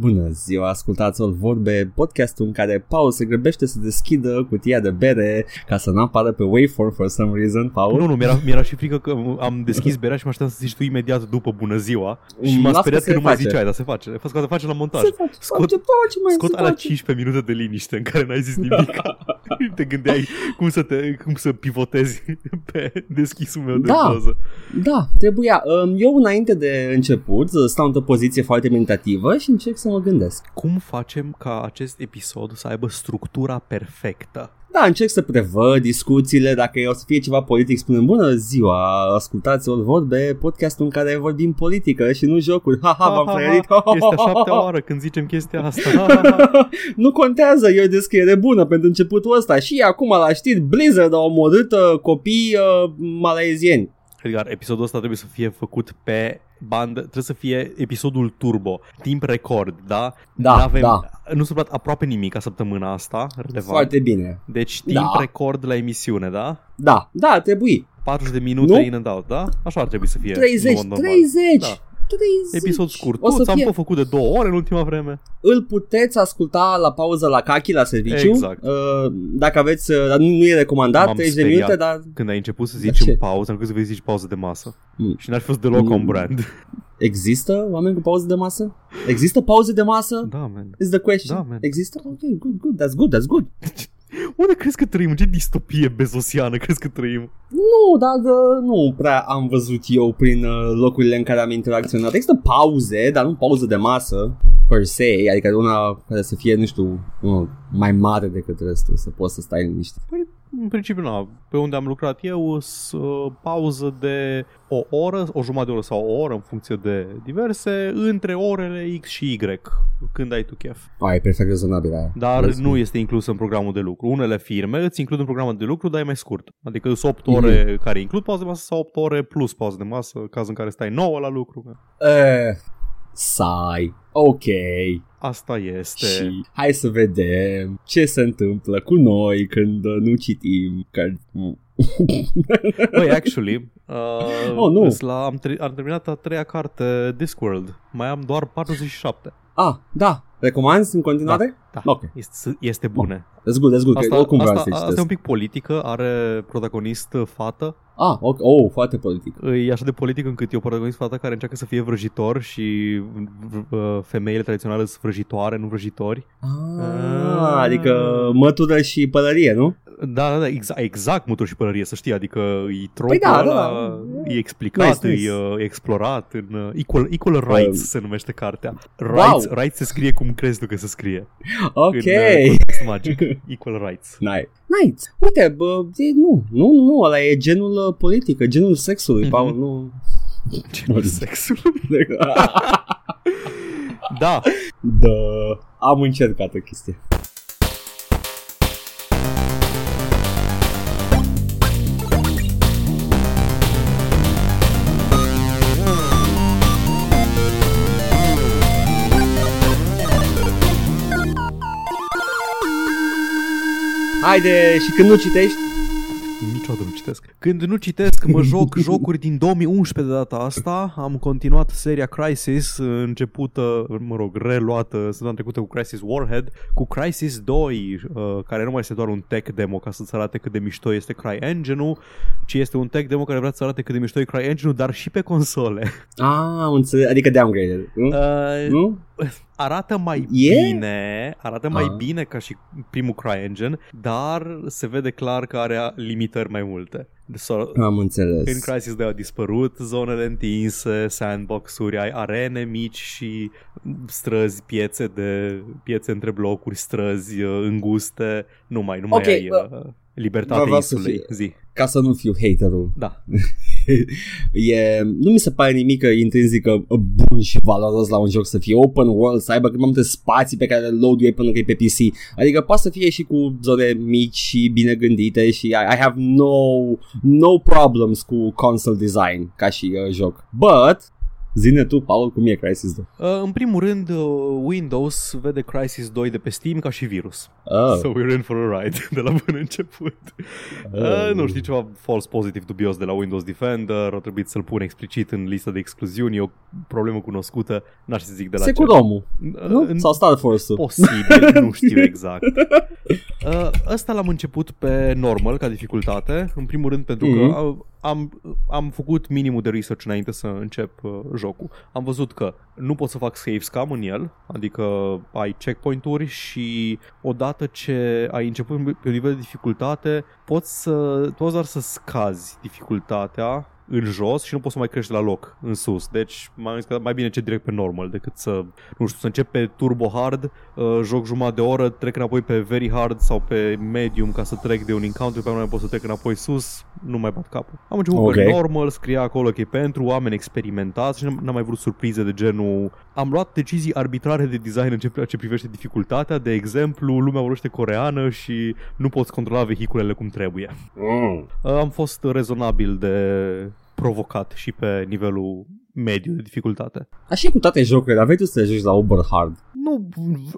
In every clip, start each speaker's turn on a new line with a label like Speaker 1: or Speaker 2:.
Speaker 1: Bună ziua, ascultați-o vorbe, podcastul în care Paul se grăbește să deschidă cutia de bere ca să nu apară pe waveform for some reason, Paul.
Speaker 2: Nu, nu, mi-era, mi-era și frică că am deschis berea și mă așteptam să zici tu imediat după bună ziua și m-a
Speaker 1: Lasă
Speaker 2: speriat
Speaker 1: că
Speaker 2: că nu
Speaker 1: se
Speaker 2: mai
Speaker 1: face.
Speaker 2: ziceai, dar se face. A fost că se face la montaj.
Speaker 1: Se face,
Speaker 2: Scot-
Speaker 1: face, face, mai
Speaker 2: Scot
Speaker 1: se
Speaker 2: alea
Speaker 1: face.
Speaker 2: 15 minute de liniște în care n-ai zis nimic. te gândeai cum să, te, cum să pivotezi pe deschisul meu de
Speaker 1: Da.
Speaker 2: poză.
Speaker 1: Da, trebuia. Um, Eu înainte de început stau într-o poziție foarte meditativă și încerc să mă gândesc.
Speaker 2: Cum facem ca acest episod să aibă structura perfectă?
Speaker 1: Da, încerc să prevăd discuțiile, dacă o să fie ceva politic, spunem bună ziua, ascultați o vorbe, podcastul în care vorbim politică și nu jocuri. Ha, ha, v-am frăierit.
Speaker 2: Este a șaptea oară când zicem chestia asta.
Speaker 1: nu contează, e o descriere bună pentru începutul ăsta. Și acum la știri, Blizzard a omorât uh, copii uh, malaezieni.
Speaker 2: Edgar, episodul ăsta trebuie să fie făcut pe bandă, trebuie să fie episodul turbo, timp record, da?
Speaker 1: Da,
Speaker 2: N-avem,
Speaker 1: da.
Speaker 2: Nu s-a dat aproape nimic ca săptămâna asta, relevant.
Speaker 1: Foarte bine.
Speaker 2: Deci timp
Speaker 1: Da.
Speaker 2: record la emisiune, da?
Speaker 1: Da, da, trebuie.
Speaker 2: 40 de minute
Speaker 1: Nu?
Speaker 2: in and out, da? Așa ar trebui să fie.
Speaker 1: 30,
Speaker 2: în mod normal.
Speaker 1: 30.
Speaker 2: Da.
Speaker 1: 30.
Speaker 2: Episod scurt.
Speaker 1: O să
Speaker 2: Toți am
Speaker 1: fie-
Speaker 2: tot făcut de două ore în ultima vreme.
Speaker 1: Îl puteți asculta la pauză la Kaki la serviciu.
Speaker 2: Exact.
Speaker 1: Uh, dacă aveți, uh, dar nu, nu e recomandat,
Speaker 2: M-am
Speaker 1: 30 de
Speaker 2: speriat.
Speaker 1: minute, dar
Speaker 2: Când ai început să
Speaker 1: Dar
Speaker 2: zici
Speaker 1: ce?
Speaker 2: în pauză, am crezut că vei zici pauză de masă.
Speaker 1: Mm.
Speaker 2: Și n-ar fi fost deloc
Speaker 1: Mm.
Speaker 2: on brand.
Speaker 1: există oameni cu pauză de masă? Există pauze de masă?
Speaker 2: Da, man.
Speaker 1: Is the question.
Speaker 2: Da, man.
Speaker 1: Există? Ok, good, good, that's good, that's good.
Speaker 2: Unde crezi că trăim? În ce distopie bezosiană crezi că trăim?
Speaker 1: Nu, dar uh, nu prea am văzut eu prin uh, locurile în care am interacționat. Există pauze, dar nu pauză de masă per se, adică una care să fie, nu știu, uh, mai mare decât restul, să poți să stai liniștit.
Speaker 2: Păi, în principiu, na, pe unde am lucrat eu, s- uh, pauză de o oră, o jumătate de oră sau o oră în funcție de diverse, între orele X și Y, când ai tu chef.
Speaker 1: A, e perfect rezonabil aia.
Speaker 2: Dar
Speaker 1: Vezi?
Speaker 2: nu este inclus în programul de lucru. Unele firme îți includ în programul de lucru, dar e mai scurt. Adică sunt 8
Speaker 1: Mhm.
Speaker 2: ore care includ pauză de masă sau 8 ore plus pauză de masă, caz în care stai 9 la lucru.
Speaker 1: Eh, sai, ok.
Speaker 2: Asta este.
Speaker 1: Și hai să vedem ce se întâmplă cu noi când uh, nu citim cărți.
Speaker 2: Băi, actually, uh,
Speaker 1: Oh, nu.
Speaker 2: îs La, am, tre- am terminat a treia carte Discworld. Mai am doar 47.
Speaker 1: Ah, da. Recomanzi în continuare?
Speaker 2: Da,
Speaker 1: Ok.
Speaker 2: este, este bune.
Speaker 1: That's good, that's good.
Speaker 2: Asta,
Speaker 1: că oricum vreau
Speaker 2: asta,
Speaker 1: să
Speaker 2: asta e un
Speaker 1: citesc.
Speaker 2: pic politică, are protagonist uh, fată.
Speaker 1: Ah, ok. Oh, foarte politic.
Speaker 2: E așa de politic încât e o protagonist fată care încearcă să fie vrăjitor și uh, femeile tradiționale sunt vrăjitoare, nu vrăjitori.
Speaker 1: Ah, adică mătură și pălărie, nu?
Speaker 2: Da, da, da exact, exact muturi și pălărie, să știi, adică e tropul
Speaker 1: Păi da,
Speaker 2: ăla,
Speaker 1: da.
Speaker 2: e explicat,
Speaker 1: Nice, nice.
Speaker 2: e uh, explorat în uh, Equal, Equal Rights
Speaker 1: Um,
Speaker 2: se numește cartea.
Speaker 1: wow.
Speaker 2: Rights, rights se scrie cum crezi tu că se scrie.
Speaker 1: Ok.
Speaker 2: În uh, context magic. Equal Rights.
Speaker 1: Nice. Nice. Uite, bă, e, nu, nu, nu, nu, ăla e genul uh, politic, genul sexului,
Speaker 2: Mhm.
Speaker 1: Paul, nu...
Speaker 2: Genul sexului. Da.
Speaker 1: da, am încercat o chestie. Haide, și când nu citești,
Speaker 2: Niciodată nu citesc. Când nu citesc, mă joc jocuri din 2011 de data asta. Am continuat seria Crisis, începută, mă rog, reluată săptămâna trecută cu Crisis Warhead, cu Crisis 2, uh, care nu mai este doar un tech demo ca să-ți arate cât de mișto este CryEngine-ul, ci este un tech demo care vrea să arate cât de mișto e CryEngine-ul, dar și pe console.
Speaker 1: Ah, am înțeles, adică downgraded, nu?
Speaker 2: Uh,
Speaker 1: nu?
Speaker 2: arată mai
Speaker 1: E?
Speaker 2: bine, arată mai
Speaker 1: Ah.
Speaker 2: bine ca și primul CryEngine, dar se vede clar că are limitări mai multe. So,
Speaker 1: Am înțeles.
Speaker 2: în Crisis 2 au dispărut zonele întinse, sandbox-uri, ai arene mici și străzi, piețe de piețe între blocuri, străzi uh, înguste, nu mai, nu mai
Speaker 1: Ok,
Speaker 2: ai
Speaker 1: bă,
Speaker 2: uh, libertatea
Speaker 1: vreau să
Speaker 2: insulei.
Speaker 1: fie-
Speaker 2: Zi.
Speaker 1: Ca să nu fiu haterul.
Speaker 2: Da.
Speaker 1: e, nu mi se pare nimic intrinzic bun și valoros la un joc să fie open world, să aibă cât mai multe spații pe care le load până că e pe PC. Adică poate să fie și cu zone mici și bine gândite și I, I have no, no problems cu console design ca și uh, joc. But Zine tu, Paul, cum e Crisis 2?
Speaker 2: Uh, în primul rând, uh, Windows vede Crisis 2 de pe Steam ca și virus.
Speaker 1: Oh.
Speaker 2: So we're in for a ride de la bun început. Uh, nu știu, ceva false pozitiv dubios de la Windows Defender, au trebuit să-l pun explicit în lista de excluziuni, e o problemă cunoscută, n-aș să zic de la ce.
Speaker 1: Securomul,
Speaker 2: Uh,
Speaker 1: nu?
Speaker 2: în-
Speaker 1: Sau Star Force-ul?
Speaker 2: Posibil, nu știu exact. Uh, ăsta l-am început pe normal ca dificultate, în primul rând pentru
Speaker 1: Mhm.
Speaker 2: că uh, am, am făcut minimul de research înainte să încep uh, jocul. Am văzut că nu pot să fac save scam în el, adică ai checkpoint-uri și odată ce ai început pe un nivel de dificultate, poți, să, poți doar să scazi dificultatea în jos și nu poți să mai crești la loc în sus. Deci m-am zis că mai bine ce direct pe normal decât să, nu știu, să încep pe turbo hard, uh, joc jumătate de oră, trec înapoi pe very hard sau pe medium ca să trec de un encounter pe care nu mai pot să trec înapoi sus, nu mai bat capul. Am început
Speaker 1: Ok.
Speaker 2: pe normal, scria acolo că e pentru oameni experimentați și n-am n-am mai vrut surprize de genul am luat decizii arbitrare de design în ce, ce privește dificultatea, de exemplu, lumea vorbește coreană și nu poți controla vehiculele cum trebuie.
Speaker 1: Mm.
Speaker 2: Uh, Am fost rezonabil de provocat și pe nivelul mediu de dificultate.
Speaker 1: Așa e cu toate jocurile, dar vrei tu să te joci la Uber Hard.
Speaker 2: Nu,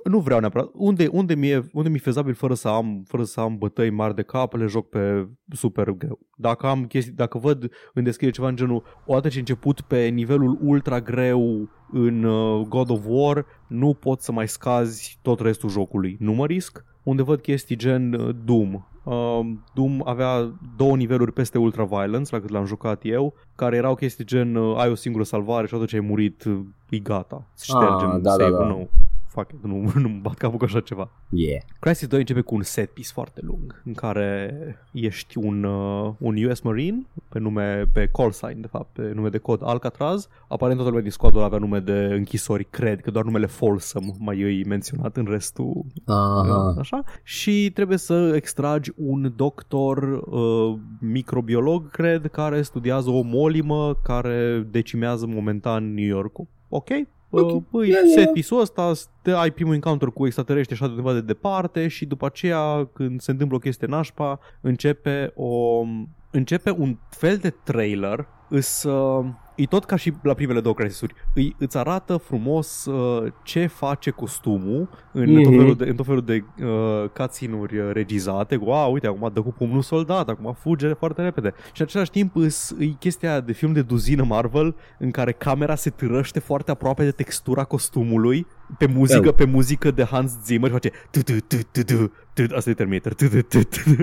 Speaker 2: nu vreau neapărat. Unde, unde, mi-e, unde mi-e fezabil fără să am, fără să am bătăi mari de cap, le joc pe super greu. Dacă am chestii, dacă văd în descriere ceva în genul, odată ce ai început pe nivelul ultra greu în uh, God of War, nu poți să mai scazi tot restul jocului. Nu mă risc. Unde văd chestii gen uh, Doom. Uh, Doom avea două niveluri peste Ultra Violence, la cât l-am jucat eu, care erau chestii gen uh, ai o singură salvare și odată ce ai murit, uh, e gata. Ștergem
Speaker 1: Ah, da, da,
Speaker 2: save-ul
Speaker 1: da.
Speaker 2: nou. Fuck it, nu, nu bat capul cu așa ceva.
Speaker 1: Yeah.
Speaker 2: Crisis 2 începe cu un set piece foarte lung în care ești un, uh, un US Marine pe nume, pe call sign de fapt, pe nume de cod Alcatraz. Aparent toată lumea din squadul avea nume de închisori, cred că doar numele Folsom mai îi menționat în restul
Speaker 1: Aha.
Speaker 2: așa și trebuie să extragi un doctor uh, microbiolog, cred, care studiază o molimă care decimează momentan New York-ul. Ok?
Speaker 1: Ok.
Speaker 2: Uh, păi,
Speaker 1: Yeah, yeah.
Speaker 2: set piece-ul ăsta, te ai primul encounter cu extraterestri așa de undeva de departe și după aceea când se întâmplă o chestie nașpa, începe o începe un fel de trailer îs, uh, e tot ca și la primele două crisisuri. Îi, îți arată frumos uh, ce face costumul în
Speaker 1: Mhm.
Speaker 2: tot felul de, în tot felul de uh, cutscene-uri uh, regizate. Wow, uite, acum dă cu pumnul soldat, acum fuge foarte repede. Și în același timp îs, e chestia aia de film de duzină Marvel în care camera se târăște foarte aproape de textura costumului pe muzică,
Speaker 1: Eu.
Speaker 2: pe muzică de Hans Zimmer și face tu tu tu tu tu tu asta e Terminator tu tu tu tu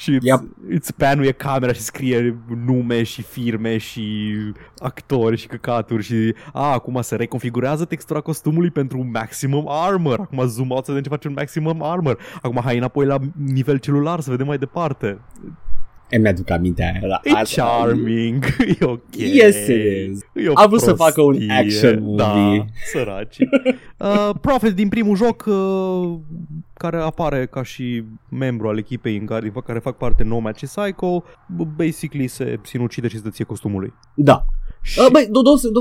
Speaker 2: și îți,
Speaker 1: Yep.
Speaker 2: îți panuie camera și scrie nume și firme și actori și căcaturi și a, acum se reconfigurează textura costumului pentru maximum armor. Acum zoom out să vedem ce face un maximum armor. Acum hai înapoi la nivel celular să vedem mai departe.
Speaker 1: E mi-aduc aminte aia. La,
Speaker 2: E charming, e ok.
Speaker 1: Yes, it is.
Speaker 2: E o
Speaker 1: A vrut să facă un
Speaker 2: prostie.
Speaker 1: action movie.
Speaker 2: Da, săraci. uh, Prophet din primul joc uh, care apare ca și membru al echipei în care, din care fac parte Nomad și Psycho, b- basically se sinucide și se ție costumului.
Speaker 1: Da.
Speaker 2: Și,
Speaker 1: Uh, băi, do, do, do, do,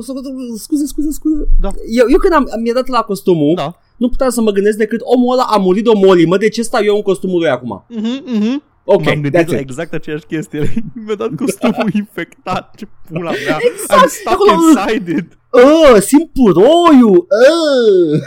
Speaker 1: scuze, scuze, scuze.
Speaker 2: Da.
Speaker 1: Eu, eu când am, mi-a dat la costumul,
Speaker 2: da.
Speaker 1: nu puteam să mă gândesc decât omul ăla a murit de o molimă, de ce stau eu în costumul lui acum?
Speaker 2: Mhm, mhm.
Speaker 1: Ok,
Speaker 2: M-am gândit
Speaker 1: that's
Speaker 2: la
Speaker 1: it.
Speaker 2: exact aceeași chestie. Mi-a dat costumul infectat. Ce pula mea.
Speaker 1: Exact,
Speaker 2: I'm stuck
Speaker 1: acolo-
Speaker 2: inside it.
Speaker 1: Uh, simt puroiul! Uh.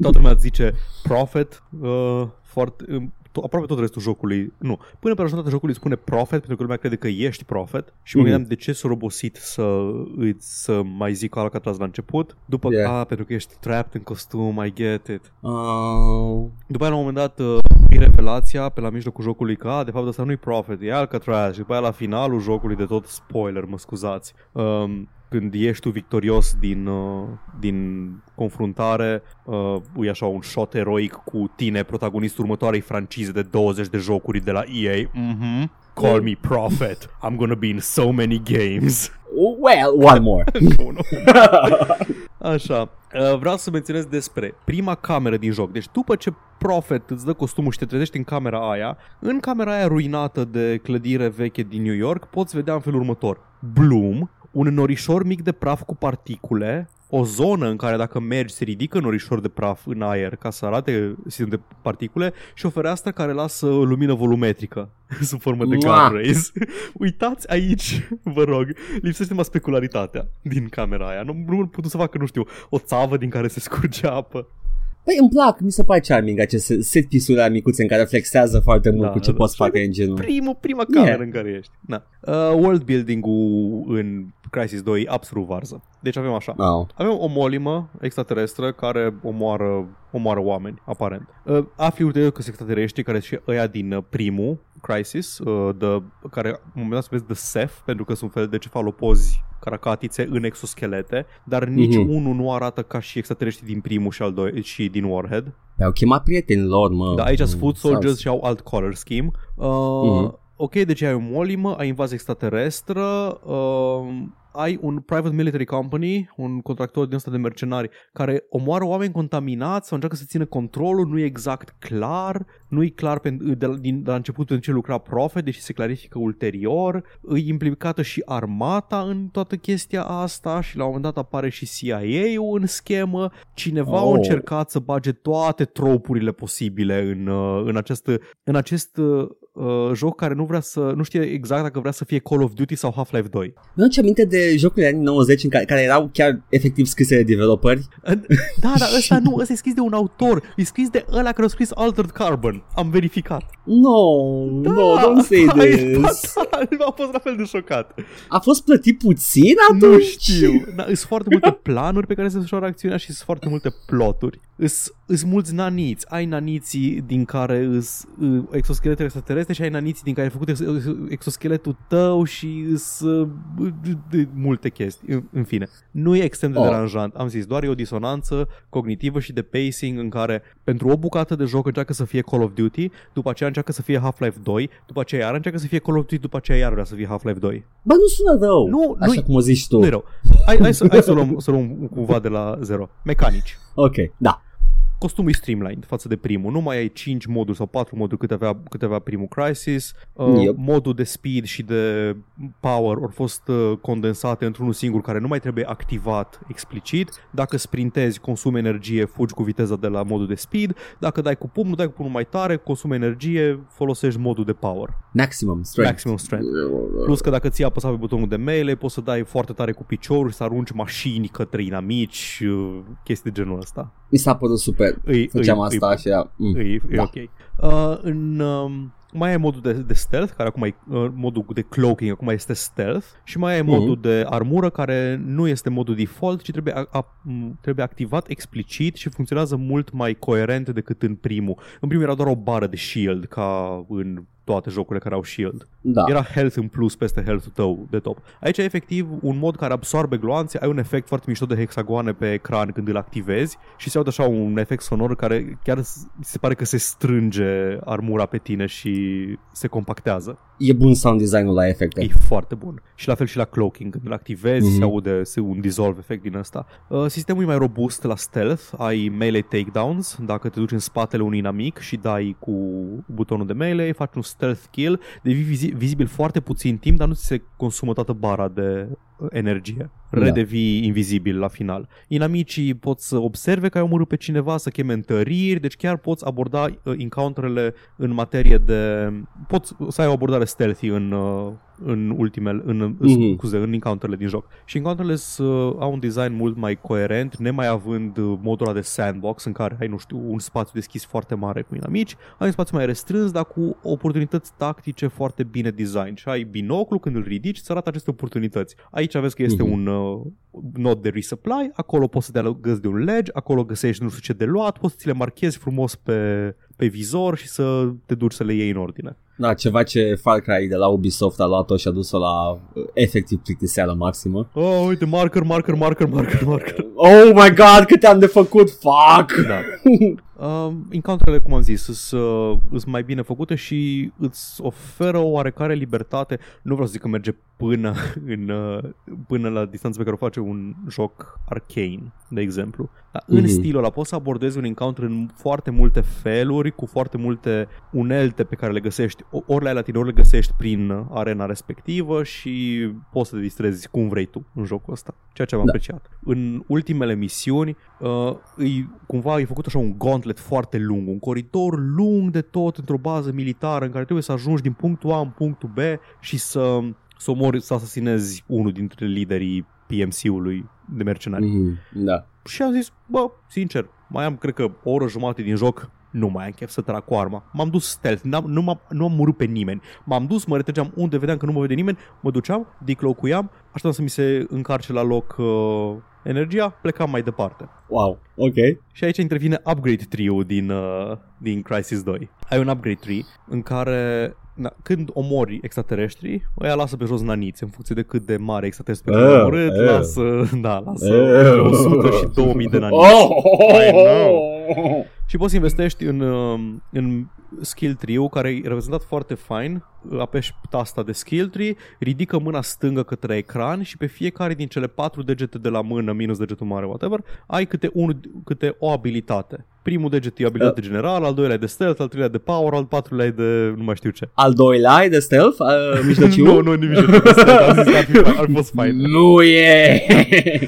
Speaker 2: Toată lumea zice Prophet, uh, foarte, uh, to- aproape tot restul jocului, nu, până pe la jumătatea jocului spune Prophet, pentru că lumea crede că ești Prophet și mă
Speaker 1: Mhm.
Speaker 2: gândeam de ce s-a robosit să, îți, să mai zic Alcatraz la început, după
Speaker 1: Yeah.
Speaker 2: yeah. pentru că ești trapped în costum, I get it.
Speaker 1: Uh,
Speaker 2: După aia la un moment dat uh, e revelația pe la mijlocul jocului că, a, de fapt, ăsta nu-i Prophet, e Alcatraz și după aia la finalul jocului de tot spoiler, mă scuzați. Um, când ești tu victorios din, uh, din confruntare, uh, e așa un shot eroic cu tine, protagonistul următoarei francize de 20 de jocuri de la EA. Mhm. Call me Prophet. I'm gonna be in so many games.
Speaker 1: well, one more.
Speaker 2: nu, nu. Așa, uh, vreau să menționez despre prima cameră din joc. Deci după ce Prophet îți dă costumul și te trezești în camera aia, în camera aia ruinată de clădire veche din New York, poți vedea în felul următor. Bloom, un norișor mic de praf cu particule, o zonă în care dacă mergi se ridică norișor de praf în aer ca să arate sistem de particule și o fereastră care lasă lumină volumetrică sub formă de
Speaker 1: Mua!
Speaker 2: cloud rays. Uitați aici, vă rog, lipsește numai specularitatea din camera aia. Nu, nu putut să facă, nu știu, o țavă din care se scurge apă.
Speaker 1: Păi îmi plac, mi se pare charming aceste set piece micuțe în care flexează foarte mult
Speaker 2: Da,
Speaker 1: cu ce
Speaker 2: da,
Speaker 1: poți
Speaker 2: da.
Speaker 1: face engine-ul.
Speaker 2: Primul, prima cameră
Speaker 1: Yeah.
Speaker 2: în care ești. Na. Uh, world building-ul în Crisis 2 e absolut varză. Deci avem așa.
Speaker 1: Wow.
Speaker 2: Avem o molimă extraterestră care omoară, omoară oameni, aparent. Uh, afli ulterior că sunt extraterestri care sunt și ăia din uh, primul Crisis, uh, de, care în moment dat se vezi de Seth, pentru că sunt fel de cefalopozi caracatițe în exoschelete, dar nici
Speaker 1: Mhm.
Speaker 2: unul nu arată ca și extraterestri din primul și, al doi, și din Warhead.
Speaker 1: Au chemat prietenii lor, mă.
Speaker 2: Da, aici sunt
Speaker 1: Mm,
Speaker 2: foot soldiers
Speaker 1: sounds-
Speaker 2: și au alt color scheme. Uh,
Speaker 1: Mhm.
Speaker 2: Ok, deci ai o molimă, ai invazie extraterestră, uh, ai un private military company, un contractor din ăsta de mercenari, care omoară oameni contaminați sau încearcă să țină controlul, nu e exact clar, nu e clar pe, de, la, din, de la început pentru ce lucra Prophet, deși se clarifică ulterior, e implicată și armata în toată chestia asta și la un moment dat apare și CIA-ul în schemă, cineva oh. a
Speaker 1: Oh.
Speaker 2: încercat să bage toate tropurile posibile în, uh, în, acest, în acest uh, uh, joc care nu vrea să, nu știe exact dacă vrea să fie Call of Duty sau Half-Life 2.
Speaker 1: Nu ce aminte de jocurile anii 90 în care, care erau chiar efectiv scrise de developeri?
Speaker 2: Da, dar ăsta nu, ăsta e scris de un autor, e scris de ăla care a scris Altered Carbon. Am verificat.
Speaker 1: No,
Speaker 2: Da,
Speaker 1: no, don't say
Speaker 2: ai- Da,
Speaker 1: this.
Speaker 2: da, am fost la fel de șocat.
Speaker 1: A fost plătit puțin atunci?
Speaker 2: Nu știu. Da, sunt foarte multe planuri pe care se desfășoară acțiunea și sunt foarte multe ploturi. Sunt mulți naniți. Ai naniții din care îs uh, exoschelete extraterestre și ai naniții din care ai făcut ex- exoscheletul tău și sunt multe chestii. În, în fine, nu e extrem de
Speaker 1: Oh.
Speaker 2: deranjant. Am zis, doar e o disonanță cognitivă și de pacing în care pentru o bucată de joc încearcă să fie Call of Duty, după aceea încearcă să fie Half-Life 2, după aceea iar încearcă să fie Call of Duty, după aceea iar vrea să fie Half-Life 2.
Speaker 1: Bă, nu sună rău.
Speaker 2: Nu,
Speaker 1: Așa
Speaker 2: nu-
Speaker 1: cum o zici tu.
Speaker 2: Nu e rău. Hai, hai, să, hai să, luăm, să luăm cumva de la zero. Mecanici.
Speaker 1: Ok, da.
Speaker 2: Costumul e streamlined față de primul. Nu mai ai 5 moduri sau 4 moduri cât avea, cât avea primul Crisis. Uh,
Speaker 1: Yep.
Speaker 2: Modul de speed și de power au fost uh, condensate într-unul singur care nu mai trebuie activat explicit. Dacă sprintezi, consumi energie, fugi cu viteza de la modul de speed. Dacă dai cu pumnul, dai cu pumnul mai tare, consumi energie, folosești modul de power.
Speaker 1: Maximum strength.
Speaker 2: Maximum strength. Plus că dacă ți apăsat pe butonul de melee, poți să dai foarte tare cu piciorul și să arunci mașini către inamici, uh, chestii de genul ăsta.
Speaker 1: Mi s-a părut super.
Speaker 2: Îi,
Speaker 1: Făceam
Speaker 2: îi,
Speaker 1: asta și era... Mm.
Speaker 2: îi, îi
Speaker 1: Da.
Speaker 2: ok. Uh, în, um, mai ai modul de, de stealth, care acum e uh, modul de cloaking, acum este stealth, și mai ai
Speaker 1: Mhm.
Speaker 2: modul de armură, care nu este modul default, ci trebuie, a, a, m, trebuie activat explicit și funcționează mult mai coerent decât în primul. În primul era doar o bară de shield, ca în toate jocurile care au shield.
Speaker 1: Da.
Speaker 2: Era health în plus peste health-ul tău de top. Aici e efectiv un mod care absorbe gloanțe, ai un efect foarte mișto de hexagoane pe ecran când îl activezi și se aude așa un efect sonor care chiar s- se pare că se strânge armura pe tine și se compactează.
Speaker 1: E bun sound design-ul la efecte.
Speaker 2: E foarte bun. Și la fel și la cloaking, când îl activezi,
Speaker 1: Mhm.
Speaker 2: se aude se un dissolve efect din ăsta. Uh, sistemul e mai robust la stealth, ai melee takedowns, dacă te duci în spatele unui inamic și dai cu butonul de melee, faci un stealth kill, devii vizi- vizibil foarte puțin timp, dar nu ți se consumă toată bara de uh, energie.
Speaker 1: Da.
Speaker 2: Redevii invizibil la final. Inamicii pot să observe că ai omorât pe cineva, să cheme întăriri, deci chiar poți aborda uh, encounterele în materie de... Poți să ai o abordare stealthy în, uh, în ultimele, în,
Speaker 1: Mhm.
Speaker 2: scuze, în encounterele din joc. Și encounterele uh, au un design mult mai coerent, nemai având uh, modul ăla de sandbox în care ai, nu știu, un spațiu deschis foarte mare cu inamici, ai un spațiu mai restrâns, dar cu oportunități tactice foarte bine design. Și ai binoclu când îl ridici, îți arată aceste oportunități. Aici vezi că este
Speaker 1: Mhm.
Speaker 2: un uh, nod de resupply, acolo poți să te alăgăți de un ledge, acolo găsești nu știu ce de luat, poți să ți le marchezi frumos pe, pe vizor și să te duci să le iei în ordine.
Speaker 1: Da, ceva ce Far Cry de la Ubisoft a luat-o și a dus-o la uh, efectiv plictiseală maximă.
Speaker 2: Oh, uite, marker, marker, marker, marker, marker.
Speaker 1: Oh my god, câte am de făcut, fuck!
Speaker 2: Da. Uh, encounterele, cum am zis, sunt uh, mai bine făcute și îți oferă o oarecare libertate. Nu vreau să zic că merge până, în, uh, până la distanța pe care o face un joc arcane, de exemplu. Dar mm-hmm. în
Speaker 1: Mhm.
Speaker 2: stilul ăla poți să abordezi un encounter în foarte multe feluri, cu foarte multe unelte pe care le găsești, o- ori le ai la tine, ori le găsești prin arena respectivă și poți să te distrezi cum vrei tu în jocul ăsta, ceea ce am
Speaker 1: Da.
Speaker 2: apreciat. În ultimele misiuni, uh, îi, cumva e făcut așa un gauntlet foarte lung, un coridor lung de tot într-o bază militară în care trebuie să ajungi din punctul A în punctul B și să, să omori, să asasinezi unul dintre liderii PMC-ului de mercenari.
Speaker 1: Mhm, Da.
Speaker 2: Și am zis, bă, sincer, mai am, cred că, o oră jumate din joc, nu mai am chef să trag cu arma. M-am dus stealth, n-am, nu, m-am, nu am murit pe nimeni. M-am dus, mă retrăgeam unde vedeam că nu mă vede nimeni, mă duceam, declocuiam, așteptam să mi se încarce la loc uh, energia, plecam mai departe.
Speaker 1: Wow. Ok.
Speaker 2: Și aici intervine upgrade tree din, uh, din Crisis 2. Ai un upgrade tree în care na, când omori extraterestri, ăia lasă pe jos naniți în funcție de cât de mare extraterestri pe care
Speaker 1: Ah,
Speaker 2: ai omorât,
Speaker 1: ah.
Speaker 2: lasă, da, lasă
Speaker 1: Ah.
Speaker 2: 100 și 2000 de naniți.
Speaker 1: Oh!
Speaker 2: I know. Și poți să investești în, um, în skill tree care e reprezentat foarte fain. Apeși tasta de skill tree, ridică mâna stângă către ecran și pe fiecare din cele patru degete de la mână, minus degetul mare, whatever, ai câte, un, câte o abilitate. Primul deget e o abilitate generală, al doilea e de stealth, al treilea de power, al patrulea e de nu mai știu ce.
Speaker 1: Al doilea e de stealth? Uh, mijlociu?
Speaker 2: nu, nu, nimic de stealth, am zis că ar, fi, ar fost fain.
Speaker 1: Nu e!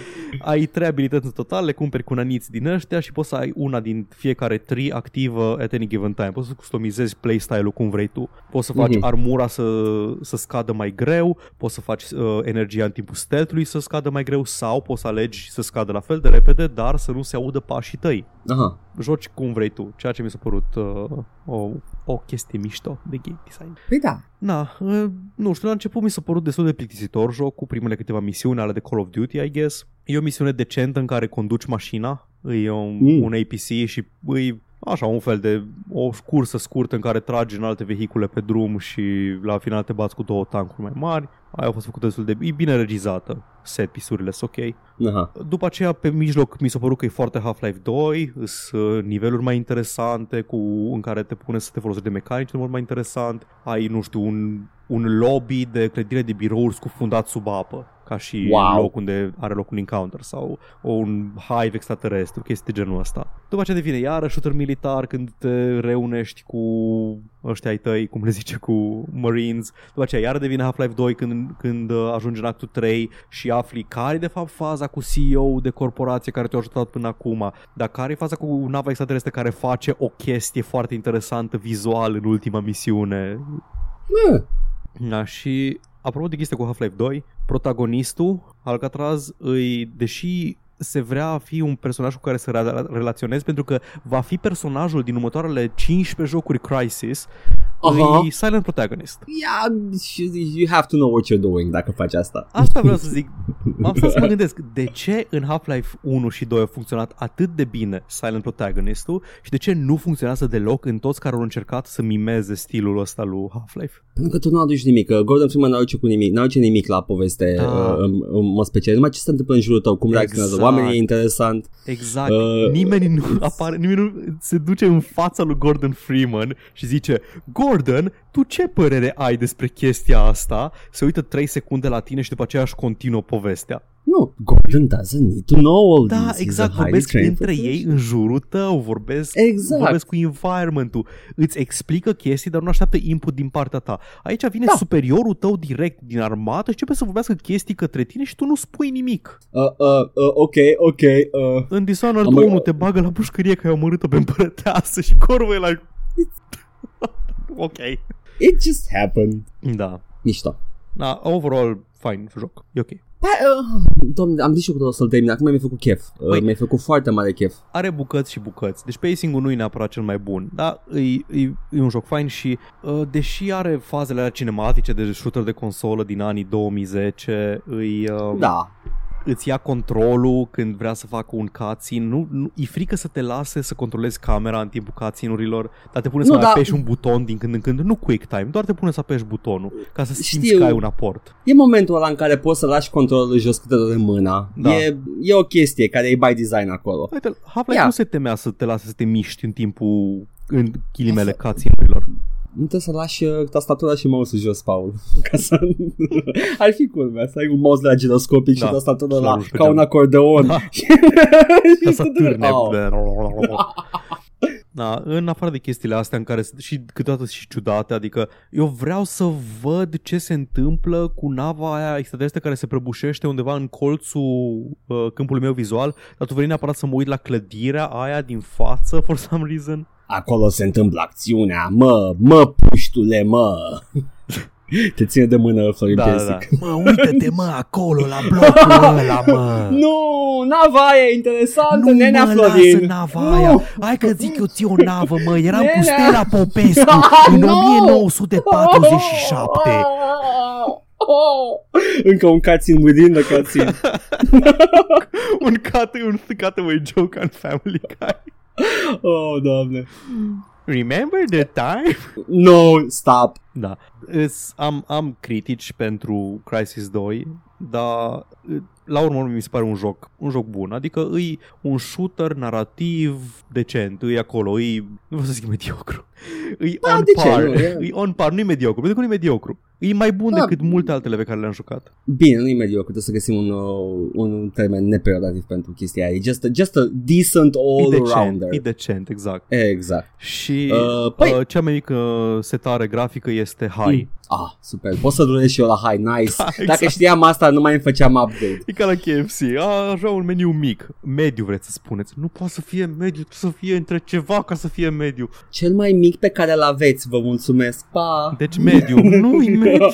Speaker 2: Ai trei abilități în total, le cumperi cu naniți din ăștia și poți să ai una din fiecare tree activă at any given time. Poți să customizezi playstyle-ul cum vrei tu. Poți să faci
Speaker 1: Mhm.
Speaker 2: armura să, să scadă mai greu, poți să faci uh, energia în timpul stealth-ului să scadă mai greu sau poți să alegi să scadă la fel de repede, dar să nu se audă pașii tăi.
Speaker 1: Aha.
Speaker 2: Joci cum vrei tu, ceea ce mi s-a părut uh, o, o chestie mișto de game design.
Speaker 1: Păi da.
Speaker 2: Na, uh, nu știu, la început mi s-a părut destul de plictisitor jocul, primele câteva misiuni ale de Call of Duty, I guess. E o misiune decentă în care conduci mașina, e un,
Speaker 1: Mm.
Speaker 2: mm. un APC și îi așa un fel de o cursă scurtă în care tragi în alte vehicule pe drum și la final te bați cu două tancuri mai mari. Aia a fost făcută destul de e bine regizată, set pisurile sunt ok.
Speaker 1: Aha.
Speaker 2: După aceea, pe mijloc, mi s-a părut că e foarte Half-Life 2, sunt niveluri mai interesante cu, în care te pune să te folosești de mecanici mult mai interesant. Ai, nu știu, un, un lobby de clădire de birouri scufundat sub apă, ca și
Speaker 1: Wow.
Speaker 2: loc unde are loc un encounter sau un hive extraterestru, chestii de genul ăsta. După aceea devine iarăși shooter militar când te reunești cu ăștia ai tăi, cum le zice, cu Marines. După aceea iară devine Half-Life 2 când, când uh, ajungi în actul 3 și afli care e de fapt faza cu CEO de corporație care te-a ajutat până acum, dar care e faza cu nava extraterestră care face o chestie foarte interesantă vizual în ultima misiune.
Speaker 1: Bă,
Speaker 2: Da, și apropo de chestia cu Half-Life 2, protagonistul, Alcatraz, îi, deși se vrea a fi un personaj cu care să re- relaționezi pentru că va fi personajul din următoarele 15 jocuri Crisis
Speaker 1: Aha.
Speaker 2: e silent protagonist.
Speaker 1: Yeah, you have to know what you're doing dacă faci asta.
Speaker 2: Asta vreau să zic. M-am stat să mă gândesc de ce în Half-Life 1 și 2 a funcționat atât de bine silent protagonistul și de ce nu funcționează deloc în toți care au încercat să mimeze stilul ăsta lui Half-Life.
Speaker 1: Pentru că tu nu aduci nimic. că Gordon Freeman n-aduce cu nimic, n-aduce nimic la poveste
Speaker 2: Da.
Speaker 1: uh, în, în mod special. Numai ce se întâmplă în jurul tău, cum reacționează
Speaker 2: Exact.
Speaker 1: oamenii, e interesant.
Speaker 2: Exact.
Speaker 1: Uh,
Speaker 2: nimeni nu apare, nimeni nu se duce în fața lui Gordon Freeman și zice Gordon, tu ce părere ai despre chestia asta? Se uită 3 secunde la tine și după aceea își continuă povestea.
Speaker 1: Nu, Gordon doesn't need to know all
Speaker 2: Da,
Speaker 1: this. He's a
Speaker 2: exact,
Speaker 1: highly
Speaker 2: vorbesc
Speaker 1: trained
Speaker 2: între ei
Speaker 1: professional.
Speaker 2: în jurul tău, vorbesc,
Speaker 1: Exact.
Speaker 2: vorbesc cu environment-ul, îți explică chestii, dar nu așteaptă input din partea ta. Aici vine
Speaker 1: Da.
Speaker 2: superiorul tău direct din armată și începe să vorbească chestii către tine și tu nu spui nimic.
Speaker 1: Uh, uh, uh, ok, ok. Uh.
Speaker 2: În Dishonored
Speaker 1: Am-
Speaker 2: 1 te bagă la pușcărie că ai omorât-o pe împărăteasă și corvul e like... ok.
Speaker 1: It just happened.
Speaker 2: Da.
Speaker 1: Mișto.
Speaker 2: Da, overall, fine joc. E ok.
Speaker 1: Ba, uh, domne, am zis și eu că o să-l termin. Acum mi-a făcut chef. Uh,
Speaker 2: Băi.
Speaker 1: mi-a făcut foarte mare chef.
Speaker 2: are bucăți și bucăți. Deci pacing-ul nu e neapărat cel mai bun, dar e, e, e un joc fain și uh, deși are fazele alea cinematice de shooter de consolă din anii 2010, îi, uh,
Speaker 1: Da.
Speaker 2: Îți ia controlul când vrea să facă un cutscene. Nu, nu, e frică să te lase să controlezi camera în timpul cutscene-urilor, dar te pune
Speaker 1: Nu,
Speaker 2: să mai
Speaker 1: dar-
Speaker 2: apeși un buton din când în când. Nu quick time, doar te pune să apeși butonul ca să simți
Speaker 1: Știu.
Speaker 2: că ai un aport.
Speaker 1: E momentul ăla în care poți să lași controlul jos câte de mâna.
Speaker 2: Da.
Speaker 1: E, e o chestie care e by design acolo.
Speaker 2: Uite, Half-Life
Speaker 1: Ia.
Speaker 2: nu se temea să te lase să te miști în timpul în ghilimele cutscene-urilor.
Speaker 1: Nu trebuie să lași uh, tastatura și mouse-ul jos, Paul. Ca să... Ar fi cool, mea, să ai un mouse de la giroscopic și
Speaker 2: Da,
Speaker 1: tastatura
Speaker 2: și
Speaker 1: la,
Speaker 2: l-arunci pe
Speaker 1: ca un
Speaker 2: geam.
Speaker 1: acordeon.
Speaker 2: Da.
Speaker 1: Și
Speaker 2: Ca să târne.
Speaker 1: Au.
Speaker 2: Da, în afară de chestiile astea în care sunt și câteodată și ciudate, adică eu vreau să văd ce se întâmplă cu nava aia extraterestră care se prăbușește undeva în colțul uh, câmpului meu vizual, dar tu vrei neapărat să mă uit la clădirea aia din față for some reason.
Speaker 1: Acolo se întâmplă acțiunea, mă, mă, puștule, mă. Te ține de mână, Florin
Speaker 2: Da, da,
Speaker 1: Piersic.
Speaker 2: da. Mă, uite-te mă acolo la blocul ăla, mă.
Speaker 1: Nu, nava aia e interesantă,
Speaker 2: Nu
Speaker 1: nenea
Speaker 2: mă,
Speaker 1: Florin.
Speaker 2: lasă nava
Speaker 1: Nu.
Speaker 2: aia. Hai că zic eu ție o navă, mă. Eram cu
Speaker 1: Nenea.
Speaker 2: Stella Popescu în
Speaker 1: Nu.
Speaker 2: 1947.
Speaker 1: Încă un cutscene within the cutscene.
Speaker 2: un cut, un cutaway joke on Family Guy.
Speaker 1: Oh, doamne.
Speaker 2: Remember the time?
Speaker 1: No, stop.
Speaker 2: Da. Îs, am, am critici pentru Crisis 2, dar uh, la urmă mi se pare un joc, un joc bun. Adică îi un shooter narrativ decent, îi acolo, îi, nu vreau să zic mediocru. Îi
Speaker 1: Da,
Speaker 2: on
Speaker 1: de ce
Speaker 2: par,
Speaker 1: nu? E-
Speaker 2: îi on par, nu-i mediocru, pentru că nu-i mediocru. E mai bun
Speaker 1: Da.
Speaker 2: decât multe altele pe care le-am jucat.
Speaker 1: Bine, nu e mediocru, trebuie să găsim un, uh, un termen neperorativ pentru chestia aia. E just a, just a decent
Speaker 2: E
Speaker 1: all-rounder.
Speaker 2: decent, e decent, exact.
Speaker 1: Exact.
Speaker 2: Și
Speaker 1: Uh, păi-
Speaker 2: uh, cea mai mică setare grafică este high.
Speaker 1: Ah, super. Pot să durez și eu la high, nice.
Speaker 2: Da,
Speaker 1: Dacă
Speaker 2: exact.
Speaker 1: știam asta, nu mai îmi făceam update.
Speaker 2: E ca la KFC, a, așa un meniu mic. Mediu vreți să spuneți. Nu poate să fie mediu, trebuie să fie între ceva ca să fie mediu.
Speaker 1: Cel mai mic pe care îl aveți, vă mulțumesc. Pa!
Speaker 2: Deci mediu, nu e mediu.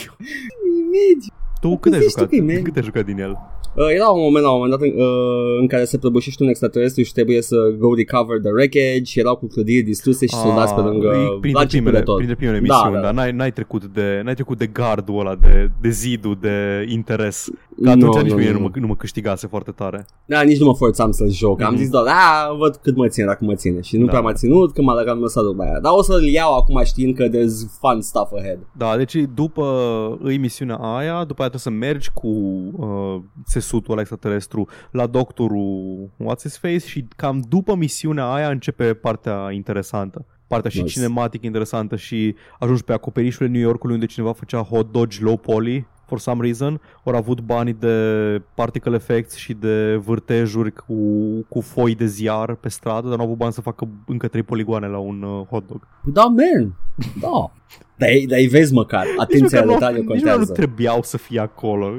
Speaker 1: Mediu.
Speaker 2: Tu cât ai
Speaker 1: Zici tu
Speaker 2: jucat?
Speaker 1: că e mediu.
Speaker 2: Cât ai jucat din el?
Speaker 1: Uh, era un moment la un moment dat în, uh, în care se prăbușește un extraterestru și trebuie să go recover the wreckage și erau cu clădiri distruse și soldați pe lângă
Speaker 2: e
Speaker 1: la
Speaker 2: printre
Speaker 1: început de
Speaker 2: primele,
Speaker 1: tot.
Speaker 2: printre primele
Speaker 1: Da,
Speaker 2: misiuni,
Speaker 1: da.
Speaker 2: dar n-ai, n-ai, trecut de, n-ai trecut de gardul ăla, de, de zidul, de interes. Că atunci
Speaker 1: Nu,
Speaker 2: nici
Speaker 1: nu,
Speaker 2: mie
Speaker 1: nu.
Speaker 2: nu, mă, nu mă câștigase foarte tare.
Speaker 1: Da, nici nu mă forțam să joc. Am
Speaker 2: Mhm.
Speaker 1: zis doar, a, văd cât mă ține, dacă mă ține. Și nu
Speaker 2: Da.
Speaker 1: prea m-a ținut, că m-a legat lăsat după aia. Dar o să-l iau acum știind că there's fun stuff ahead.
Speaker 2: Da, deci după îi misiunea aia, după aia trebuie să mergi cu uh, țesutul ăla extraterestru la doctorul What's His Face și cam după misiunea aia începe partea interesantă. Partea și
Speaker 1: Nice.
Speaker 2: cinematic interesantă și ajungi pe acoperișurile New Yorkului unde cineva făcea hot dogi low poly for some reason, ori avut banii de particle effects și de vârtejuri cu, cu foi de ziar pe stradă, dar nu au avut bani să facă încă trei poligoane la un uh, hot dog.
Speaker 1: Da, man. Da. Dar ei- dar îi vezi măcar. Atenția la
Speaker 2: Nici măcar
Speaker 1: detaliu
Speaker 2: nu, nici măcar nu
Speaker 1: contează.
Speaker 2: trebuiau să fie acolo.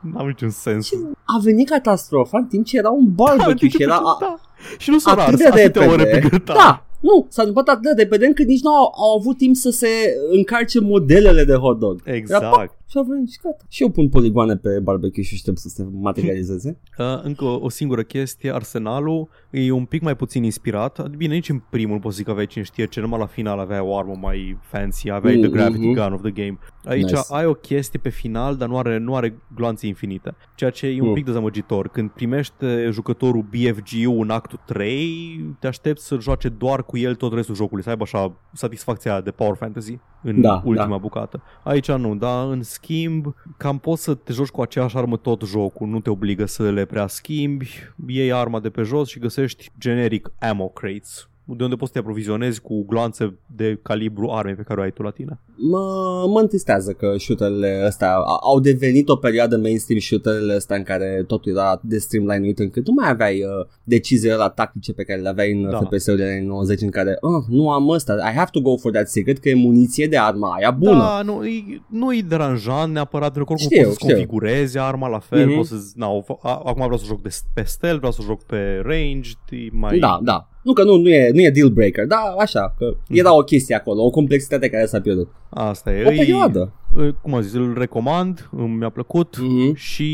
Speaker 2: N-au niciun sens.
Speaker 1: A venit catastrofa în timp ce era un barbecue și era a,
Speaker 2: da. Și nu s-a
Speaker 1: atât
Speaker 2: ars
Speaker 1: de
Speaker 2: atâtea ore pe
Speaker 1: repede.
Speaker 2: grătar.
Speaker 1: Da, nu, s-a întâmplat atât de repede încât nici nu au, au avut timp să se încarce modelele de hot dog. Era,
Speaker 2: Exact.
Speaker 1: pac, și au venit și gata. Și eu pun poligoane pe barbecue și aștept să se materializeze.
Speaker 2: Uh, încă o, o singură chestie, Arsenalul e un pic mai puțin inspirat. Bine, nici în primul nu pot să zic că aveai cine știe ce, numai la final aveai o armă mai fancy, aveai the
Speaker 1: Mm,
Speaker 2: gravity
Speaker 1: mhm.
Speaker 2: gun of the game. Aici
Speaker 1: Nice.
Speaker 2: ai o chestie pe final, dar nu are, nu are gloanțe infinite. Ceea ce e un
Speaker 1: Mm.
Speaker 2: pic dezamăgitor. Când primește jucătorul BFG în actul 3, te aștepți să joace doar cu el tot restul jocului, să aibă așa satisfacția aia de Power Fantasy în
Speaker 1: Da,
Speaker 2: ultima
Speaker 1: da.
Speaker 2: bucată. Aici nu, dar în schimb, cam poți să te joci cu aceeași armă tot jocul, nu te obligă să le prea schimbi, iei arma de pe jos și găsești generic ammo crates, de unde poți să te aprovizionezi cu gloanțe de calibru armei pe care o ai tu la tine.
Speaker 1: Mă, mă întristează că shooterele astea a- au devenit o perioadă mainstream shooterele astea în care totul era atât de streamline încât nu mai aveai uh, deciziile la tactice pe care le aveai în
Speaker 2: Da.
Speaker 1: da. FPS-urile anii 90 în care uh, nu am ăsta, I have to go for that secret că e muniție de arma aia bună.
Speaker 2: Da, nu, e, nu e deranjant neapărat, pentru că oricum
Speaker 1: Știu,
Speaker 2: poți să
Speaker 1: știu.
Speaker 2: configurezi arma la fel,
Speaker 1: Mhm.
Speaker 2: poți să na, o, fa- a, acum vreau să joc de, pe stealth, vreau să joc pe ranged, e mai...
Speaker 1: Da, da. Nu că nu, nu, e, nu e deal breaker, da, așa, că
Speaker 2: Mhm.
Speaker 1: era o chestie acolo, o complexitate care s-a pierdut.
Speaker 2: Asta e.
Speaker 1: O
Speaker 2: e-
Speaker 1: perioadă.
Speaker 2: uh, cum am zis, îl recomand, uh, mi-a plăcut
Speaker 1: Mhm.
Speaker 2: și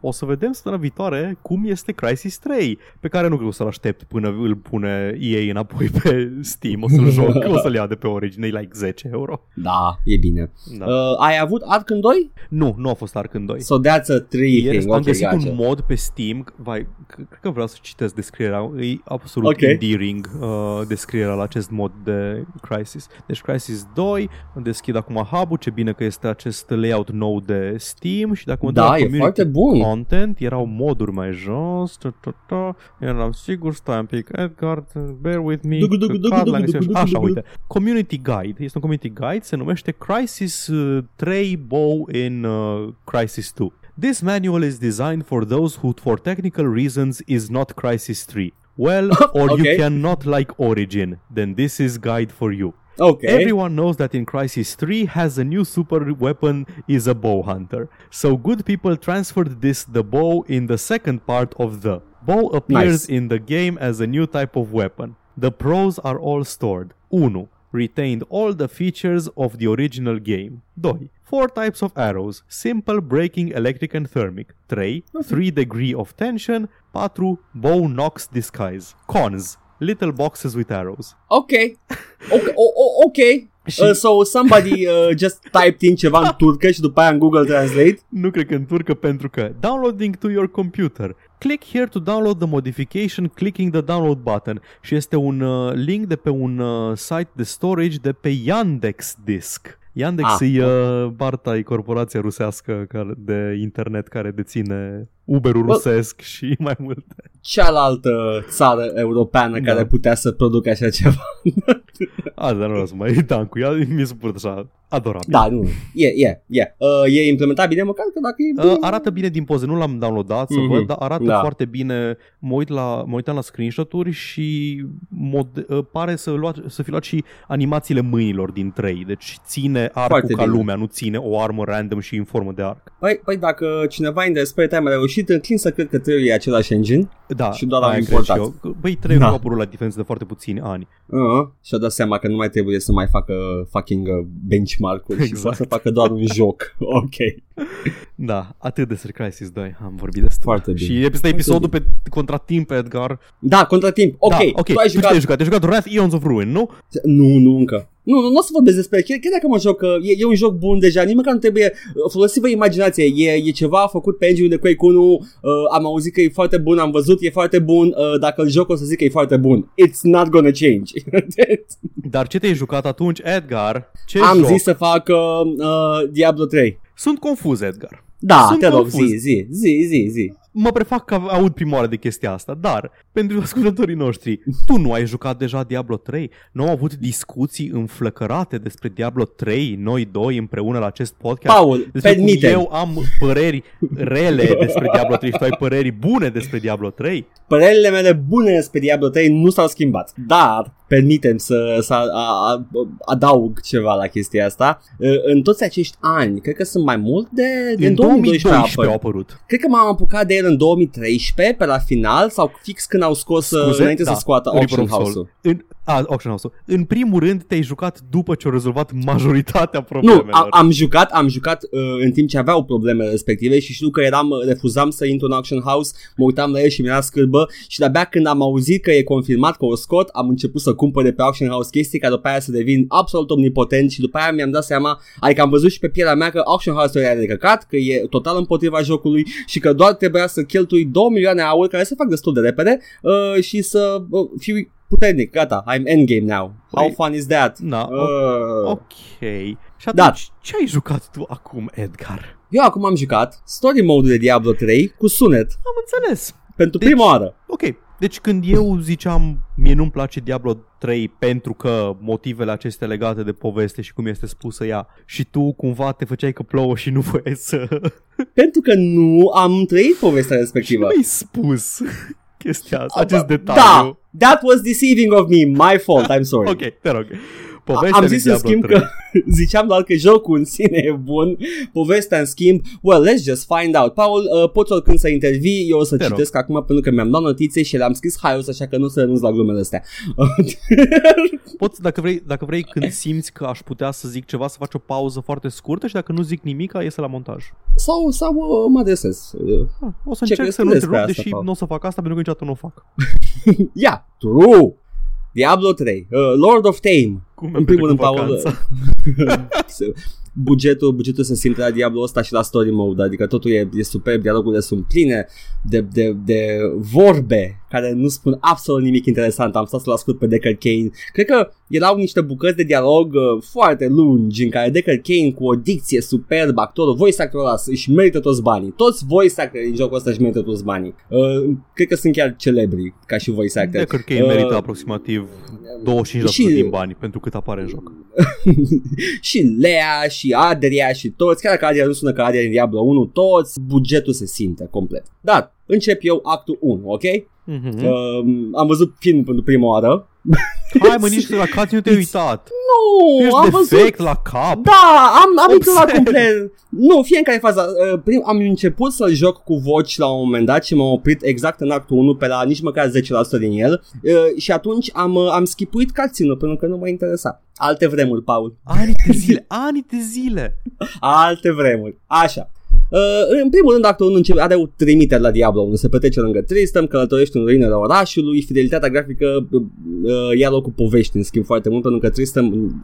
Speaker 2: o să vedem săptămâna viitoare cum este Crisis 3, pe care nu cred că o să-l aștept până îl pune EA înapoi pe Steam, o să-l joc, o să-l ia de pe Origin, e like 10 euro.
Speaker 1: Da, e bine.
Speaker 2: Da.
Speaker 1: Uh, ai avut Ark 2?
Speaker 2: Nu, nu a fost Ark în 2.
Speaker 1: So that's a three
Speaker 2: Ieri
Speaker 1: thing.
Speaker 2: am
Speaker 1: Ok,
Speaker 2: găsit
Speaker 1: gotcha.
Speaker 2: un mod pe Steam, vai, c- cred că vreau să citesc descrierea, e absolut
Speaker 1: Ok.
Speaker 2: Endearing uh, descrierea la acest mod de Crisis. Deci Crisis 2, deschid acum hub ce bine că este acest layout nou de Steam și dacă mă duc
Speaker 1: Da,
Speaker 2: la
Speaker 1: e
Speaker 2: community
Speaker 1: foarte bun.
Speaker 2: content, erau moduri mai jos, ta, ta, ta, eram sigur, stai un pic, Edgar, bear with me,
Speaker 1: Dugu, dugu, dugu,
Speaker 2: căcat,
Speaker 1: dugu,
Speaker 2: l-am găsit
Speaker 1: dugu,
Speaker 2: așa.
Speaker 1: dugu,
Speaker 2: Așa,
Speaker 1: dugu.
Speaker 2: uite, Community Guide, este un community guide, se numește Crisis uh, 3 Bow in uh, Crisis 2. This manual is designed for those who, for technical reasons, is not Crisis 3. Well, or
Speaker 1: Okay.
Speaker 2: you cannot like Origin, then this is guide for you.
Speaker 1: Ok.
Speaker 2: Everyone knows that in Crisis 3 has a new super weapon is a bow hunter. So good people transferred this the bow in the second part of the. Bow appears
Speaker 1: Nice.
Speaker 2: in the game as a new type of weapon. The pros are all stored. Uno Retained all the features of the original game. 2. Four types of arrows. Simple, breaking, electric and thermic. 3. 3 degree of tension. 4. Bow knocks disguise. Cons. Little boxes with arrows.
Speaker 1: Ok. Ok. o- o- ok.
Speaker 2: Și-
Speaker 1: Uh, so somebody uh, just typed in ceva în turcă și după aia în Google Translate.
Speaker 2: Nu cred că în turcă pentru că Downloading to your computer Click here to download the modification clicking the download button și este un uh, link de pe un uh, site de storage de pe Yandex Disk. Yandex
Speaker 1: Ah,
Speaker 2: e uh, Barta, e corporația rusească care, de internet care deține Uber-ul
Speaker 1: Bă-
Speaker 2: rusesc și mai multe.
Speaker 1: Cealaltă țară europeană
Speaker 2: Da.
Speaker 1: care putea să producă așa ceva.
Speaker 2: Asta nu vreau să mai uitam cu ea, mi se pare așa adorabil.
Speaker 1: Da, nu. E, e, e. Uh, e implementat bine măcar că dacă e bine.
Speaker 2: Uh, arată bine din poze, nu l-am downloadat să
Speaker 1: Mhm.
Speaker 2: văd, dar arată
Speaker 1: Da.
Speaker 2: foarte bine. Mă, uit la, mă uitam la screenshot-uri și mod, uh, pare să, lua, să fi luat și animațiile mâinilor din 3. Deci ține arcul
Speaker 1: Foarte
Speaker 2: ca
Speaker 1: bine.
Speaker 2: lumea, nu ține o armă random și în formă de arc.
Speaker 1: Păi, păi dacă cineva în Spare Time a reușit, înclin să cred că trebuie același engine.
Speaker 2: Da,
Speaker 1: Și doar am
Speaker 2: aia cred
Speaker 1: importat.
Speaker 2: și eu. Băi, 3
Speaker 1: Da.
Speaker 2: da. a apărut la diferență de foarte puțini ani.
Speaker 1: Uh, și-a dat seama că nu mai trebuie să mai facă fucking uh, benchmark-uri și
Speaker 2: Exact.
Speaker 1: să facă doar un joc. Ok.
Speaker 2: Da, atât despre Crisis 2 am vorbit destul.
Speaker 1: Foarte bine.
Speaker 2: Și este episodul pe contratimp, Edgar.
Speaker 1: Da, contratimp. Ok,
Speaker 2: da, ok.
Speaker 1: tu ai
Speaker 2: tu ce
Speaker 1: jucat...
Speaker 2: ai jucat? Ai jucat Wrath Eons of Ruin, nu?
Speaker 1: Nu, nu încă. Nu, nu, nu o să vorbesc despre chiar, chiar dacă mă joc, că e, e un joc bun deja, nimic nu trebuie, uh, folosiți-vă imaginație, e, e ceva făcut pe engine de Quake 1, uh, am auzit că e foarte bun, am văzut, e foarte bun, uh, dacă îl joc o să zic că e foarte bun. It's not gonna change.
Speaker 2: Dar ce te-ai jucat atunci, Edgar? Ce
Speaker 1: am
Speaker 2: joc?
Speaker 1: zis să fac uh, uh, Diablo 3.
Speaker 2: Sunt confuz, Edgar.
Speaker 1: Da,
Speaker 2: Sunt
Speaker 1: te rog,
Speaker 2: confuz.
Speaker 1: zi, zi, zi, zi, zi.
Speaker 2: Mă prefac că aud prima oară de chestia asta, dar pentru ascultătorii noștri, tu nu ai jucat deja Diablo 3? Nu am avut discuții înflăcărate despre Diablo 3, noi doi împreună la acest podcast?
Speaker 1: Paul,
Speaker 2: despre cum
Speaker 1: permite
Speaker 2: eu am păreri rele despre Diablo 3 și tu ai păreri bune despre Diablo 3?
Speaker 1: Părerile mele bune despre Diablo 3 nu s-au schimbat, dar permitem să, să a, a, adaug ceva la chestia asta. În toți acești ani, cred că sunt mai mult de, de
Speaker 2: În
Speaker 1: 2012,
Speaker 2: 2012 au
Speaker 1: apăr.
Speaker 2: apărut.
Speaker 1: Cred că m-am apucat de el în 2013 pe la final sau fix când au scos
Speaker 2: Scuze?
Speaker 1: înainte
Speaker 2: Da,
Speaker 1: să scoată
Speaker 2: Reaper
Speaker 1: Auction
Speaker 2: of Soul.
Speaker 1: House-ul.
Speaker 2: În, a, Auction House-ul. În primul rând te-ai jucat după ce au rezolvat majoritatea
Speaker 1: Nu,
Speaker 2: problemelor.
Speaker 1: am, am jucat, am jucat uh, în timp ce aveau problemele respective și știu că eram, refuzam să intru în Auction House, mă uitam la el și mi-era scârbă și de-abia când am auzit că e confirmat că o scot, am început să cumpăr de pe Auction House chestii ca după aia să devin absolut omnipotent și după aia mi-am dat seama, adică am văzut și pe pielea mea că Auction House era de căcat, că e total împotriva jocului și că doar trebuia să cheltui 2 milioane aur care se fac destul de repede uh, și să uh, fiu puternic, gata, I'm endgame now. How
Speaker 2: Păi,
Speaker 1: fun is that?
Speaker 2: Na,
Speaker 1: Uh.
Speaker 2: Ok. Și atunci,
Speaker 1: Da.
Speaker 2: ce ai jucat tu acum, Edgar?
Speaker 1: Eu acum am jucat story mode de Diablo 3 cu sunet
Speaker 2: Am înțeles.
Speaker 1: pentru
Speaker 2: Deci-
Speaker 1: prima oară.
Speaker 2: Ok. Deci când eu ziceam mie nu-mi place Diablo 3 pentru că motivele acestea legate de poveste și cum este spusă ea și tu cumva te făceai că plouă și nu voiai să...
Speaker 1: Pentru că nu am trăit povestea
Speaker 2: și
Speaker 1: respectivă.
Speaker 2: nu ai spus chestia asta, acest detaliu.
Speaker 1: Da, that was deceiving of me, my fault, I'm sorry.
Speaker 2: Ok, te rog. Povestea
Speaker 1: Am
Speaker 2: lui
Speaker 1: zis în
Speaker 2: Diablo
Speaker 1: schimb
Speaker 2: 3.
Speaker 1: că ziceam doar că jocul în sine e bun, povestea în schimb, well, let's just find out. Paul, uh, poți oricând să intervii, eu o să
Speaker 2: Te rog.
Speaker 1: citesc acum pentru că mi-am luat notițe și le-am scris haios, așa că nu o să renunț la glumele astea.
Speaker 2: Poți, dacă vrei, dacă vrei, când simți că aș putea să zic ceva, să faci o pauză foarte scurtă și dacă nu zic nimic, iese la montaj.
Speaker 1: sau sau uh, mă adresez. Uh,
Speaker 2: Ah, o să
Speaker 1: Ce
Speaker 2: încerc
Speaker 1: crezi
Speaker 2: să nu
Speaker 1: tu
Speaker 2: te
Speaker 1: despre
Speaker 2: rog,
Speaker 1: asta,
Speaker 2: deși
Speaker 1: Paul?
Speaker 2: nu o să fac asta pentru că niciodată nu o fac.
Speaker 1: Yeah, true! Diablo 3, uh, Lord of Tame.
Speaker 2: Cum
Speaker 1: În primul rând, Paul,
Speaker 2: vacanța.
Speaker 1: bugetul, bugetul se simte la Diablo ăsta și la story mode, adică totul e, e superb, dialogurile sunt pline de, de, de vorbe care nu spun absolut nimic interesant. Am stat să-l ascult pe Deckard Kane. Cred că erau niște bucăți de dialog uh, foarte lungi în care Deckard Kane cu o dicție superbă, actorul, voice actorul ăla își merită toți banii. Toți voice actorii din jocul ăsta își merită toți banii. Uh, cred că sunt chiar celebri ca și voice actor.
Speaker 2: Deckard Kane
Speaker 1: Uh,
Speaker 2: merită aproximativ 25%
Speaker 1: și-
Speaker 2: din bani pentru cât apare în joc.
Speaker 1: și Lea și Adria și toți, chiar dacă Adria nu sună ca Adria din Diablo 1, toți, bugetul se simte complet. Dar încep eu actul 1, ok?
Speaker 2: Mhm.
Speaker 1: Um, am văzut film pentru prima oară.
Speaker 2: Hai mă, nici la cat nu te-ai uitat.
Speaker 1: Nu,
Speaker 2: Ești
Speaker 1: am
Speaker 2: defect
Speaker 1: văzut.
Speaker 2: la cap.
Speaker 1: Da, am, am intrat la
Speaker 2: Obsession.
Speaker 1: complet. Nu, fiecare fază. Uh, prim, am început să joc cu voci la un moment dat și m-am oprit exact în actul 1 pe la nici măcar 10% din el uh, și atunci am, uh, am schipuit cutscene pentru că nu mă interesa. Alte vremuri, Paul.
Speaker 2: Ani de zile, ani de zile.
Speaker 1: Alte vremuri. Așa. Uh, în primul rând, actul 1 începe, are o trimitere la Diablo 1. Se petrece lângă Tristan, călătorește în ruinele orașului, fidelitatea grafică uh, uh, ia locul povești, în schimb, foarte mult, pentru că Tristan,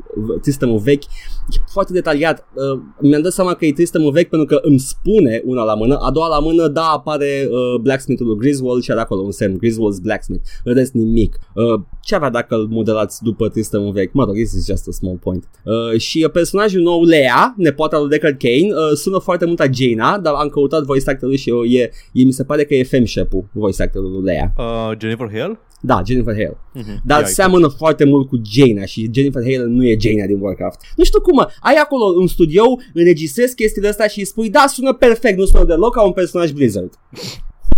Speaker 1: Tristanul vechi e foarte detaliat. Uh, mi-am dat seama că e Tristanul vechi pentru că îmi spune una la mână, a doua la mână, da, apare uh, Blacksmithul lui Griswold și are acolo un semn, Griswold's Blacksmith. În rest, nimic. Uh, ce avea dacă îl modelați după Tristanul vechi? Mă rog, this is just a small point. Uh, și uh, personajul nou, Lea, nepoata lui Deckard Kane, uh, sună foarte mult a Jaina, dar am căutat voice actorul și uh, e, e, mi se pare că e femshep-ul voice actorul lui Lea.
Speaker 2: Uh, Jennifer Hale?
Speaker 1: Da, Jennifer Hale.
Speaker 2: Mhm.
Speaker 1: Dar
Speaker 2: Ia,
Speaker 1: seamănă foarte mult cu Jaina și Jennifer Hale nu e Jaina din Warcraft. Nu știu cum, mă, ai acolo un studio, înregistrezi chestiile astea și îi spui, da, sună perfect, nu sună deloc ca un personaj Blizzard.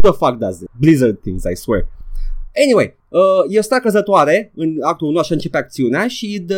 Speaker 1: Who the fuck does it? Blizzard things, I swear. Anyway, uh, e o stea căzătoare în actul 1, așa începe acțiunea și de,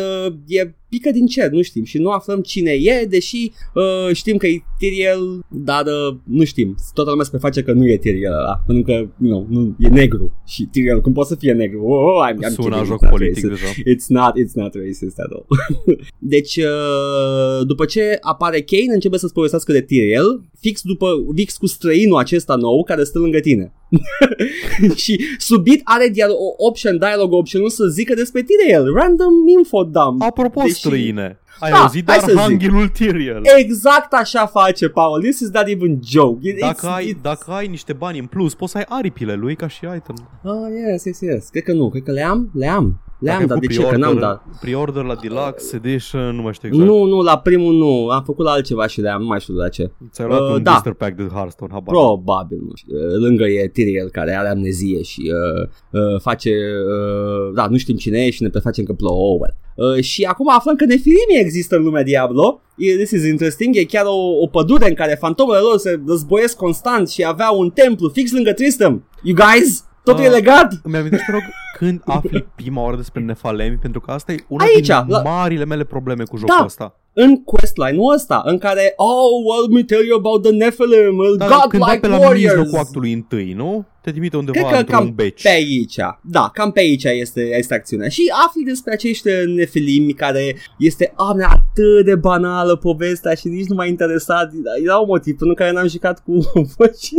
Speaker 1: e pică din cer, nu știm și nu aflăm cine e, deși uh, știm că e Tyriel, dar uh, nu știm. Toată lumea se preface că nu e Tyriel ăla, pentru că nu, nu, e negru și Tyriel, cum poate să fie negru? Oh, oh, I'm, I'm
Speaker 2: Sună
Speaker 1: kidding,
Speaker 2: joc
Speaker 1: it's not
Speaker 2: politic
Speaker 1: racist.
Speaker 2: deja.
Speaker 1: It's not, it's not racist at all. deci, uh, după ce apare Kane, începe să-ți povestească de Tyriel, fix după, fix cu străinul acesta nou care stă lângă tine. și subit are dial- o option, dialogue option să zică despre Tyriel, random info dump.
Speaker 2: Apropo
Speaker 1: Deși-
Speaker 2: străine, ai
Speaker 1: Da,
Speaker 2: auzit de
Speaker 1: hai să zic.
Speaker 2: Arhanghelul Tyriel?
Speaker 1: Exact așa face Paul. This is not even joke. It-
Speaker 2: Dacă
Speaker 1: it's-
Speaker 2: ai,
Speaker 1: it's-
Speaker 2: dacă ai niște bani în plus, poți să ai aripile lui ca și item.
Speaker 1: Ah, yes, yes, yes. Cred că nu. Cred că le am. Le am. Le
Speaker 2: Dacă
Speaker 1: am,
Speaker 2: ai
Speaker 1: dar de
Speaker 2: făcut
Speaker 1: ce? Că n-am
Speaker 2: pre-order-
Speaker 1: dat.
Speaker 2: Pre-order la Deluxe Edition, nu mai știu exact.
Speaker 1: Nu, nu, la primul nu. Am făcut la altceva și le am. Nu mai știu de la ce.
Speaker 2: Ți-ai luat
Speaker 1: Uh,
Speaker 2: un
Speaker 1: da.
Speaker 2: booster pack de Hearthstone, habar. n-am.
Speaker 1: Probabil, nu știu. Uh, Lângă e Tyriel care are amnezie și uh, uh, face, uh, da, nu știm cine e și ne prefacem că plouă. Oh, well. uh, și acum aflăm că Nefilimii există în lumea Diablo. E- This is interesting. E chiar o, o pădure în care fantomele lor se războiesc constant și avea un templu fix lângă Tristram. You guys? Totul
Speaker 2: Ah.
Speaker 1: e legat?
Speaker 2: Îmi amintește, te rog, când afli prima oară despre Nefalemi, pentru că asta e una
Speaker 1: Aici,
Speaker 2: din
Speaker 1: la-
Speaker 2: marile mele probleme cu jocul
Speaker 1: Da.
Speaker 2: ăsta.
Speaker 1: În questline-ul ăsta, în care, oh, well, let me tell you about the Nephilim, uh,
Speaker 2: Dar când dai
Speaker 1: godlike
Speaker 2: pe la
Speaker 1: warriors.
Speaker 2: mijlocul actului întâi, nu? Te trimite undeva
Speaker 1: Cred că
Speaker 2: într-un
Speaker 1: cam
Speaker 2: beci.
Speaker 1: pe aici, da, cam pe aici este, este acțiunea. Și afli despre acești nefilimi care este oh, man, atât de banală povestea și nici nu m-a interesat. Era un motiv pentru care n-am jucat cu voci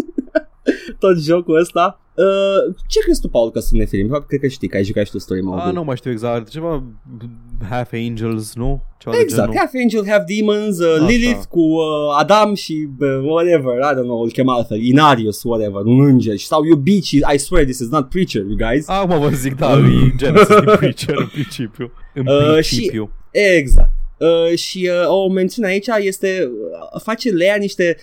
Speaker 1: tot jocul ăsta. Uh, ce crezi tu, Paul, că sunt nefilimi? Probabil cred că știi că ai jucat și tu story mode
Speaker 2: A, nu mai știu exact. Ceva Half Angels, nu? Ceva de
Speaker 1: Exact,
Speaker 2: genul.
Speaker 1: Half Angel, Half Demons, uh,
Speaker 2: Așa.
Speaker 1: Lilith cu uh, Adam și uh, whatever, I don't know, îl chema altfel, Inarius, whatever, un înger sau iubit și I swear this is not preacher, you guys.
Speaker 2: Acum vă zic, da, e Genesis din Preacher în principiu. În
Speaker 1: Uh,
Speaker 2: principiu.
Speaker 1: Exact. Uh, și uh, o mențiune aici este uh, face Lea niște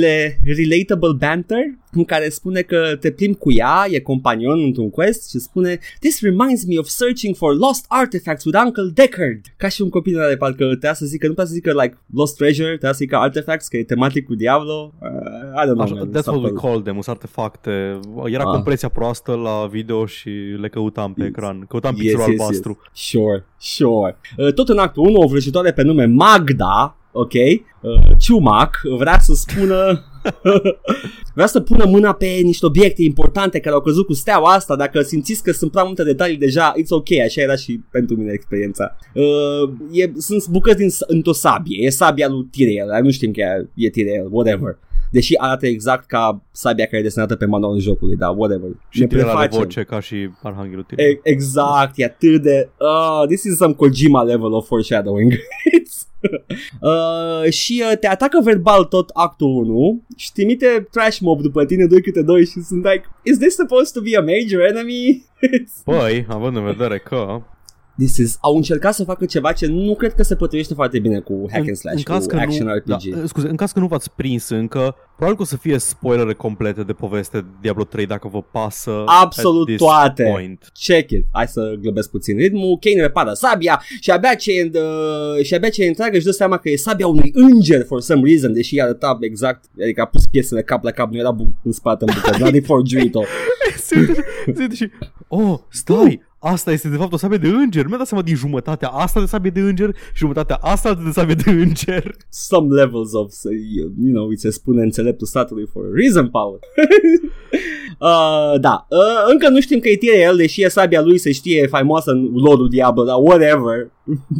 Speaker 1: le relatable banter în care spune că te plimbi cu ea, e companion într-un quest și spune This reminds me of searching for lost artifacts with Uncle Deckard. Ca și un copil de parcă trebuia să zică, nu putea să zică like lost treasure, trebuia să zică artifacts, că e tematic cu Diablo. Uh, I don't know.
Speaker 2: Așa,
Speaker 1: man,
Speaker 2: that's what we
Speaker 1: Subtle.
Speaker 2: call them, sunt artefacte. Era
Speaker 1: Ah.
Speaker 2: compresia proastă la video și le căutam pe
Speaker 1: Yes.
Speaker 2: ecran. Căutam
Speaker 1: Yes,
Speaker 2: pixelul
Speaker 1: yes,
Speaker 2: albastru.
Speaker 1: yes. Sure, sure. Uh, tot în actul 1, o vrăjitoare pe nume Magda, ok, uh, Ciumac, vrea să spună... vrea să pună mâna pe niște obiecte importante care au căzut cu steaua asta. Dacă simțiți că sunt prea multe detalii deja, it's ok, așa era și pentru mine experiența. Uh, e, sunt bucăți din, într-o sabie, e sabia lui Tyrell, dar nu știm că e, e Tyrell, whatever. Deși arată exact ca sabia care e desenată pe manualul jocului, dar whatever.
Speaker 2: Și
Speaker 1: Ne
Speaker 2: tine are
Speaker 1: prefacem.
Speaker 2: voce ca și Arhanghelul Tyrell.
Speaker 1: E- Exact, e atât de... Uh, this is some Kojima level of foreshadowing. It's- uh, și uh, te atacă verbal tot actul 1 și trimite trash mob după tine 2 câte 2 și sunt like Is this supposed to be a major enemy? It's-
Speaker 2: Păi, având în vedere că
Speaker 1: this is... Au încercat să facă ceva ce nu cred că se potrivește foarte bine cu hack and slash, cu action
Speaker 2: nu,
Speaker 1: RPG.
Speaker 2: Da, scuze, în caz că nu v-ați prins încă, probabil că o să fie spoilere complete de poveste Diablo 3 dacă vă pasă
Speaker 1: Absolut
Speaker 2: at this
Speaker 1: toate.
Speaker 2: Point.
Speaker 1: Check it. Hai să glăbesc puțin ritmul. Kane repară sabia și abia ce, uh, și abia ce întreagă își dă seama că e sabia unui înger for some reason, deși arăta exact, adică a pus piesele cap la cap, nu era bu- în spate în bucăți, n-a de forgiuit-o.
Speaker 2: Se uită- se uită și, oh, stai, asta este de fapt o sabie de înger. Mi-a dat seama din jumătatea asta de sabie de înger și jumătatea asta de sabie de înger.
Speaker 1: Some levels of, you know, îi se spune înțeleptul statului for a reason, Paul. uh, da, uh, încă nu știm că e tire el, deși e sabia lui se știe faimoasă în lorul Diablo, dar whatever.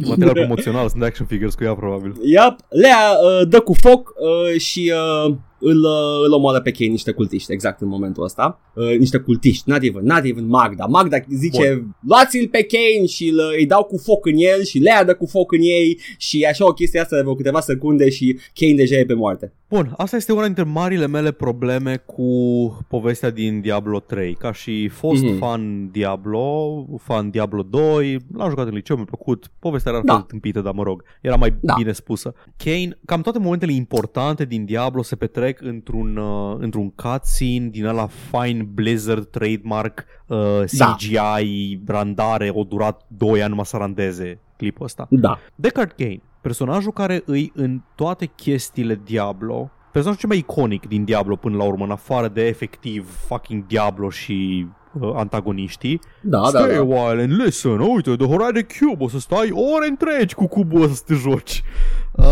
Speaker 2: Material promoțional, sunt action figures cu ea probabil.
Speaker 1: Yep, Lea uh, dă cu foc uh, și uh, îl, uh, îl omoară pe Kane niște cultiști exact în momentul ăsta. Uh, niște cultiști, not even, not even Magda. Magda zice, luați-l pe Kane și îl, îi dau cu foc în el și Lea dă cu foc în ei și așa o chestie asta de vreo câteva secunde și Kane deja e pe moarte.
Speaker 2: Bun, asta este una dintre marile mele probleme cu povestea din Diablo 3. Ca și fost
Speaker 1: Mhm.
Speaker 2: mm-hmm. fan Diablo, fan Diablo 2, l-am jucat în liceu, mi-a plăcut. Povestea era
Speaker 1: Da.
Speaker 2: da. tâmpită, dar mă rog, era mai
Speaker 1: Da.
Speaker 2: da. bine spusă. Kane, cam toate momentele importante din Diablo se petrec într-un, uh, într-un cutscene din ăla Fine Blizzard trademark uh,
Speaker 1: Da.
Speaker 2: CGI, randare, o durat 2 ani numai să randeze clipul ăsta.
Speaker 1: Da.
Speaker 2: Deckard Kane, personajul care îi în toate chestiile Diablo, personajul cel mai iconic din Diablo până la urmă, în afară de efectiv fucking Diablo și uh, antagoniștii.
Speaker 1: Da, da,
Speaker 2: Stay a
Speaker 1: da.
Speaker 2: while and listen, uite, The Horizon Cube, o să stai ore întregi cu cubul ăsta să te joci. Uh,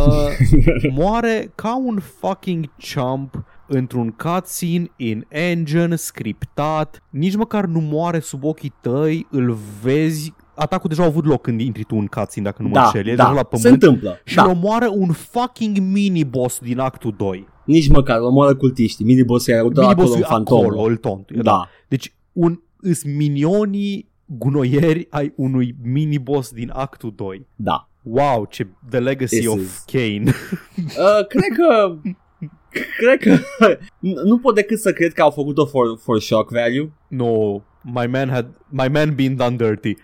Speaker 2: moare ca un fucking chump într-un cutscene in engine, scriptat, nici măcar nu moare sub ochii tăi, îl vezi Atacul deja a avut loc când intri tu în cutscene, dacă nu mă
Speaker 1: Da,
Speaker 2: înșel. E deja la
Speaker 1: da,
Speaker 2: pământ
Speaker 1: se întâmplă.
Speaker 2: și
Speaker 1: Da.
Speaker 2: îl omoară un fucking mini-boss din actul 2.
Speaker 1: Nici măcar, omoară cultiștii. Minibossul era acolo
Speaker 2: Mini-bossul
Speaker 1: în
Speaker 2: e
Speaker 1: fantomă.
Speaker 2: acolo, îl tont.
Speaker 1: Da.
Speaker 2: Deci un, îs minionii gunoieri ai unui mini-boss din actul 2.
Speaker 1: Da.
Speaker 2: Wow, ce The Legacy
Speaker 1: This
Speaker 2: of
Speaker 1: is-
Speaker 2: Kane.
Speaker 1: Uh, cred că... Cred că... nu pot decât să cred că au făcut-o for, for shock value.
Speaker 2: no, my man had my man been done dirty.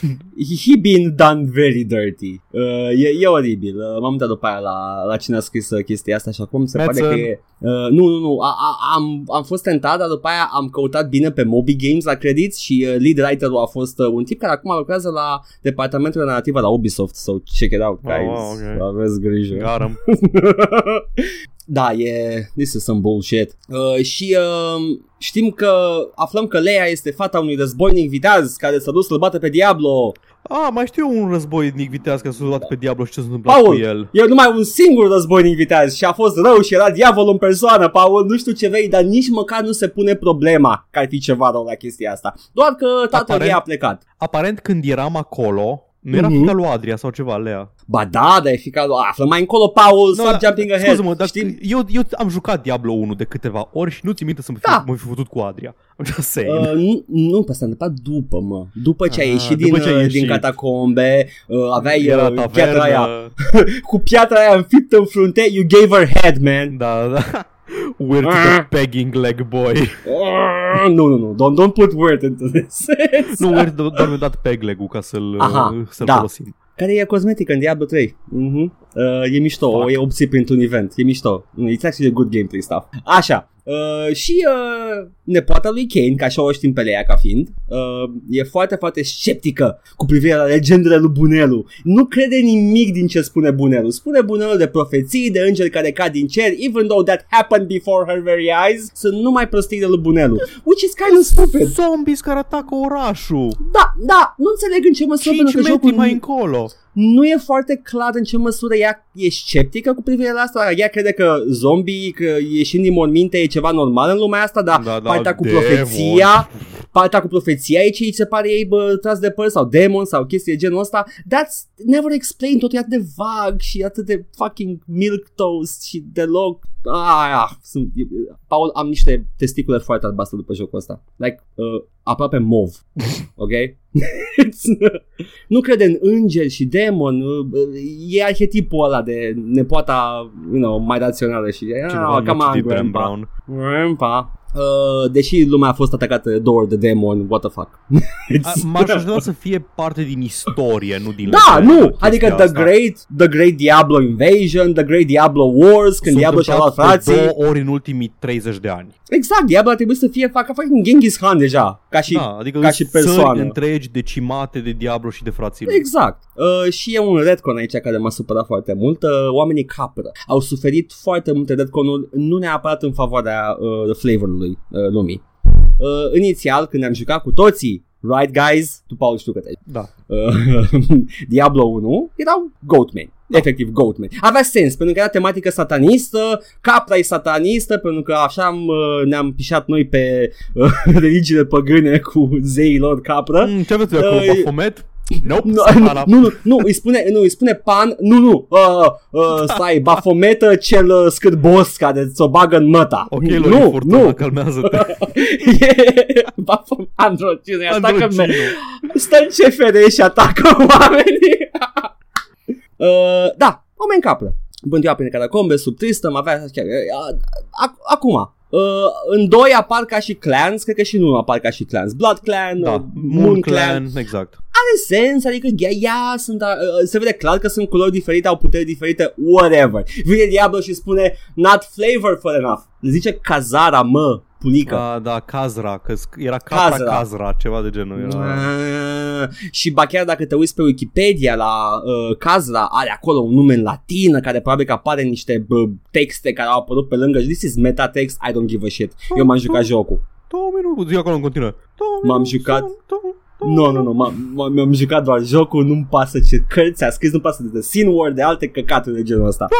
Speaker 1: He been done very dirty. Uh, e, e oribil. Uh, m-am uitat după aia la, la cine a scris uh, chestia asta și acum se pare
Speaker 2: Madsen.
Speaker 1: că e... Uh, nu, nu, nu. A, a, am, am fost tentat, dar după aia am căutat bine pe Moby Games la credits și uh, lead writer-ul a fost uh, un tip care acum lucrează la departamentul de narrativă la Ubisoft. So check it out,
Speaker 2: Oh,
Speaker 1: guys.
Speaker 2: wow, ok.
Speaker 1: Aveți grijă.
Speaker 2: Got him.
Speaker 1: da, e... This is some bullshit. Uh, și uh, știm că... Aflăm că Leia este fata unui războinic viteaz care s-a dus să-l bată pe Diablo.
Speaker 2: Ah, mai știu un războinic viteaz care s-a luat pe Diablo și ce s-a întâmplat
Speaker 1: Paul,
Speaker 2: cu el.
Speaker 1: e numai un singur războinic viteaz și a fost rău și era diavolul în persoană, Paul, nu știu ce vrei, dar nici măcar nu se pune problema că ar fi ceva rău la chestia asta. Doar că tatăl
Speaker 2: Aparent-
Speaker 1: ei a plecat.
Speaker 2: Aparent când eram acolo, nu era
Speaker 1: Mhm.
Speaker 2: fica lui Adria sau ceva, Lea.
Speaker 1: Ba da, dar e fica lui, află mai încolo, Paul, stop
Speaker 2: dar-
Speaker 1: jumping ahead.
Speaker 2: Scuze-mă, dar
Speaker 1: Știi?
Speaker 2: eu, eu am jucat Diablo 1 de câteva ori și nu ți minte să mă fi,
Speaker 1: Da.
Speaker 2: mă fi futut cu Adria. I'm just saying.
Speaker 1: Uh, nu, nu, pe asta întâmplat după, mă. După ce a
Speaker 2: Ah,
Speaker 1: ieșit
Speaker 2: după
Speaker 1: din,
Speaker 2: ce a
Speaker 1: uh,
Speaker 2: ieșit.
Speaker 1: din catacombe, uh, aveai
Speaker 2: Era
Speaker 1: uh, piatra aia,
Speaker 2: tavernă.
Speaker 1: cu piatra aia înfiptă în frunte, you gave her head, man.
Speaker 2: Da, da. Weird
Speaker 1: Ah.
Speaker 2: the pegging leg boy.
Speaker 1: Uh, nu, nu, nu, don't, don't put word into this.
Speaker 2: nu, Weird do- doar mi-a dat peg leg-ul ca să-l,
Speaker 1: Aha,
Speaker 2: uh, să-l
Speaker 1: da.
Speaker 2: folosim.
Speaker 1: care e cosmetică în Diablo 3. Mhm. Uh, e mișto,
Speaker 2: Fuck.
Speaker 1: o e obțit printr-un event, e mișto. It's actually a good gameplay stuff. Așa, Uh, și uh, nepoata lui Kane, ca așa o știm pe ea ca fiind, uh, e foarte, foarte sceptică cu privire la legendele lui Bunelu. Nu crede nimic din ce spune Bunelu. Spune Bunelu de profeții, de îngeri care cad din cer, even though that happened before her very eyes, sunt numai prostii de lui Bunelu. Which is kind of stupid.
Speaker 2: Zombies care atacă orașul.
Speaker 1: Da, da, nu înțeleg în ce măsură
Speaker 2: 5
Speaker 1: pentru că
Speaker 2: metri
Speaker 1: jocul
Speaker 2: mai încolo.
Speaker 1: Nu e foarte clar în ce măsură ea e sceptică cu privire la asta. Ea crede că zombie, că ieșind din morminte e ceva normal în lumea asta, dar
Speaker 2: Da, da,
Speaker 1: partea cu
Speaker 2: demon.
Speaker 1: profeția, partea cu profeția e ce îi se pare ei bă, tras de păr sau demon sau chestii de genul ăsta. That's never explained, totul e atât de vag și atât de fucking milk toast și deloc Ah, sunt, Paul, am niște testicule foarte albastre după jocul ăsta. Like, uh, aproape mov. Ok? nu crede în îngeri și demon. Uh, e arhetipul ăla de nepoata, you know, mai rațională și...
Speaker 2: Cineva
Speaker 1: Ah,
Speaker 2: nu
Speaker 1: come
Speaker 2: a
Speaker 1: on,
Speaker 2: citit Dan
Speaker 1: grandpa.
Speaker 2: Brown.
Speaker 1: Grandpa. Uh, deși lumea a fost atacată de două ori de demon, what the fuck.
Speaker 2: A- M-aș aștepta să fie parte din istorie, nu din
Speaker 1: Da,
Speaker 2: legendă,
Speaker 1: nu,
Speaker 2: chestia
Speaker 1: adică the
Speaker 2: asta.
Speaker 1: great, the great Diablo Invasion, the great Diablo Wars, când
Speaker 2: S-a
Speaker 1: Diablo și-a luat
Speaker 2: întâmplat de
Speaker 1: frații.
Speaker 2: două ori în ultimii 30 de ani.
Speaker 1: Exact, Diablo ar trebui să fie facă fucking Genghis Khan deja, ca și
Speaker 2: da, adică
Speaker 1: ca și
Speaker 2: țări
Speaker 1: persoană.
Speaker 2: întregi decimate de Diablo și de frații lui.
Speaker 1: Exact. Uh, și e un retcon aici care m-a supărat foarte mult. Uh, oamenii capră au suferit foarte multe retconuri, nu neapărat în favoarea uh, flavorului uh, lumii. Uh, inițial, când ne-am jucat cu toții, right guys, tu Paul știu că te
Speaker 2: Da.
Speaker 1: uh, Diablo 1 erau goatmen. Efectiv goatmen. Avea sens pentru că era tematică satanistă, capra e satanistă pentru că așa am, uh, ne-am pișat noi pe uh, religiile păgâne cu zeii lor capră.
Speaker 2: Mm, ce aveți acolo,
Speaker 1: Uh,
Speaker 2: Baphomet? Nope,
Speaker 1: Nu,
Speaker 2: satana.
Speaker 1: nu, nu, nu, îi spune, nu, îi spune pan, nu, nu, uh, uh, stai, bafometă cel uh, scârbos care ți-o bagă în măta.
Speaker 2: Ok,
Speaker 1: nu,
Speaker 2: Lori Furtuna,
Speaker 1: nu,
Speaker 2: calmează-te.
Speaker 1: e Bafom- androcine, atacă
Speaker 2: Androcino.
Speaker 1: stă în CFR și atacă oamenii. uh, da, oameni capră. Bântuia prin catacombe, sub Tristram, avea chiar, uh, ac- acum, Uh, în doi apar ca și clans, cred că și nu apar ca și clans. Blood Clan,
Speaker 2: Da,
Speaker 1: uh,
Speaker 2: Moon Clan, exact.
Speaker 1: Are sens, adică ea, ea sunt, uh, se vede clar că sunt culori diferite, au puteri diferite, whatever. Vine Diablo și spune, not flavorful enough. Le zice Kazara, mă, pulică.
Speaker 2: Da, da, Kazra, că sc- era Capra
Speaker 1: Kazra.
Speaker 2: Kazra, ceva de genul. Era...
Speaker 1: Ah, și ba chiar dacă te uiți pe Wikipedia la uh, Kazra, are acolo un nume în latină care probabil că apare în niște bă, texte care au apărut pe lângă. This is metatext, I don't give a shit. Eu m-am jucat jocul.
Speaker 2: Două minute, zi acolo în continuă. Două
Speaker 1: M-am
Speaker 2: minute,
Speaker 1: jucat.
Speaker 2: Două- două-
Speaker 1: Nu, nu, nu, m-am, m- mi-am jucat doar jocul, nu-mi pasă ce cărți a scris, nu-mi pasă de The Sin War, de alte căcaturi de genul ăsta.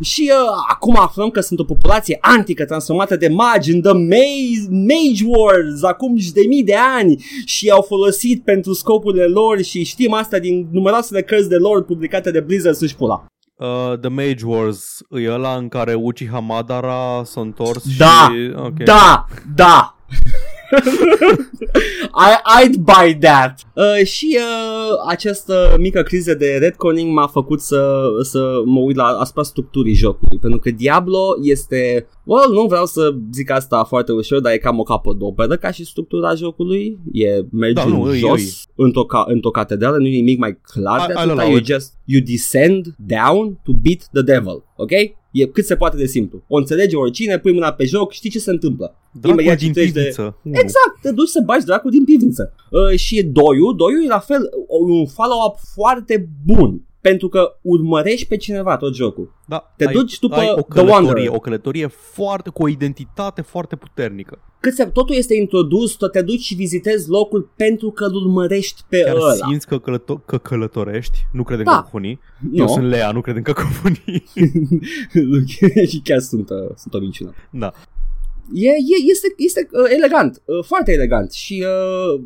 Speaker 1: și uh, acum aflăm că sunt o populație antică transformată de magi în The Mage, Mage Wars acum de mii de ani și au folosit pentru scopurile lor și știm asta din numeroasele cărți de lor publicate de Blizzard să-și pula.
Speaker 2: Uh, The Mage Wars e ăla în care Uchiha Madara s-a întors
Speaker 1: Da,
Speaker 2: și... Okay.
Speaker 1: Da, da. I, I'd buy that. Uh, și uh, această mică criză de retconning m-a făcut să, să mă uit la asupra structurii jocului, pentru că Diablo este, well, nu vreau să zic asta foarte ușor, dar e cam o capodoperă ca și structura jocului, e mergi
Speaker 2: Da,
Speaker 1: în
Speaker 2: nu, e-
Speaker 1: jos într-o, ca, într-o catedrală, nu e nimic mai clar de
Speaker 2: I- I'll
Speaker 1: atâta,
Speaker 2: allow
Speaker 1: you
Speaker 2: it.
Speaker 1: just, you descend down to beat the devil, ok? E cât se poate de simplu. O înțelege oricine, pui mâna pe joc, știi ce se întâmplă.
Speaker 2: Dracul
Speaker 1: Imediat
Speaker 2: din
Speaker 1: citești de-
Speaker 2: pivniță. Unu.
Speaker 1: Exact, te duci să bagi dracul din pivniță. Uh, și doiul, doiul e la fel un follow-up foarte bun. Pentru că urmărești pe cineva tot jocul.
Speaker 2: Da,
Speaker 1: Te
Speaker 2: ai,
Speaker 1: duci după
Speaker 2: ai o
Speaker 1: The
Speaker 2: călătorie,
Speaker 1: Wanderer.
Speaker 2: o călătorie foarte, cu o identitate foarte puternică.
Speaker 1: Cât se, totul este introdus, tot te duci și vizitezi locul pentru că îl urmărești pe
Speaker 2: Chiar
Speaker 1: ăla.
Speaker 2: simți că, călăto- că călătorești, nu cred în
Speaker 1: Da.
Speaker 2: cacofonii. Eu
Speaker 1: Nu.
Speaker 2: sunt Lea, nu cred în cacofonii.
Speaker 1: și chiar sunt, uh, sunt o minciună.
Speaker 2: da.
Speaker 1: E, e, este este uh, elegant, uh, foarte elegant și uh,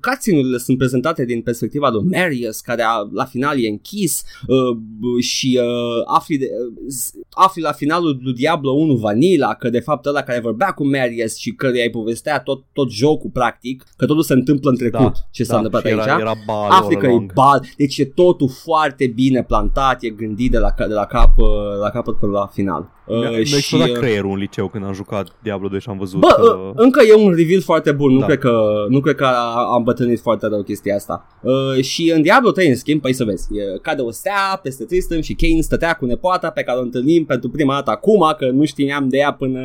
Speaker 1: cutscene-urile sunt prezentate din perspectiva lui Marius, care a, la final e închis uh, și uh, afli, de, uh, s- afli la finalul lui Diablo 1 Vanilla că de fapt ăla care vorbea cu Marius și că îi povestea tot, tot jocul practic, că totul se întâmplă în trecut,
Speaker 2: Da,
Speaker 1: ce s-a
Speaker 2: da,
Speaker 1: întâmplat
Speaker 2: și era,
Speaker 1: aici.
Speaker 2: Era bal
Speaker 1: Afli
Speaker 2: all
Speaker 1: că e
Speaker 2: along.
Speaker 1: bal, deci e totul foarte bine plantat, e gândit de la, ca- de la, cap, uh, la capăt până la final.
Speaker 2: Mi-a,
Speaker 1: Uh,
Speaker 2: mi-a
Speaker 1: și,
Speaker 2: explodat
Speaker 1: uh,
Speaker 2: creierul în liceu când am jucat Diablo 2 și am văzut
Speaker 1: Bă,
Speaker 2: uh,
Speaker 1: uh, încă e un reveal foarte bun, nu,
Speaker 2: Da.
Speaker 1: cred, că, nu cred că a- am bătrânit foarte rău chestia asta. Uh, și în Diablo 3, în schimb, păi să vezi, e, cade o stea peste Tristan și Kane stătea cu nepoata pe care o întâlnim pentru prima dată acum, că nu știam de ea până...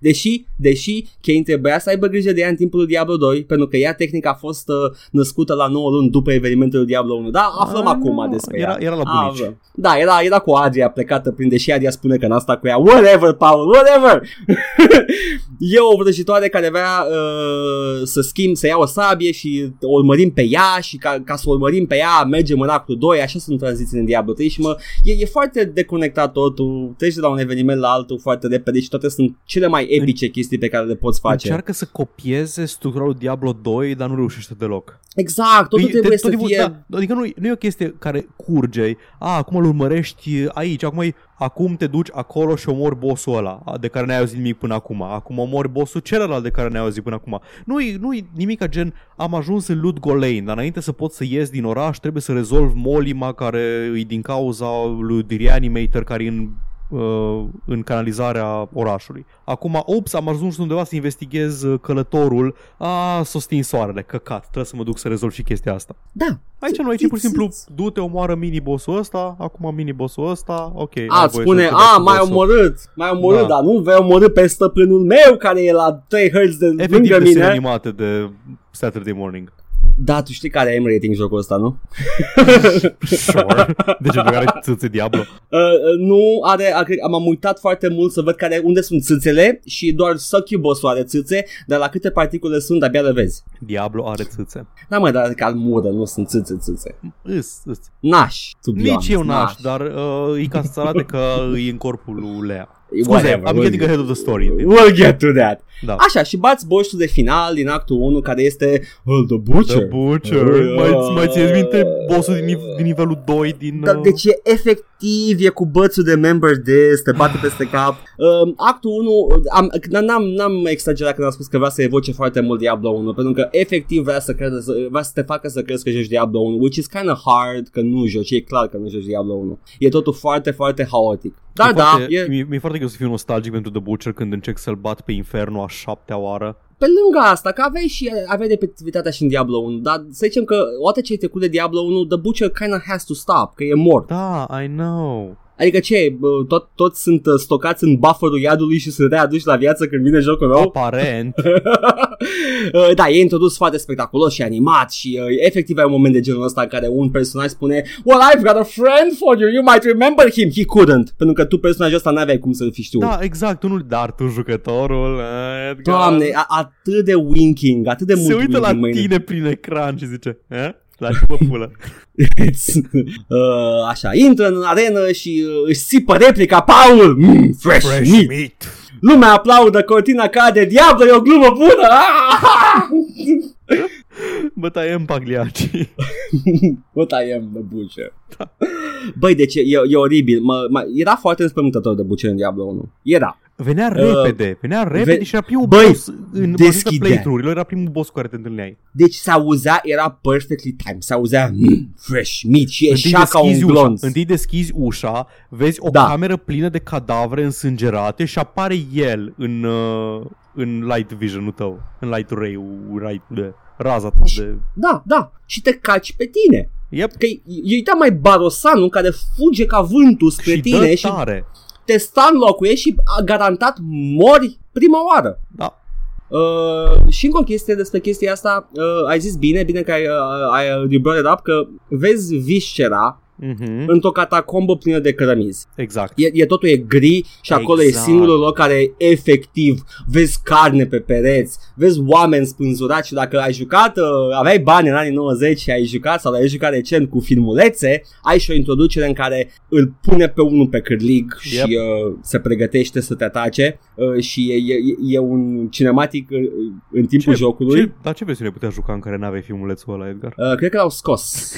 Speaker 1: Deși, deși Kane trebuia să aibă grijă de ea în timpul lui Diablo 2, pentru că ea tehnic a fost uh, născută la 9 luni după evenimentul lui Diablo 1. Da, aflăm
Speaker 2: Ah,
Speaker 1: acum
Speaker 2: nu,
Speaker 1: despre
Speaker 2: era-
Speaker 1: ea.
Speaker 2: era la bunici.
Speaker 1: Aflăm. Da, era, era cu Adria plecată prin deși Adria spune că n-a stat cu ea. Whatever, Paul, whatever! e o vrăjitoare care vrea uh, să schimb, să ia o sabie și o urmărim pe ea și ca, ca să o urmărim pe ea mergem în actul 2, așa sunt tranziții în Diablo 3 și mă, e, e foarte deconectat totul, treci de la un eveniment la altul foarte repede și toate sunt cele mai epice chestii pe care le poți face.
Speaker 2: Încearcă să copieze structura lui Diablo 2, dar nu reușește deloc.
Speaker 1: Exact, totul
Speaker 2: Păi,
Speaker 1: trebuie
Speaker 2: te-
Speaker 1: să
Speaker 2: tot timpul-
Speaker 1: fie...
Speaker 2: Da, adică nu, nu e o chestie care curge. A, acum îl urmărești aici, acum, e, acum te duci acolo și omori bossul ăla de care n-ai auzit nimic până acum. Acum omori bossul celălalt de care n-ai auzit până acum. Nu e, nu e nimic ca gen am ajuns în Ludgo Lane, dar înainte să pot să ies din oraș trebuie să rezolv molima care e din cauza lui The Reanimator care e în uh, în canalizarea orașului. Acum, ops, am ajuns undeva să investighez uh, călătorul. A, s-o stins soarele, căcat. Trebuie să mă duc să rezolv și chestia asta.
Speaker 1: Da,
Speaker 2: Aici nu, aici e pur și simplu du-te, omoară mini-bossul ăsta, acum mini-bossul ăsta, ok. ai
Speaker 1: A, îți
Speaker 2: voie
Speaker 1: spune,
Speaker 2: să te bagi
Speaker 1: a,
Speaker 2: cu
Speaker 1: mai
Speaker 2: bossul."
Speaker 1: omorât, mai omorât,
Speaker 2: Da.
Speaker 1: dar nu vei omorât pe stăpânul meu care e la 3 hărți de
Speaker 2: Efectiv
Speaker 1: lângă
Speaker 2: desene
Speaker 1: mine.
Speaker 2: animate de Saturday morning.
Speaker 1: Da, tu știi care e rating jocul ăsta, nu?
Speaker 2: Sure. De ce nu are țâțe Diablo?
Speaker 1: Uh, uh, nu are, are, am uitat foarte mult să văd care, unde sunt țâțele și doar Succubus are țâțe, dar la câte particule sunt abia le vezi.
Speaker 2: Diablo are țâțe.
Speaker 1: Da mă, dar ca mură, nu sunt țâțe, țâțe.
Speaker 2: Îs, îs.
Speaker 1: Naș, to be
Speaker 2: Nici
Speaker 1: honest,
Speaker 2: eu n-aș, dar uh, e ca să arate că e în corpul lui Lea. Scuze,
Speaker 1: Whatever,
Speaker 2: I'm
Speaker 1: we'll
Speaker 2: getting
Speaker 1: get-
Speaker 2: ahead of the story.
Speaker 1: We'll get to that.
Speaker 2: Da.
Speaker 1: Așa, și bați boșul de final din actul 1 care este uh, The Butcher.
Speaker 2: The Butcher.
Speaker 1: Uh,
Speaker 2: Mai, mai țineți minte bossul din, nive- din nivelul 2 din...
Speaker 1: Da,
Speaker 2: uh,
Speaker 1: deci e efectiv, e cu bățul de member this, te bate peste cap. Um, actul 1, am, n-am, n-am exagerat când am spus că vrea să evoce foarte mult Diablo 1, pentru că efectiv vrea să, crede, să, vrea să te facă să crezi că joci Diablo 1, which is kind of hard că nu joci, e clar că nu joci Diablo 1. E totul foarte, foarte haotic. Dar
Speaker 2: e
Speaker 1: da,
Speaker 2: foarte,
Speaker 1: e,
Speaker 2: mi-e, mi-e foarte greu să fiu nostalgic pentru The Butcher când încerc să-l bat pe Inferno a șaptea oară.
Speaker 1: pe lângă asta, că aveai și aveai repetitivitatea și în Diablo 1, dar să zicem că odată ce ai trecut de Diablo 1, The Butcher kind of has to stop, că e mort.
Speaker 2: Da, I know.
Speaker 1: Adică ce, bă, tot, toți sunt uh, stocați în bufferul iadului și sunt readuși la viață când vine jocul nou?
Speaker 2: Aparent.
Speaker 1: Uh, da, e introdus foarte spectaculos și animat și uh, efectiv ai un moment de genul ăsta în care un personaj spune Well, I've got a friend for you, you might remember him. He couldn't, pentru că tu personajul ăsta n-aveai cum să-l fi știut.
Speaker 2: da, exact, unul, dar tu jucătorul, eh, Edgar,
Speaker 1: Doamne, a- atât de winking, atât de mult
Speaker 2: se uită la
Speaker 1: winking, mâine.
Speaker 2: tine prin ecran și zice, eh? La ce mă pulă?
Speaker 1: uh, așa, intră în arenă și uh, își țipă replica Paul, mm, fresh, fresh meat.
Speaker 2: meat.
Speaker 1: Lumea aplaudă, cortina cade, diavol, e o glumă bună! Ah!
Speaker 2: Bătaie în Pagliacci.
Speaker 1: What I am the butcher. Băi, deci e, e oribil. Mă, mă, era foarte înspământător de Butcher în Diablo 1. Era.
Speaker 2: Venea
Speaker 1: Uh,
Speaker 2: repede, venea repede
Speaker 1: ve-
Speaker 2: și era primul
Speaker 1: Băi,
Speaker 2: boss în
Speaker 1: deschidea.
Speaker 2: deschidea. playthrough-urilor, era primul boss cu care te întâlneai.
Speaker 1: Deci se auzea, era perfectly timed. Se auzea mm, fresh meat și
Speaker 2: Întâi
Speaker 1: ieșea ca un
Speaker 2: deschizi, ușa,
Speaker 1: glonț.
Speaker 2: întâi deschizi ușa, vezi o
Speaker 1: Da.
Speaker 2: cameră plină de cadavre însângerate și apare el în, uh, în light vision-ul tău, în light ray-ul, right, de, raza ta de...
Speaker 1: Da, da. Și te caci pe tine.
Speaker 2: Yep.
Speaker 1: Că e, e uita mai Barosanul care fuge ca vântul spre
Speaker 2: și
Speaker 1: tine
Speaker 2: dă
Speaker 1: și
Speaker 2: tare.
Speaker 1: te sta în locul ei și a garantat mori prima oară.
Speaker 2: Da.
Speaker 1: Uh, și încă o chestie despre chestia asta, uh, ai zis bine, bine că ai, uh, ai uh, you brought it up, că vezi viscera
Speaker 2: Mm-hmm.
Speaker 1: într-o catacombă plină de cărămizi.
Speaker 2: Exact.
Speaker 1: E, e totul e gri și acolo e
Speaker 2: Exact.
Speaker 1: singurul loc care efectiv vezi carne pe pereți, vezi oameni spânzurați și dacă ai jucat, uh, aveai bani în anii 90 și ai jucat sau ai jucat recent cu filmulețe, ai și o introducere în care îl pune pe unul pe cârlig și
Speaker 2: Yep.
Speaker 1: uh, se pregătește să te atace uh, și e, e, e un cinematic uh, în timpul
Speaker 2: Ce-
Speaker 1: jocului.
Speaker 2: Ce, dar ce versiune putea juca în care n-aveai filmulețul ăla, Edgar?
Speaker 1: Uh, cred că l-au scos.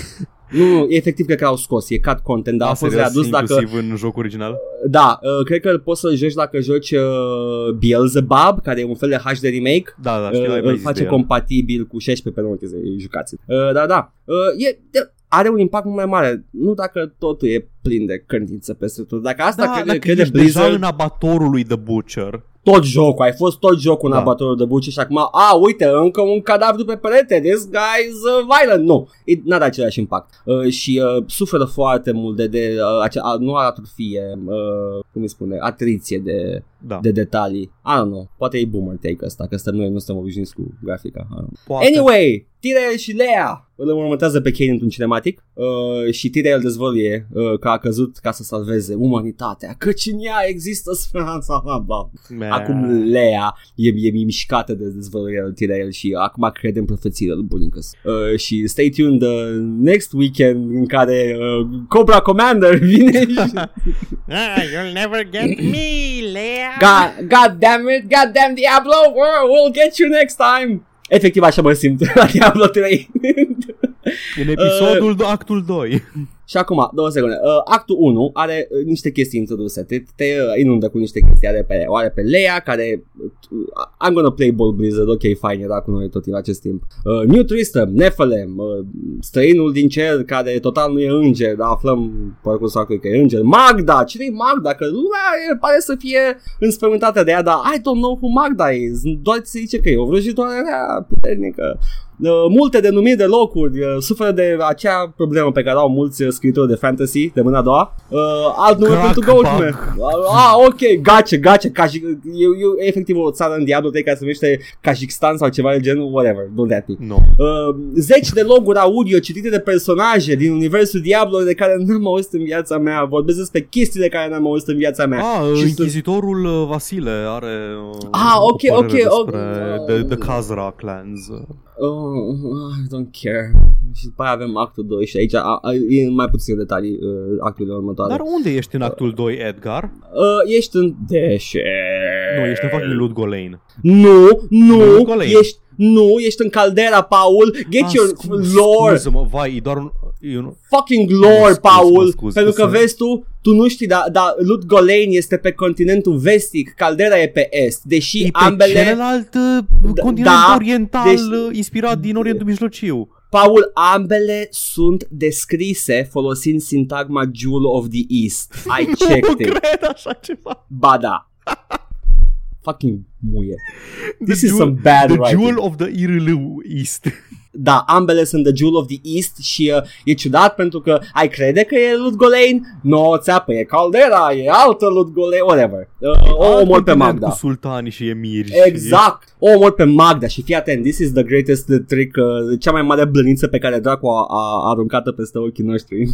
Speaker 1: Nu, nu, efectiv cred că l-au scos, e cut content, dar a fost
Speaker 2: serios,
Speaker 1: readus dacă
Speaker 2: inclusiv în jocul original?
Speaker 1: Da, uh, cred că poți să-l joci dacă joci uh, Beelzebub, care e un fel de HD remake.
Speaker 2: Da, da, știu, ai
Speaker 1: Uh,
Speaker 2: mai
Speaker 1: îl
Speaker 2: zis
Speaker 1: face
Speaker 2: de el.
Speaker 1: compatibil cu 16 pe nu să jucați. Uh, da, da. Uh, e, de, are un impact mult mai mare. Nu dacă totul e plin de cărniță peste tot. Dacă asta
Speaker 2: Da,
Speaker 1: crede,
Speaker 2: dacă
Speaker 1: crede
Speaker 2: ești
Speaker 1: Blizzard,
Speaker 2: deja în abatorul lui The Butcher.
Speaker 1: Tot jocul, ai fost tot jocul în
Speaker 2: Da.
Speaker 1: abatorul de buce și acum, a, uite, încă un cadavru pe perete, this guy is uh, violent. Nu, it, n-are același impact. Uh, și uh, suferă foarte mult de, de uh, acea, a, nu atrofie, uh, cum îi spune, atriție de,
Speaker 2: Da.
Speaker 1: de detalii. I don't know, poate e boomer take ăsta, că stăm noi nu suntem obișnuiți cu grafica. I don't know.
Speaker 2: Poate.
Speaker 1: Anyway, Tyrell și Lea îl următează pe Kane într-un cinematic uh, și Tyrell dezvăluie uh, că a căzut ca să salveze umanitatea, căci în ea există speranța. Bla, bla.
Speaker 2: Man.
Speaker 1: Acum Lea e, e mișcată de dezvăluirea lui Tyrell și acum crede în profețiile lui Bunicus. Uh, și stay tuned uh, next weekend în care uh, Cobra Commander vine și...
Speaker 2: Ah, you'll never get me, Lea.
Speaker 1: God, God damn it, God damn Diablo, we'll, we'll get you next time. Efectiv așa mă simt la Diablo 3.
Speaker 2: În episodul, uh, actul 2.
Speaker 1: Și acum, două secunde. Uh, actul 1 are uh, niște chestii introduse. Te, te uh, inundă cu niște chestii. Are pe, o are pe Leia, care... Uh, I'm gonna play Ball Blizzard. Ok, fine, era cu noi tot în acest timp. Uh, New Tristam, Nephilim, uh, străinul din cer, care total nu e înger, dar aflăm, parcurs că e înger. Magda, cine e Magda? Că lumea e, pare să fie înspământată de ea, dar I don't know who Magda is. Doar ți se zice că e o vrăjitoare rea puternică. Uh, multe denumiri de locuri uh, suferă de acea problemă pe care au mulți uh, scriitori de fantasy de mâna a doua. Uh, alt nume
Speaker 2: Crackback.
Speaker 1: pentru Goldman. Uh, ah, ok, gace, gace, Kaji, e, e efectiv o țară în Diablo 3 care se numește Kazakhstan sau ceva de genul, whatever, don't that be.
Speaker 2: Nu.
Speaker 1: Uh, zeci de loguri audio citite de personaje din universul Diablo de care n-am auzit în viața mea. Vorbesc despre chestii de care n-am auzit în viața mea.
Speaker 2: Ah,
Speaker 1: Și să-
Speaker 2: Inchizitorul uh, Vasile are uh,
Speaker 1: Ah,
Speaker 2: o
Speaker 1: ok,
Speaker 2: părere
Speaker 1: ok,
Speaker 2: despre
Speaker 1: ok.
Speaker 2: The, the Khazra clans.
Speaker 1: Oh, I don't care. Și după aia avem actul 2 și aici a, a, e mai puține detalii uh, actele următoare.
Speaker 2: Dar unde ești în actul 2, Edgar?
Speaker 1: Uh, ești în deșe.
Speaker 2: Nu, ești în fucking Ludgolain.
Speaker 1: Nu, nu,
Speaker 2: Ludgolain.
Speaker 1: ești nu, ești în caldera, Paul. Get
Speaker 2: Ah,
Speaker 1: your
Speaker 2: scu-
Speaker 1: lore,
Speaker 2: Scuză-mă, vai, e doar un... E un...
Speaker 1: fucking lore,
Speaker 2: Mă scuz,
Speaker 1: Paul.
Speaker 2: mă scuz,
Speaker 1: pentru că
Speaker 2: să-
Speaker 1: vezi tu, tu nu știi, dar da, Ludgolain este pe continentul vestic, caldera e pe est, deși
Speaker 2: E pe
Speaker 1: ambele...
Speaker 2: celălalt uh,
Speaker 1: Da,
Speaker 2: continent
Speaker 1: da,
Speaker 2: oriental
Speaker 1: deci-
Speaker 2: uh, inspirat din Orientul Mijlociu.
Speaker 1: Paul, ambele sunt descrise folosind sintagma Jewel of the East. I
Speaker 2: Nu
Speaker 1: checked it.
Speaker 2: cred așa ceva.
Speaker 1: Ba da. Fucking muie. This
Speaker 2: The
Speaker 1: is
Speaker 2: jewel-
Speaker 1: some bad
Speaker 2: The
Speaker 1: writing.
Speaker 2: Jewel of the Irlu East.
Speaker 1: Da, ambele sunt The Jewel of the East și uh, e ciudat pentru că ai crede că e Ludgolain? No, țeapă, e Caldera, e altă Ludgolain, whatever. Uh, o
Speaker 2: Alt
Speaker 1: omor pe
Speaker 2: continent
Speaker 1: Magda.
Speaker 2: Cu sultani și emiri.
Speaker 1: Exact, o omor pe Magda și fii atent, this is the greatest trick, uh, cea mai mare blăniță pe care Dracu a, a aruncat-o peste ochii noștri.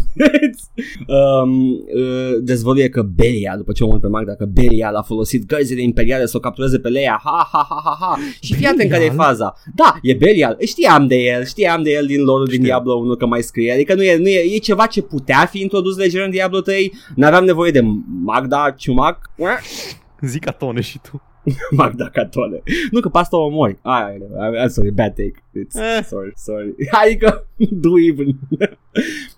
Speaker 1: um, uh, dezvăluie că Belial, după ce omor pe Magda, că Belial a folosit gărzile imperiale să o captureze pe Leia, ha, ha, ha, ha, ha. Și fii atent care e
Speaker 2: Belial?
Speaker 1: faza. Da, e Belial, știam de el, știam de el din lore din
Speaker 2: Știu.
Speaker 1: Diablo 1 că mai scrie, adică nu e, nu e, e ceva ce putea fi introdus lejer în Diablo 3, n-aveam nevoie de Magda Ciumac,
Speaker 2: Zic atone și tu.
Speaker 1: Magda Catone. Nu că pe asta o omori. Ai, I'm sorry, bad take. It's,
Speaker 2: Eh.
Speaker 1: Sorry, sorry. Adică, do even.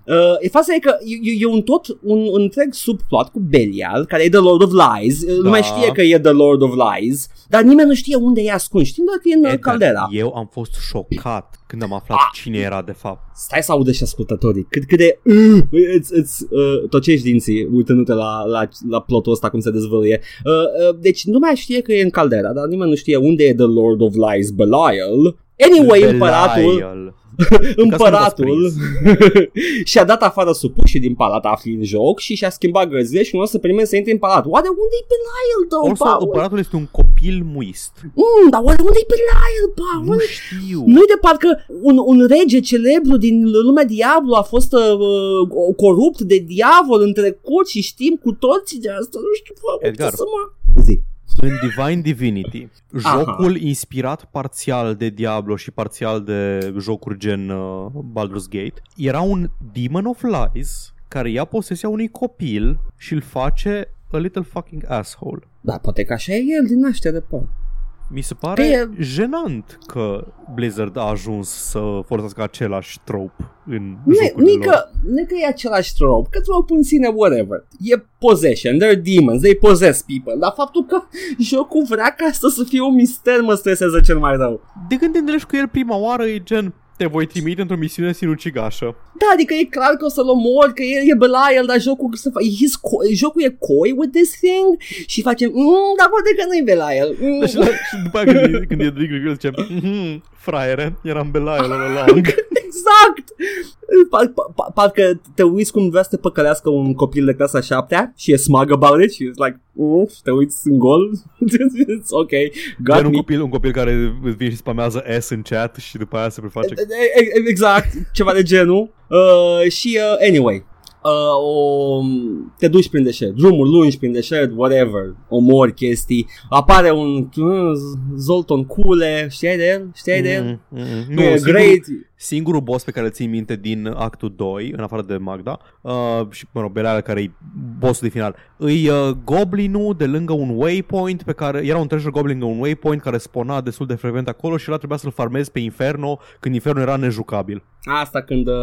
Speaker 1: uh, e faza e că e, e, e un tot, un, un întreg subplot cu Belial, care e The Lord of Lies. Da. Lumea știe că e The Lord of Lies, dar nimeni nu știe unde e ascuns. Știm doar că e în
Speaker 2: Edgar,
Speaker 1: caldera.
Speaker 2: Eu am fost șocat când am aflat
Speaker 1: Ah.
Speaker 2: cine era de fapt.
Speaker 1: Stai să audă și ascultătorii. Cât, cât de... Uh, îți, îți uh, tocești dinții uitându-te la, la, la plotul ăsta cum se dezvăluie. Uh, uh, deci nu mai știe că e în caldera, dar nimeni nu știe unde e The Lord of Lies, Belial. Anyway, împăratul,
Speaker 2: Belial.
Speaker 1: împăratul și-a dat afară supușii din palat afli în joc și și-a schimbat gărzile și nu o să prime să intre în palat. Oare unde e Belial, though,
Speaker 2: Also,
Speaker 1: Paul?
Speaker 2: împăratul este un copil muist.
Speaker 1: Mm, dar oare unde e Belial, Paul?
Speaker 2: Nu știu.
Speaker 1: Nu-i de parcă un, un rege celebru din lumea Diablo a fost uh, corupt de diavol în trecut și știm cu toții de asta. Nu știu, bă,
Speaker 2: Edgar.
Speaker 1: să mă... Zi.
Speaker 2: În Divine Divinity,
Speaker 1: Aha.
Speaker 2: jocul inspirat parțial de Diablo și parțial de jocuri gen uh, Baldur's Gate, era un Demon of Lies care ia posesia unui copil și îl face a little fucking asshole.
Speaker 1: Da, poate că așa e el din naștere, pă.
Speaker 2: Mi se pare
Speaker 1: E-
Speaker 2: jenant că Blizzard a ajuns să folosească același trope în
Speaker 1: Nu
Speaker 2: jocurile
Speaker 1: e
Speaker 2: lor.
Speaker 1: că, nu e că e același trope, că trope în sine, whatever. E possession, they're demons, they possess people, dar faptul că jocul vrea ca asta să fie un mister mă stresează cel mai rău.
Speaker 2: De când te întâlnești cu el prima oară e gen Te voi trimite într-o misiune sinucigașă.
Speaker 1: Da, adică e clar că o să-l omor, că el e Belial, dar jocul, să fa- he's co- jocul e coi with this thing și facem, mm, dar poate că nu e Belial. Mm.
Speaker 2: Deci, la, și după aia când, e- când e Rick Grill zice, mhm, fraiere, eram Belial all along.
Speaker 1: Exact! Par, par, parcă te uiți cum vrea să te păcălească un copil de clasa 7 și e smug about it și e like, mm, și te uiți în gol. It's ok, got
Speaker 2: Gen un
Speaker 1: me.
Speaker 2: copil, un copil care îți vine și spamează S în chat și după aia se preface
Speaker 1: E- e- Exact, ceva de genul. Uh, și uh, anyway, uh, o, te duci prin deșert, drumuri lungi prin deșert, whatever, omori chestii, apare un uh, Zolton Cule, știai de el? Știai de el?
Speaker 2: Mm, mm, mm.
Speaker 1: Nu, e
Speaker 2: singurul-
Speaker 1: great.
Speaker 2: Singurul boss pe care îl țin minte din actul 2, în afară de Magda, uh, și, mă rog, Belial care e bossul de final, îi uh, goblinul de lângă un waypoint pe care, era un treasure goblin de un waypoint care spona destul de frecvent acolo și ăla trebuia să-l farmezi pe Inferno când Inferno era nejucabil.
Speaker 1: Asta când uh,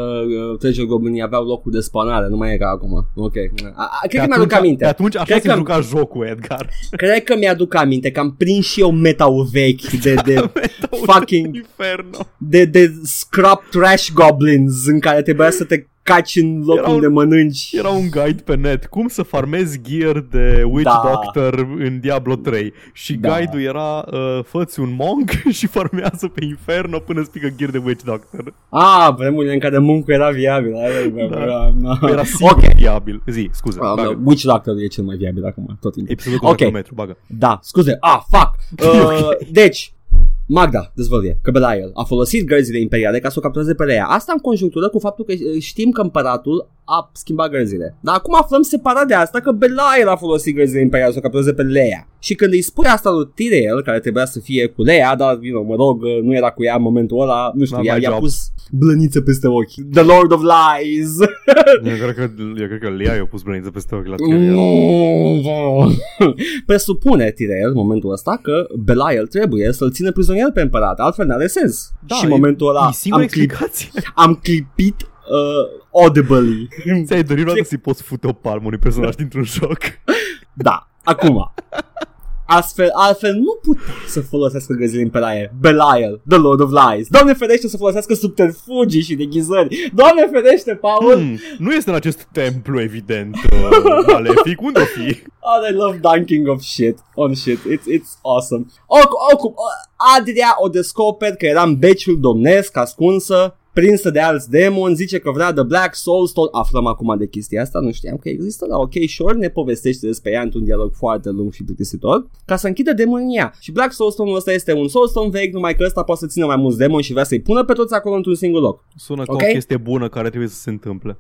Speaker 1: Treasure Goblin aveau locul de spanare, nu mai e ca acum. Ok. A, a, cred că
Speaker 2: Pe
Speaker 1: mi-aduc
Speaker 2: atunci-
Speaker 1: aminte.
Speaker 2: Pe atunci așa
Speaker 1: Cred
Speaker 2: se
Speaker 1: că-
Speaker 2: juca jocul, Edgar.
Speaker 1: Cred că mi-aduc aminte că am prins și eu meta vechi de, de fucking
Speaker 2: Inferno.
Speaker 1: de, de scrap trash goblins în care trebuia să te caci în locul
Speaker 2: Era un-
Speaker 1: unde mănânci.
Speaker 2: Era un guide pe net, cum să farmezi gear de Witch
Speaker 1: Da.
Speaker 2: Doctor în Diablo 3 și
Speaker 1: Da.
Speaker 2: guide-ul era uh, fă un monk și farmează pe Inferno până îți pică gear de Witch Doctor.
Speaker 1: Ah, vremurile în care muncul era viabil. Da. Era, na.
Speaker 2: Era singur
Speaker 1: Ok.
Speaker 2: viabil. Zi, scuze.
Speaker 1: Ah,
Speaker 2: bagă.
Speaker 1: no, Witch Doctor e cel mai viabil acum, tot timpul.
Speaker 2: Episodul cu
Speaker 1: Ok.
Speaker 2: okay. metru, bagă.
Speaker 1: Da, scuze. Ah, fuck. Uh, deci, Magda dezvăluie că Belial a folosit gărzile imperiale ca să o captureze pe Leia. Asta în conjunctură cu faptul că uh, știm că împăratul a schimbat gărzile. Dar acum aflăm separat de asta că Belial a folosit gărzile imperiale să o captureze pe Leia. Și când îi spui asta lui Tyrell, care trebuia să fie cu Leia, dar, you know, mă rog, uh, nu era cu ea în momentul ăla, nu știu,
Speaker 2: Not
Speaker 1: i-a,
Speaker 2: my
Speaker 1: i-a
Speaker 2: job.
Speaker 1: pus blăniță peste ochi. The Lord of Lies.
Speaker 2: Eu cred că, eu cred că Lia i-a pus brăniță peste ochi la
Speaker 1: Mm.
Speaker 2: Tyrion.
Speaker 1: Presupune Tyrell în momentul ăsta că Belial trebuie să-l țină prizonier pe împărat, altfel n-are sens.
Speaker 2: Da,
Speaker 1: și în
Speaker 2: e-
Speaker 1: momentul ăla
Speaker 2: E singura
Speaker 1: am, clip,
Speaker 2: explicație.
Speaker 1: am clipit uh, audibly.
Speaker 2: Ți-ai dorit vreodată să-i poți fute o palmă unui personaj dintr-un joc.
Speaker 1: da, acum. Astfel, altfel nu putea să folosească găzile imperiale. Belial, the Lord of Lies. Doamne ferește să folosească subterfugii și deghizări. Doamne ferește, Paul.
Speaker 2: Hmm, nu este în acest templu, evident, uh, malefic. Unde o fi?
Speaker 1: Oh, I love dunking of shit on shit. It's, it's awesome. Oricum, oricum, Adria o descoper că era în beciul domnesc ascunsă, prinsă de alți demoni, zice că vrea The Black Soulstone. Aflăm acum de chestia asta, nu știam că există, dar ok, sure, ne povestește despre ea într-un dialog foarte lung și plictisitor, ca să închidă demonii în ea. Și Black Soulstone-ul ăsta este un Soulstone vechi, numai că ăsta poate să țină mai mulți demoni și vrea să-i pună pe toți acolo într-un singur loc.
Speaker 2: Sună ca
Speaker 1: Ok.
Speaker 2: o chestie bună care trebuie să se întâmple.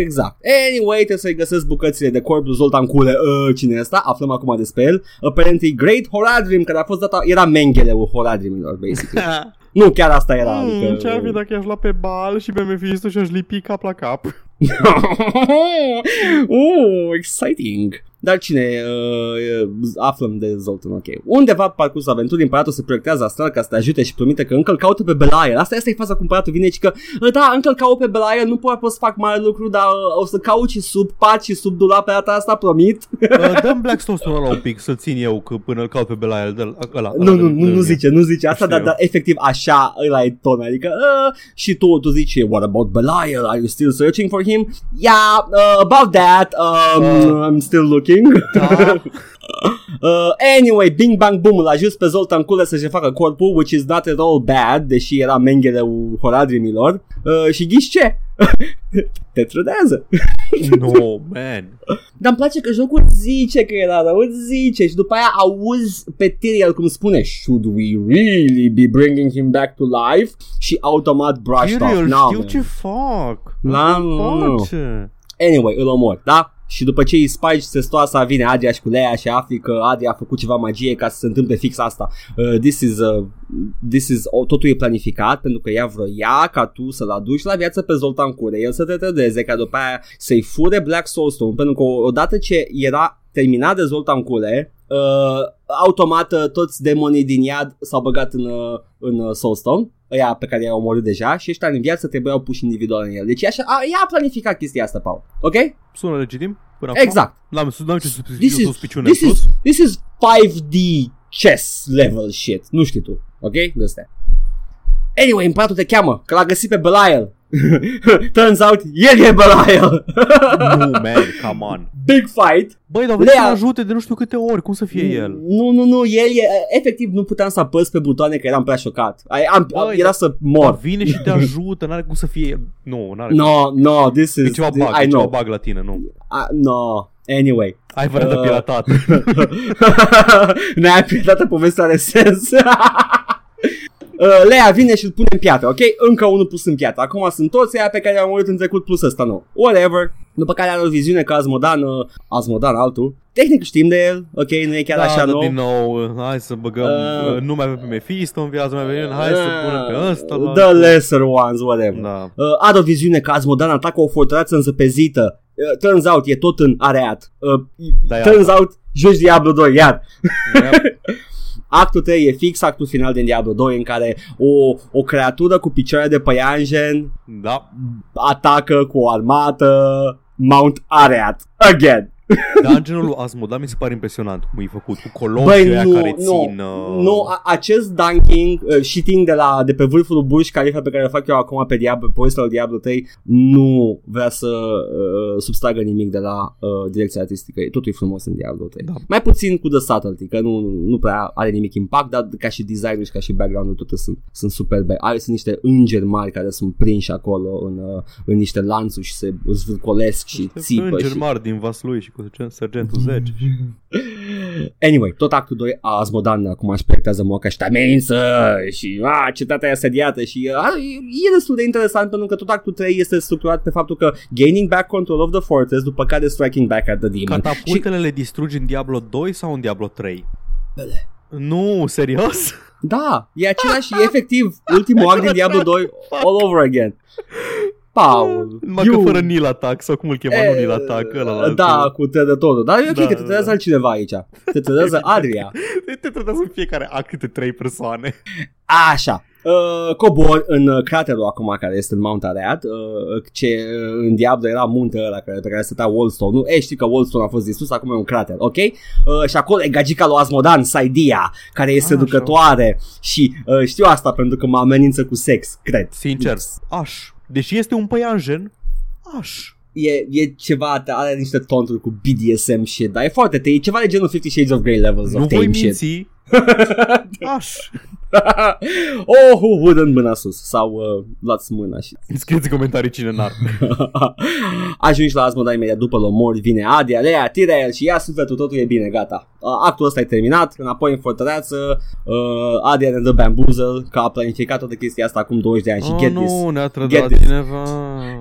Speaker 1: Exact. Anyway, trebuie să-i găsesc bucățile de corp lui Zoltan Cule. Uh, cine e ăsta? Aflăm acum despre el. Apparently Great Horadrim, care a fost data... Era Menghele-ul Horadrimilor, basically. nu, chiar asta era.
Speaker 2: Hmm,
Speaker 1: adică...
Speaker 2: ce-ar fi dacă i-aș lua pe bal și pe Mephisto și aș lipi cap la cap?
Speaker 1: uh, exciting. Dar cine uh, aflăm de Zoltan, ok. Undeva pe parcursul aventurii, împăratul se proiectează astral ca să te ajute și promite că încă îl caută pe Belial. Asta, asta e faza cu împăratul vine și că "Uh, da, încă îl caut pe Belial, nu pot, pot să fac mare lucru, dar uh, o să caut și sub pat și sub dulap pe data asta, promit.
Speaker 2: Uh, dăm Blackstone ăla un pic să-l țin eu că până îl caut pe Belial de ăla.
Speaker 1: nu, nu, nu, nu zice, nu zice asta,
Speaker 2: Știu.
Speaker 1: dar, dar efectiv așa ăla e ton, adică uh, și tu, tu zici, what about Belial, are you still searching for him? Yeah, uh, about that, um,
Speaker 2: Uh.
Speaker 1: I'm still looking.
Speaker 2: Da.
Speaker 1: Uh, anyway, Bing Bang Boom l-a ajuns pe Zoltan Cule să-și facă corpul, which is not at all bad, deși era menghele horadrimilor. Uh, și ghiși ce? Te trădează.
Speaker 2: no, man.
Speaker 1: Dar îmi place că jocul zice că era rău, îți zice și după aia auzi pe Tyriel cum spune Should we really be bringing him back to life? Și automat brushed off.
Speaker 2: Tyrion,
Speaker 1: No,
Speaker 2: știu
Speaker 1: man.
Speaker 2: ce fac.
Speaker 1: La-
Speaker 2: Nu face.
Speaker 1: Anyway, îl omor, da? Și după ce îi spargi testoasa vine Adria și cu Leia și afli că Adria a făcut ceva magie ca să se întâmple fix asta. Uh, this is, uh, this is, oh, totul e planificat pentru că ea vroia ca tu să-l aduci la viață pe Zoltan Cure, el să te trădeze ca după aia să-i fure Black Soulstone pentru că odată ce era terminat de Zoltan Cure, uh, automat uh, toți demonii din iad s-au băgat în, uh, în uh, Soulstone ăia pe care i-au omorât deja și ăștia în viață trebuiau puși individual în el. Deci așa, a, ea a planificat chestia asta, Paul. Ok?
Speaker 2: Sună legitim? Până acum?
Speaker 1: Exact.
Speaker 2: N-am, n-am ce
Speaker 1: This is,
Speaker 2: suspiciune
Speaker 1: this
Speaker 2: în sus.
Speaker 1: is, this is 5D chess level shit. Nu știi tu. Ok? De astea. Anyway, împăratul te cheamă, că l-a găsit pe Belial. Turns out, el e Belial.
Speaker 2: nu, man, come on.
Speaker 1: Big fight.
Speaker 2: Băi, dar vrei să ajute de nu știu câte ori, cum să fie el?
Speaker 1: Nu, nu, nu, el e, efectiv nu puteam să apăs pe butoane că eram prea șocat. Am, Băi, era să mor.
Speaker 2: Vine și te ajută, n-are cum să fie el. Nu, n-are
Speaker 1: No, cum. no, this is...
Speaker 2: E ceva bug, I e know. ceva bug la tine, nu.
Speaker 1: Uh, no, Anyway.
Speaker 2: Ai vără uh, de piratat.
Speaker 1: N-ai piratat povestea are sens. Uh, Lea vine și îl pune în piatră, ok? Încă unul pus în piatră. Acum sunt toți aia pe care am murit în trecut plus ăsta nou. Whatever. După care are o viziune ca Azmodan, uh, Azmodan altul. Tehnic știm de el, ok, nu e chiar
Speaker 2: da,
Speaker 1: așa nou.
Speaker 2: din nou, hai să băgăm, uh, uh, nu mai avem pe Mephisto în viața, mai avem, hai uh, să punem pe ăsta.
Speaker 1: The lesser ones, whatever. Da. Uh, are o viziune ca Azmodan atacă o fortăreață înzăpezită. Uh, turns out, e tot în areat. Uh, da, turns iar. out, joci Diablo 2, iar. Yep. Actul 3 e fix actul final din Diablo 2 în care o, o creatură cu picioare de păianjen
Speaker 2: da.
Speaker 1: atacă cu o armată Mount Areat. Again.
Speaker 2: Dungeonul lui Asmoda mi se pare impresionant cum e făcut, cu coloșii nu, care nu, țin... Uh...
Speaker 1: Nu, a, acest dunking, uh, shitting de, la, de pe vârful Burj Khalifa pe care îl fac eu acum pe Diablo, pe lui Diablo 3, nu vrea să uh, substragă nimic de la uh, direcția artistică. Totul e frumos în Diablo 3. Da. Mai puțin cu The Subtlety, că nu, nu prea are nimic impact, dar ca și design și ca și background-ul toate sunt, sunt superbe. Are, sunt niște îngeri mari care sunt prinși acolo în, uh, în niște lanțuri și se zvârcolesc și țipă.
Speaker 2: Îngeri
Speaker 1: și...
Speaker 2: mari din Vaslui și cu Sergentul 10.
Speaker 1: Anyway, tot actul 2, Azmodan acum își proiectează moca și te amenință și a, cetatea e asediată și a, e destul de interesant pentru că tot actul 3 este structurat pe faptul că gaining back control of the fortress după care striking back at the demon.
Speaker 2: Catapultele și... le distrugi în Diablo 2 sau în Diablo 3? Bele. Nu, serios?
Speaker 1: Da, e același, e efectiv ultimul act din Diablo 2 all over again. Paul.
Speaker 2: Numai you... că fără Nil Attack sau cum îl chema, e, nu Nil Attack, ăla
Speaker 1: Da, cu trădătorul. Dar e ok da, că te trădează da. altcineva aici. Te trădează Adria.
Speaker 2: te trădează în fiecare act câte trei persoane.
Speaker 1: Așa. Uh, cobor în craterul acum care este în Mount Arad, uh, ce uh, în Diablo era muntele ăla care, pe care stătea Wallstone. Nu, e, știi că Wallstone a fost distrus, acum e un crater, ok? Uh, și acolo e gagica lui Asmodan, Saidia, care e seducătoare și uh, știu asta pentru că mă amenință cu sex, cred.
Speaker 2: Sincer, aș Deși este un păianjen, aș.
Speaker 1: E, e ceva, are niște tonturi cu BDSM shit, dar e foarte, e ceva de genul Fifty Shades of Grey levels
Speaker 2: nu
Speaker 1: of tame
Speaker 2: minți,
Speaker 1: shit.
Speaker 2: Aș.
Speaker 1: oh, who wouldn't mâna sus sau uh, luați mâna și...
Speaker 2: Scrieți comentarii cine n-ar.
Speaker 1: Ajungi la Asmoda imediat după lomori, vine Adia, Lea, tira el și ia sufletul, totul e bine, gata. Uh, actul ăsta e terminat, înapoi în fortăreață, uh, Adia ne dă bamboozle, că a planificat toată chestia asta acum 20 de ani și
Speaker 2: oh,
Speaker 1: get
Speaker 2: nu,
Speaker 1: this.
Speaker 2: ne-a trădat cineva.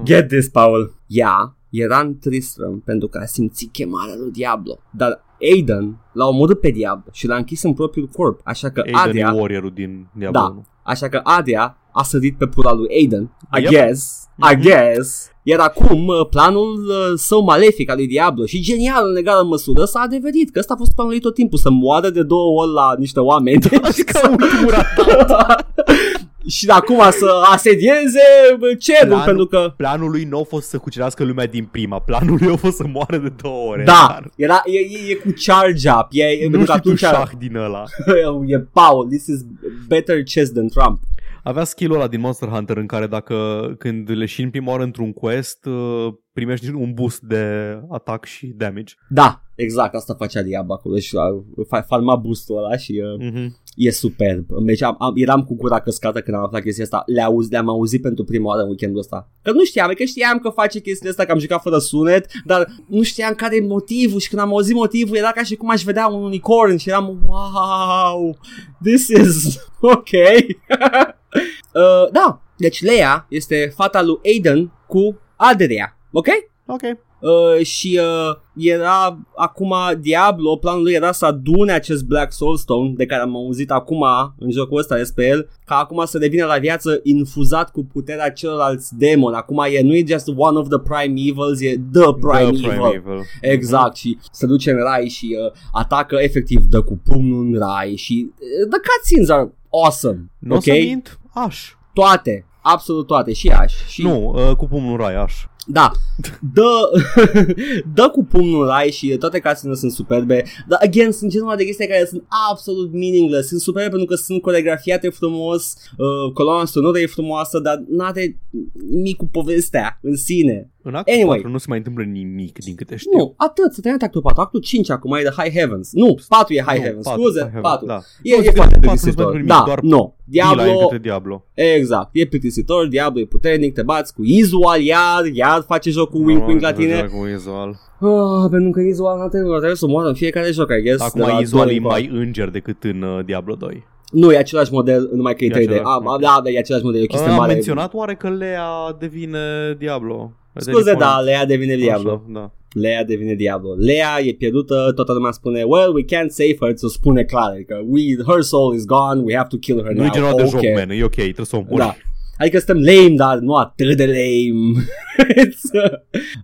Speaker 1: Get this, Paul. Ea era în Tristram pentru că a simțit chemarea lui Diablo, dar Aiden l-a omorât pe Diablo și l-a închis în propriul corp, așa că
Speaker 2: Aiden
Speaker 1: Adria...
Speaker 2: e warriorul din Diablo
Speaker 1: Da, așa că Adria a sărit pe pula lui Aiden, I
Speaker 2: Yep.
Speaker 1: guess, I
Speaker 2: Mhm.
Speaker 1: guess. Iar acum uh, planul uh, său malefic al lui Diablo și genial în egală măsură s-a adeverit că ăsta a fost planul lui tot timpul să moară de două ori la niște oameni
Speaker 2: Așa ca ultimul ratat.
Speaker 1: și acum să asedieze uh, cerul
Speaker 2: Planul-
Speaker 1: pentru că
Speaker 2: Planul lui nu a fost să cucerească lumea din prima. Planul lui a fost să moară de două ore.
Speaker 1: da,
Speaker 2: Dar
Speaker 1: era, e, e, e cu charge up, e, e,
Speaker 2: Nu
Speaker 1: pentru că
Speaker 2: știi tu
Speaker 1: atunci
Speaker 2: șah din ăla.
Speaker 1: e Paul, this is better chess than Trump.
Speaker 2: Avea skill-ul ăla din Monster Hunter în care dacă când leși în prima oară într-un quest uh, primești un boost de atac și damage.
Speaker 1: Da, exact, asta facea Diablo acolo și uh, fa- farma boostul ăla și uh,
Speaker 2: Mm-hmm.
Speaker 1: e superb. Deci am, am, eram cu gura căscată când am aflat chestia asta, le auz, le-am auzit pentru prima oară în weekendul ăsta. Că nu știam, că știam că face chestia asta, că am jucat fără sunet, dar nu știam care e motivul și când am auzit motivul era ca și cum aș vedea un unicorn și eram wow, this is ok. uh, da, deci Leia este fata lui Aiden cu Adria, ok?
Speaker 2: Ok.
Speaker 1: Uh, și uh, era acum Diablo, planul lui era să adune acest Black Soulstone de care am auzit acum în jocul ăsta despre el, ca acum să devină la viață infuzat cu puterea celorlalți demoni. Acum e, nu e just one of the primevals, e the primeval.
Speaker 2: The primeval.
Speaker 1: Exact, și se duce în rai și uh, atacă efectiv, dă cu pumnul în rai și uh, the cutscenes are awesome.
Speaker 2: Nu o
Speaker 1: ok?
Speaker 2: să mint? Aș.
Speaker 1: Toate. Absolut toate, și aș. Și...
Speaker 2: Nu, uh, cu pumnul rai, aș.
Speaker 1: Da, dă, dă cu pumnul rai și toate casele sunt superbe, dar, again, sunt genul de chestii care sunt absolut meaningless, sunt superbe pentru că sunt coregrafiate frumos, uh, coloana sonoră e frumoasă, dar n-are nimic cu povestea în sine.
Speaker 2: În actul
Speaker 1: Anyway.
Speaker 2: 4 nu se mai întâmplă nimic din câte știu.
Speaker 1: Nu, atât, să terminat actul 4, actul 5 acum e The High Heavens. Nu, 4 e High
Speaker 2: Nu,
Speaker 1: Heavens,
Speaker 2: patru,
Speaker 1: scuze,
Speaker 2: High Heavens,
Speaker 1: 4.
Speaker 2: Da.
Speaker 1: E,
Speaker 2: Nu,
Speaker 1: e
Speaker 2: zic că
Speaker 1: foarte
Speaker 2: patru nu
Speaker 1: plictisitor.
Speaker 2: pentru nimic,
Speaker 1: Da,
Speaker 2: doar
Speaker 1: nu.
Speaker 2: Diablo...
Speaker 1: Diablo,
Speaker 2: către Diablo.
Speaker 1: exact, e plictisitor, Diablo e puternic, te bați cu Izual iar, iar face jocul wink wink la tine.
Speaker 2: Cu Izual.
Speaker 1: Ah, pentru că Izual n-a trebuit, trebuie să moară în fiecare joc, I guess. de la
Speaker 2: Acum Izual
Speaker 1: doi
Speaker 2: e
Speaker 1: încoace.
Speaker 2: mai înger decât în uh, Diablo 2.
Speaker 1: Nu, e același model, numai că e
Speaker 2: E
Speaker 1: 3D.
Speaker 2: același,
Speaker 1: Ah,
Speaker 2: ok.
Speaker 1: da, da, e același model, e o chestie
Speaker 2: Am
Speaker 1: mare.
Speaker 2: menționat oare că Lea devine Diablo?
Speaker 1: Scuze,
Speaker 2: Devine
Speaker 1: da, Lea devine Diablo.
Speaker 2: Așa, da.
Speaker 1: Lea devine Diablo. Lea e pierdută, toată lumea spune, well, we can't save her, ți-o spune clar, adică we, her soul is gone, we have to kill her
Speaker 2: Nu e
Speaker 1: now.
Speaker 2: genul de
Speaker 1: Ok.
Speaker 2: joc, man, e ok, trebuie să o omori.
Speaker 1: Da. Adică suntem lame, dar nu atât de lame. It's, uh,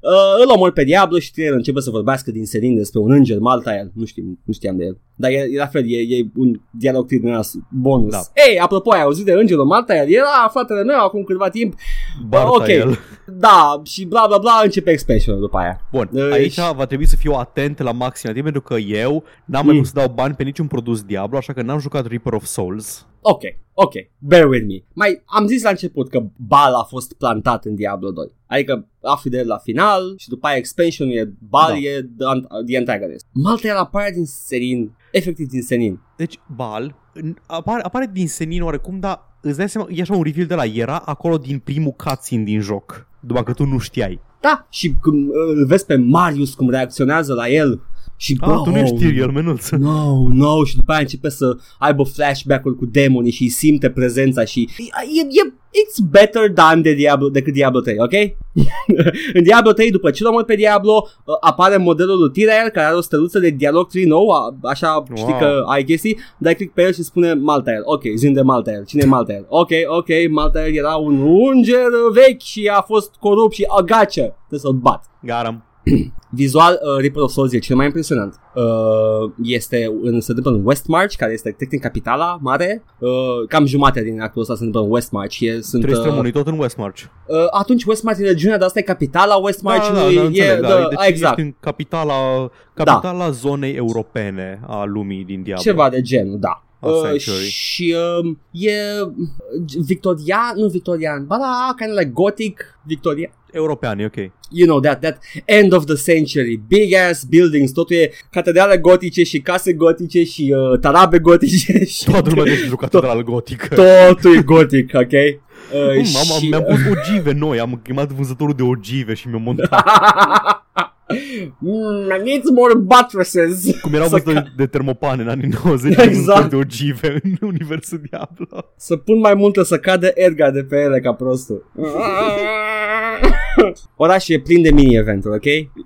Speaker 1: uh, îl omor pe Diablo și el începe să vorbească din serin despre un înger Maltael. Nu, știm, nu știam de el. Dar e, e la fel, e, e un dialog din ăla bonus.
Speaker 2: Da.
Speaker 1: Ei, apropo, ai auzit de îngerul Maltael? Era fratele meu acum câteva timp.
Speaker 2: Barta
Speaker 1: ok.
Speaker 2: el.
Speaker 1: Da, și bla bla bla, începe expansion după aia.
Speaker 2: Bun,
Speaker 1: Uh,
Speaker 2: aici
Speaker 1: și-
Speaker 2: va trebui să fiu atent la maxim timp pentru că eu n-am mai
Speaker 1: Mm.
Speaker 2: vrut să dau bani pe niciun produs Diablo, așa că n-am jucat Reaper of Souls.
Speaker 1: Ok, ok, bear with me. Mai am zis la început că Bal a fost plantat în Diablo 2. Adică afli de el la final și după aia expansion e Bal
Speaker 2: Da.
Speaker 1: e the, the antagonist. Malta el apare din senin, efectiv din senin.
Speaker 2: Deci, Bal în- apare, apare din senin oarecum, dar îți dai seama, e așa un reveal de la era acolo din primul cutscene din joc. După că tu nu știai.
Speaker 1: Da, și când uh, îl vezi pe Marius cum reacționează la el și
Speaker 2: Ah, tu nu ești Tyrion, menuț.
Speaker 1: No, no, și după aia începe să aibă flashback-uri cu demonii și îi simte prezența și e, e, e it's better than de Diablo, decât Diablo 3, ok? în Diablo 3, după ce l-am pe Diablo, uh, apare modelul lui Tyrael care are o steluță de dialog 3 nou, a- așa wow. știi
Speaker 2: Wow.
Speaker 1: că ai chestii, dai click pe el și spune Maltael. Ok, zim de Maltael. Cine e Maltael? Ok, ok, Maltael era un unger vechi și a fost corupt și agace. Trebuie să-l bat.
Speaker 2: Garam.
Speaker 1: Vizual, uh, Reaper of Souls e cel mai impresionant. Uh, este în, se întâmplă în Westmarch, care este tehnic capitala mare. Uh, cam jumate din actul ăsta se întâmplă în Westmarch. E, sunt,
Speaker 2: Trebuie să
Speaker 1: uh,
Speaker 2: rămâni tot în Westmarch.
Speaker 1: uh, atunci Westmarch e regiunea, dar asta e capitala Westmarchului.
Speaker 2: da,
Speaker 1: e,
Speaker 2: înțeleg, da.
Speaker 1: da,
Speaker 2: Deci
Speaker 1: exact.
Speaker 2: ești în capitala, capitala zonei europene a lumii din Diablo.
Speaker 1: Ceva de genul, da.
Speaker 2: A
Speaker 1: Uh,
Speaker 2: Sanctuary.
Speaker 1: și uh, e victorian, nu victorian, ba da, kind of like gothic, victorian.
Speaker 2: European, e ok.
Speaker 1: you know, that, that end of the century, big ass buildings, totul e catedrale gotice și case gotice și uh, tarabe gotice și
Speaker 2: Toată lumea de jucat catedral gotică.
Speaker 1: totul e gotic, ok? Uh,
Speaker 2: Mm, am, am,
Speaker 1: și,
Speaker 2: mi-am pus ogive noi, am chemat vânzătorul de ogive și mi-a montat.
Speaker 1: Mm, I need more buttresses.
Speaker 2: Cum erau
Speaker 1: să,
Speaker 2: vânzători de, de termopane în anii 90,
Speaker 1: Exact.
Speaker 2: exact. de ogive în universul Diablo.
Speaker 1: să pun mai multă să cadă Edgar de pe ele ca prostul. Orașul e plin de mini-eventuri, ok?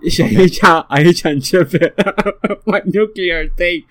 Speaker 1: Și aici, aici începe my nuclear take.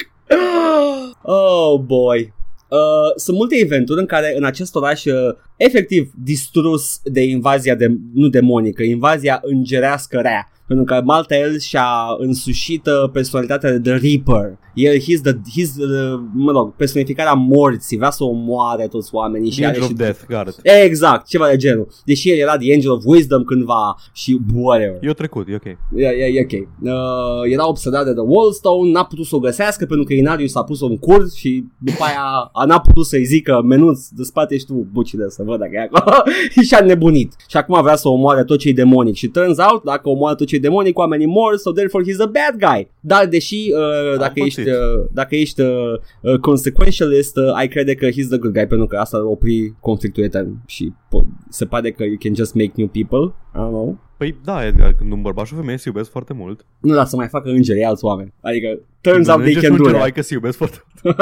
Speaker 1: Oh boy. Uh, sunt multe eventuri în care în acest oraș uh, efectiv distrus de invazia de, nu demonică, invazia îngerească rea. Pentru că Maltael și-a însușit uh, personalitatea de The Reaper. El, he's the, he's the, mă rog, personificarea morții, vrea să omoare toți oamenii. Și
Speaker 2: The Angel
Speaker 1: are
Speaker 2: of
Speaker 1: și
Speaker 2: Death, got it.
Speaker 1: Exact, ceva de genul. Deși el era The Angel of Wisdom cândva și whatever.
Speaker 2: Eu trecut, e ok.
Speaker 1: E, e, e ok. Uh, era obsedat de The Wallstone, n-a putut să o găsească pentru că Inarius a pus-o în curs și după aia a n-a putut să-i zică menuț, de spate și tu bucile să văd dacă e acolo și și-a nebunit. Și acum vrea să omoare tot ce-i demonic și turns out, dacă omoară tot ce-i demonic, oamenii mor, so therefore he's a bad guy. Dar deși uh, dacă,
Speaker 2: Am
Speaker 1: ești,
Speaker 2: pățit.
Speaker 1: uh, dacă ești uh, uh, consequentialist, uh, ai crede că he's the good guy pentru că asta ar opri conflictul etern și po- se pare că you can just make new people. I don't know.
Speaker 2: Păi da, Edgar, când un bărbat și o femeie se iubesc foarte mult.
Speaker 1: Nu, dar să mai facă îngeri alți oameni. Adică, turns out they
Speaker 2: Înțelegi?
Speaker 1: can
Speaker 2: Nu
Speaker 1: do
Speaker 2: genul,
Speaker 1: that.
Speaker 2: Hai că se iubesc foarte mult.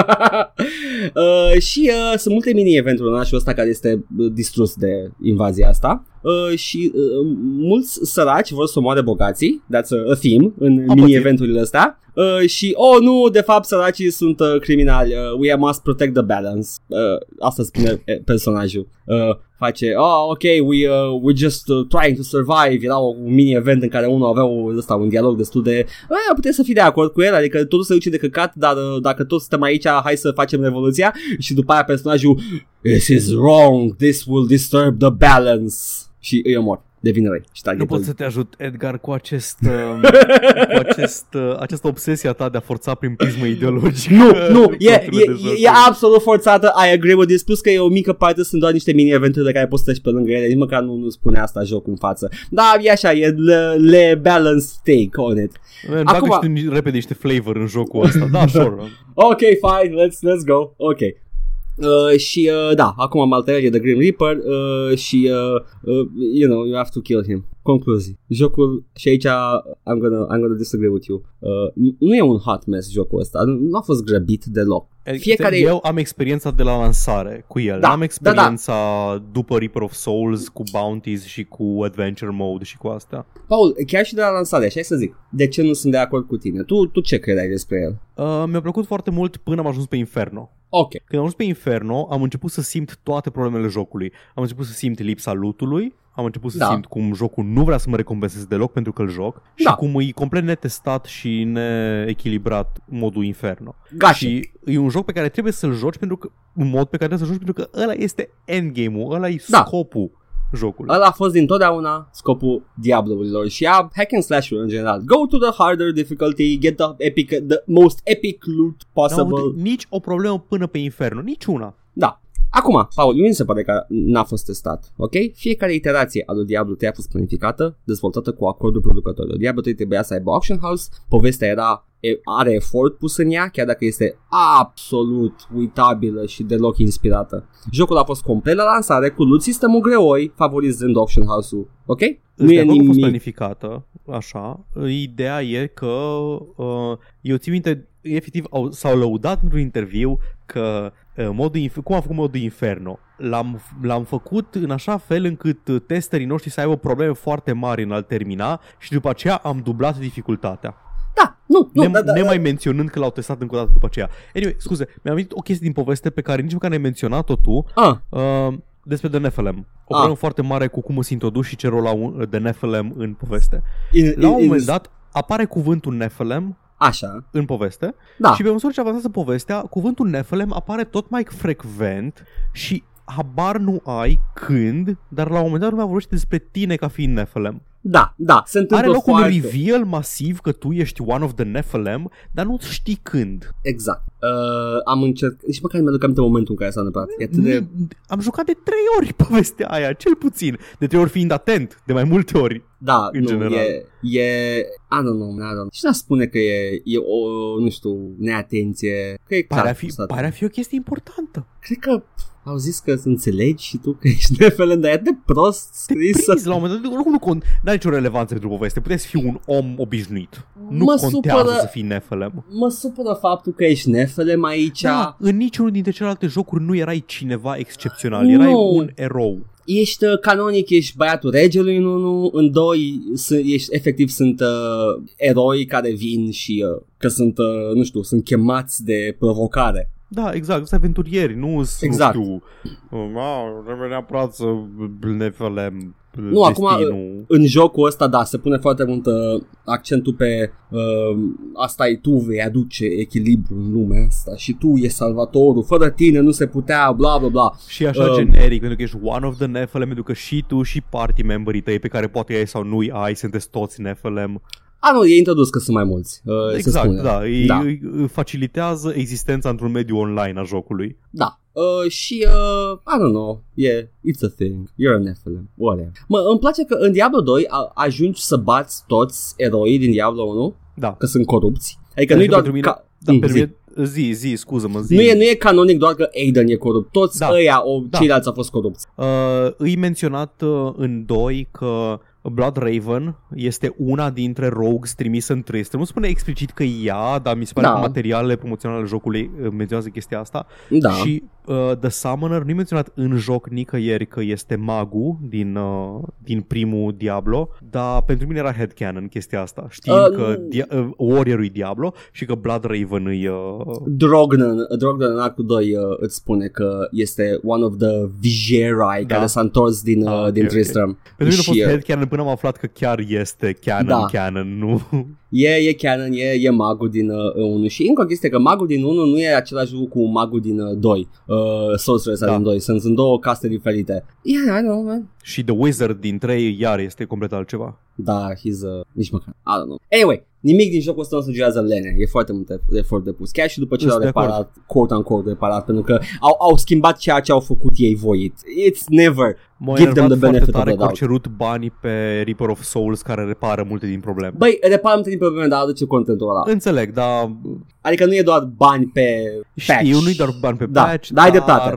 Speaker 1: uh, și uh, sunt multe mini-eventuri în orașul ăsta care este uh, distrus de invazia asta. Uh, și uh, mulți săraci vor să omoare bogații, that's a, a theme în
Speaker 2: Am
Speaker 1: mini-eventurile astea. Uh, și, oh nu, de fapt săracii sunt uh, criminali, uh, we must protect the balance. Uh, asta spune eh, personajul. Uh, face, oh ok, we, uh, we're just uh, trying to survive. Era un mini-event în care unul avea o, ăsta, un dialog destul de... Eh, puteți să fii de acord cu el, adică totul se duce de căcat, dar uh, dacă toți suntem aici, hai să facem revoluția. Și după aia personajul This is wrong, this will disturb the balance. Și îi omor devine răi. Și
Speaker 2: Nu pot să te ajut, Edgar, cu acest, uh, cu acest, uh, această obsesie a ta de a forța prin prismă ideologică.
Speaker 1: Nu, nu, e, e, e, absolut forțată, I agree with this, plus că e o mică parte, sunt doar niște mini-eventuri de care poți să treci pe lângă ele, nici măcar nu, nu spune asta jocul în față. Da, e așa, e le, le balance take on it.
Speaker 2: Man, Acum... Bagă repede niște flavor în jocul ăsta, da, sure.
Speaker 1: ok, fine, let's, let's go, ok. Uh, și uh, da, acum am alterat de Grim Reaper uh, și uh, uh, you know, you have to kill him. Concluzii. Jocul și aici I'm gonna, I'm gonna disagree with you. Uh, nu e un hot mess jocul ăsta, nu a fost grăbit deloc.
Speaker 2: Fiecare... Eu am experiența de la lansare cu el. Da, am experiența da, da. după Reaper of Souls cu bounties și cu adventure mode și cu asta.
Speaker 1: Paul, chiar și de la lansare, așa să zic. De ce nu sunt de acord cu tine? Tu, tu ce credeai despre el?
Speaker 2: Uh, mi-a plăcut foarte mult până am ajuns pe Inferno.
Speaker 1: Ok.
Speaker 2: Când am ajuns pe Inferno, am început să simt toate problemele jocului. Am început să simt lipsa lootului, am început să da. simt cum jocul nu vrea să mă recompenseze deloc pentru că îl joc da. și cum e complet netestat și neechilibrat modul Inferno.
Speaker 1: Gașe.
Speaker 2: Și e un joc pe care trebuie să-l joci pentru că, în mod pe care trebuie să-l joci pentru că ăla este endgame-ul, ăla e da. scopul jocul.
Speaker 1: Ăla a fost dintotdeauna scopul Diablo-urilor și a hack and slash în general. Go to the harder difficulty, get the epic, the most epic loot possible.
Speaker 2: No, nici o problemă până pe Inferno, nici una.
Speaker 1: Da, Acum, Paul, nu mi se pare că n-a fost testat, ok? Fiecare iterație a lui Diablo 3 a fost planificată, dezvoltată cu acordul producătorilor. Diablo 3 trebuia să aibă auction house, povestea era are efort pus în ea, chiar dacă este absolut uitabilă și deloc inspirată. Jocul a fost complet la lansare cu loot system-ul greoi, favorizând auction house-ul, ok?
Speaker 2: Nu e nimic. a fost planificată, așa. Ideea e că uh, eu țin minte, efectiv au, s-au lăudat într-un interviu că uh, modul, cum am făcut modul Inferno l-am, l-am făcut în așa fel încât uh, testerii noștri să aibă probleme foarte mari în a termina și după aceea am dublat dificultatea.
Speaker 1: Da, nu, nu,
Speaker 2: ne,
Speaker 1: da, da,
Speaker 2: nemai da. menționând că l-au testat încă o dată după aceea. Anyway, scuze, mi-am venit o chestie din poveste pe care nici măcar n-ai menționat-o tu.
Speaker 1: Ah.
Speaker 2: Uh, despre The Nephilim. O problemă ah. foarte mare cu cum se introduci și ce rol au The Nephilim în poveste. In, La un in, moment dat apare cuvântul Nephilim
Speaker 1: Așa.
Speaker 2: În poveste.
Speaker 1: Da.
Speaker 2: Și pe măsură ce avansează povestea, cuvântul Nephilim apare tot mai frecvent și habar nu ai când, dar la un moment dat lumea vorbește despre tine ca fiind Nephilim.
Speaker 1: Da, da, se întâmplă
Speaker 2: Are loc
Speaker 1: foarte...
Speaker 2: un reveal masiv că tu ești one of the Nephilim, dar nu știi când.
Speaker 1: Exact. Uh, am încercat, și măcar mi-aduc aminte momentul în care s-a întâmplat. E atât de...
Speaker 2: Am jucat de trei ori povestea aia, cel puțin. De trei ori fiind atent, de mai multe ori.
Speaker 1: Da,
Speaker 2: în
Speaker 1: nu,
Speaker 2: general.
Speaker 1: e, e, I don't know, I don't know. Și n spune că e, e o, nu știu, neatenție. Că e
Speaker 2: pare, a fi, pare a fi o chestie importantă.
Speaker 1: Cred că au zis că să înțelegi și tu că ești nefelent, dar e de prost scris.
Speaker 2: Te la un moment dat, nu, nu cont, n-are nicio relevanță pentru poveste, puteți să fii un om obișnuit. Nu mă contează supără, să fii nefelem.
Speaker 1: Mă supără faptul că ești nefelem aici. Da,
Speaker 2: în niciunul dintre celelalte jocuri nu erai cineva excepțional, erai no. un erou
Speaker 1: ești uh, canonic, ești băiatul regelui în unul, în doi, ești, efectiv sunt uh, eroi care vin și uh, că sunt, uh, nu știu, sunt chemați de provocare.
Speaker 2: Da, exact, sunt aventurieri, nu exact. nu știu, trebuie neapărat să ne felem
Speaker 1: nu, acum în jocul ăsta, da, se pune foarte mult uh, accentul pe uh, asta e tu vei aduce echilibru în lumea asta și tu e salvatorul, fără tine nu se putea, bla bla bla.
Speaker 2: Și așa uh, generic, pentru că ești one of the Nephilim, pentru că și tu și party membrii tăi pe care poate ai sau nu ai, sunteți toți Nephilim.
Speaker 1: A, nu, e introdus că sunt mai mulți. Uh,
Speaker 2: exact,
Speaker 1: se
Speaker 2: da, îi, da. Îi facilitează existența într-un mediu online a jocului.
Speaker 1: Da. Uh, și, uh, I don't know, yeah, it's a thing, you're a Nephilim, whatever. Mă, îmi place că în Diablo 2 a, ajungi să bați toți eroii din Diablo 1,
Speaker 2: da.
Speaker 1: că sunt corupți. Adică nu-i doar... Mine, ca...
Speaker 2: da, mm, zi. zi, zi, scuză-mă, zi.
Speaker 1: Nu e, nu e canonic doar că Aiden e corupt, toți da. ăia, o, da. ceilalți au fost corupți.
Speaker 2: Uh, îi menționat uh, în 2 că Blood Raven este una dintre rogues trimisă în Tristram. Nu spune explicit că ea, dar mi se pare da. că materialele promoționale ale jocului uh, menționează chestia asta.
Speaker 1: Da.
Speaker 2: Și uh, The Summoner nu e menționat în joc nicăieri că este magul din, uh, din primul Diablo, dar pentru mine era headcanon chestia asta. Știind uh, că dia- uh, Warrior-ul e Diablo și că Blood Raven e... Uh...
Speaker 1: Drognan, Drognan în actul 2 uh, îți spune că este one of the Vigerai da. care s-a întors din, uh, ah, din okay, Tristram. Okay.
Speaker 2: Pentru mine a fost headcanon până am aflat că chiar este canon,
Speaker 1: Da.
Speaker 2: canon, nu...
Speaker 1: E, e canon, e, e magul din uh, 1 și încă o chestie că magul din 1 nu e același lucru cu magul din uh, 2, uh, Sorceress
Speaker 2: Da.
Speaker 1: da. din 2, sunt, sunt două caste diferite. Yeah, I know, man.
Speaker 2: Și The Wizard din 3 iar este complet altceva.
Speaker 1: Da, he's uh, nici măcar, I don't know. Anyway, nimic din jocul ăsta nu sugerează lene, e foarte mult efort depus, chiar și după ce
Speaker 2: Sunt
Speaker 1: l-au
Speaker 2: de acord.
Speaker 1: reparat, quote-unquote reparat, pentru că au, au schimbat ceea ce au făcut ei voit. It's never.
Speaker 2: M-a
Speaker 1: Give them
Speaker 2: enervat
Speaker 1: the
Speaker 2: foarte
Speaker 1: benefit of
Speaker 2: tare
Speaker 1: the
Speaker 2: că au
Speaker 1: doubt.
Speaker 2: cerut banii pe Reaper of Souls care repară multe din probleme.
Speaker 1: Băi, reparăm din probleme, dar aduce contentul ăla.
Speaker 2: Înțeleg, dar
Speaker 1: Adică nu e doar bani pe patch.
Speaker 2: știu, nu-i doar bani pe
Speaker 1: Da,
Speaker 2: patch,
Speaker 1: da, ai
Speaker 2: dar
Speaker 1: dreptate.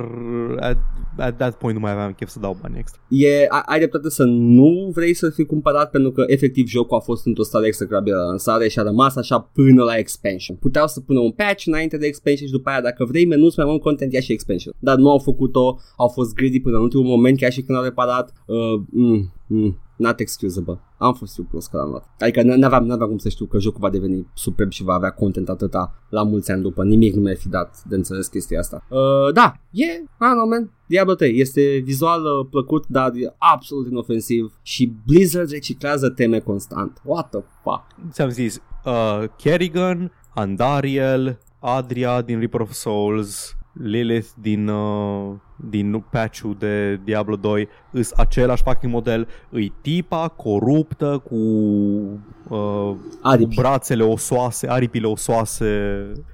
Speaker 2: at, at that point nu mai aveam chef să dau bani extra.
Speaker 1: E, a- ai dreptate să nu vrei să fii cumpărat pentru că efectiv jocul a fost într-o stare execrabilă la lansare și a rămas așa până la expansion. Puteau să pună un patch înainte de expansion și după aia dacă vrei menuți mai mult content ia și expansion. Dar nu au făcut-o, au fost greedy până în ultimul moment chiar și când au reparat. Uh, mm, mm, not excusable. Am fost eu prost că l-am luat. Adică n- n-aveam, n-aveam cum să știu că jocul va deveni superb și va avea content atâta la mulți ani după. Nimic nu mi-a fi dat de înțeles chestia asta. Uh, da, e, yeah, I don't know, man. Diablo 3 este vizual uh, plăcut, dar e absolut inofensiv și Blizzard reciclează teme constant. What the fuck?
Speaker 2: Ți-am zis, uh, Kerrigan, Andariel, Adria din Reaper of Souls, Lilith din, uh, din patch-ul de Diablo 2 îs același fucking model, îi tipa coruptă cu, uh, cu
Speaker 1: Aripi.
Speaker 2: brațele osoase, aripile osoase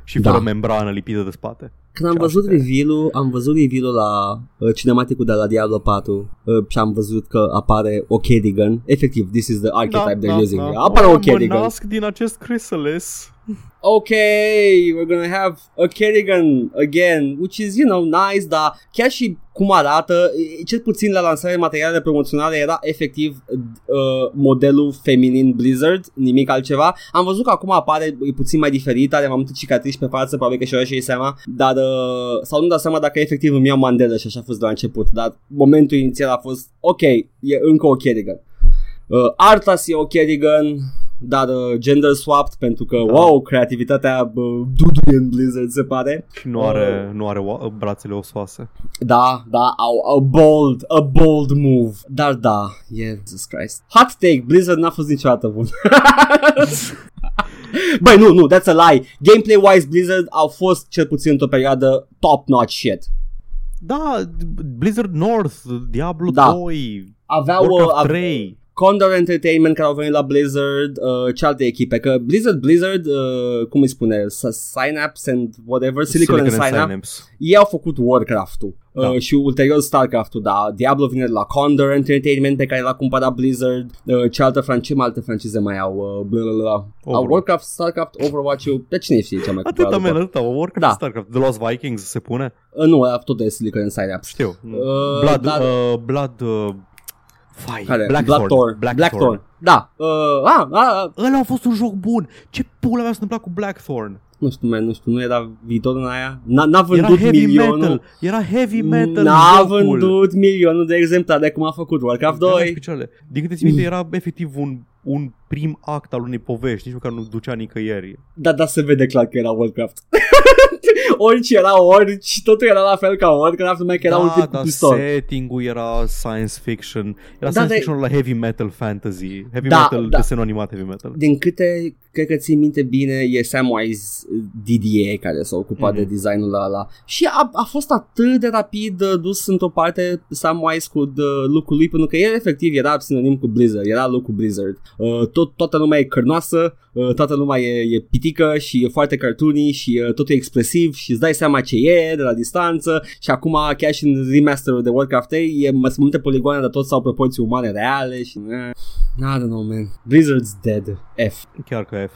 Speaker 2: și
Speaker 1: Da.
Speaker 2: fără membrană lipită de spate.
Speaker 1: Când am
Speaker 2: Ce
Speaker 1: văzut
Speaker 2: aștept.
Speaker 1: reveal-ul, am văzut reveal-ul la uh, cinematicul de la Diablo 4 uh, și am văzut că apare o Kerrigan. Efectiv, this is the archetype they're using. Apare o Kerrigan.
Speaker 2: nasc din acest chrysalis.
Speaker 1: Okay, we're gonna have a Kerrigan again, which is, you know, nice, dar chiar și cum arată, e- cel puțin la lansarea materiale promoționale era efectiv uh, modelul feminin Blizzard, nimic altceva. Am văzut că acum apare, e puțin mai diferit, are mai multe cicatrici pe față, probabil că și-o și seama, dar, uh, sau nu dau seama dacă efectiv îmi iau Mandela și așa a fost de la început, dar momentul inițial a fost, ok, e încă o Kerrigan. Uh, Arthas e o Kerrigan, dar uh, gender swapped pentru că,
Speaker 2: Da.
Speaker 1: wow, creativitatea uh, duduie în Blizzard se pare.
Speaker 2: Și nu are, nu are o- brațele osoase.
Speaker 1: Da, da, au, a bold, a bold move. Dar da, yeah, Jesus Christ. Hot take, Blizzard n-a fost niciodată bun. Băi, nu, nu, that's a lie. Gameplay-wise, Blizzard au fost cel puțin într-o perioadă top-notch shit.
Speaker 2: Da, Blizzard North, Diablo
Speaker 1: Da.
Speaker 2: 2,
Speaker 1: Aveau, uh,
Speaker 2: Warcraft
Speaker 1: ave-
Speaker 2: 3.
Speaker 1: Condor Entertainment care au venit la Blizzard, uh, ce alte echipe, că Blizzard, Blizzard, uh, cum îi spune, S- Synapse and whatever, Silicon, and Synapse,
Speaker 2: Synapse.
Speaker 1: ei au făcut Warcraft-ul
Speaker 2: Da.
Speaker 1: uh, și ulterior Starcraft-ul, da, Diablo vine de la Condor Entertainment pe care l-a cumpărat Blizzard, uh, ce altă franciză, alte francize mai au, uh, bla, bla, bla. Au
Speaker 2: Overwatch.
Speaker 1: Warcraft, Starcraft, Overwatch-ul, pe cine știe ce mai
Speaker 2: Atâta,
Speaker 1: cumpărat
Speaker 2: man,
Speaker 1: după.
Speaker 2: atâta, Warcraft,
Speaker 1: Da.
Speaker 2: Starcraft, The Lost Vikings se pune?
Speaker 1: Uh, nu, ăla tot de Silicon and Synapse.
Speaker 2: Știu.
Speaker 1: Uh,
Speaker 2: Blood,
Speaker 1: dar-
Speaker 2: uh, Blood, uh, Fai,
Speaker 1: Care?
Speaker 2: Blackthorn.
Speaker 1: Blackthorn. Blackthorn. Da. Uh, a, a, a,
Speaker 2: Ăla a fost un joc bun. Ce pula mea s-a întâmplat cu Blackthorn?
Speaker 1: nu știu, man, nu știu, nu era viitor în aia? N-a, n-a
Speaker 2: Era
Speaker 1: vândut
Speaker 2: heavy
Speaker 1: milionul.
Speaker 2: metal. Era heavy metal
Speaker 1: N-a
Speaker 2: jocul.
Speaker 1: vândut milionul de exemplare cum a făcut Warcraft
Speaker 2: Era
Speaker 1: 2.
Speaker 2: și picioarele. Din câte ți minte, era efectiv un, un prim act al unei povești, nici măcar nu ducea nicăieri.
Speaker 1: Da, da, se vede clar că era Warcraft. orice era orice, totul era la fel ca Warcraft, numai că era un
Speaker 2: da,
Speaker 1: tip cu
Speaker 2: dar
Speaker 1: pistol.
Speaker 2: setting-ul era science fiction. Era
Speaker 1: Da,
Speaker 2: science
Speaker 1: de-
Speaker 2: fiction la heavy metal fantasy. Heavy
Speaker 1: Da,
Speaker 2: metal,
Speaker 1: da.
Speaker 2: desen animat heavy metal.
Speaker 1: Din câte, cred că ții minte bine, e Samwise DDA care s-a ocupat
Speaker 2: Mhm.
Speaker 1: de designul ăla. Și a, a fost atât de rapid uh, dus într-o parte Samwise cu uh, look-ul lui, pentru că el efectiv era sinonim cu Blizzard, era look-ul Blizzard. Uh, tot, toată lumea e cărnoasă, uh, toată lumea e, e pitică și e foarte cartoony și uh, totul e expresiv și îți dai seama ce e de la distanță și acum chiar și în remasterul de Warcraft 3 e mai sunt multe poligoane, dar tot sau proporții umane reale și... Eh, I don't know, man. Blizzard's dead. F.
Speaker 2: Chiar că F.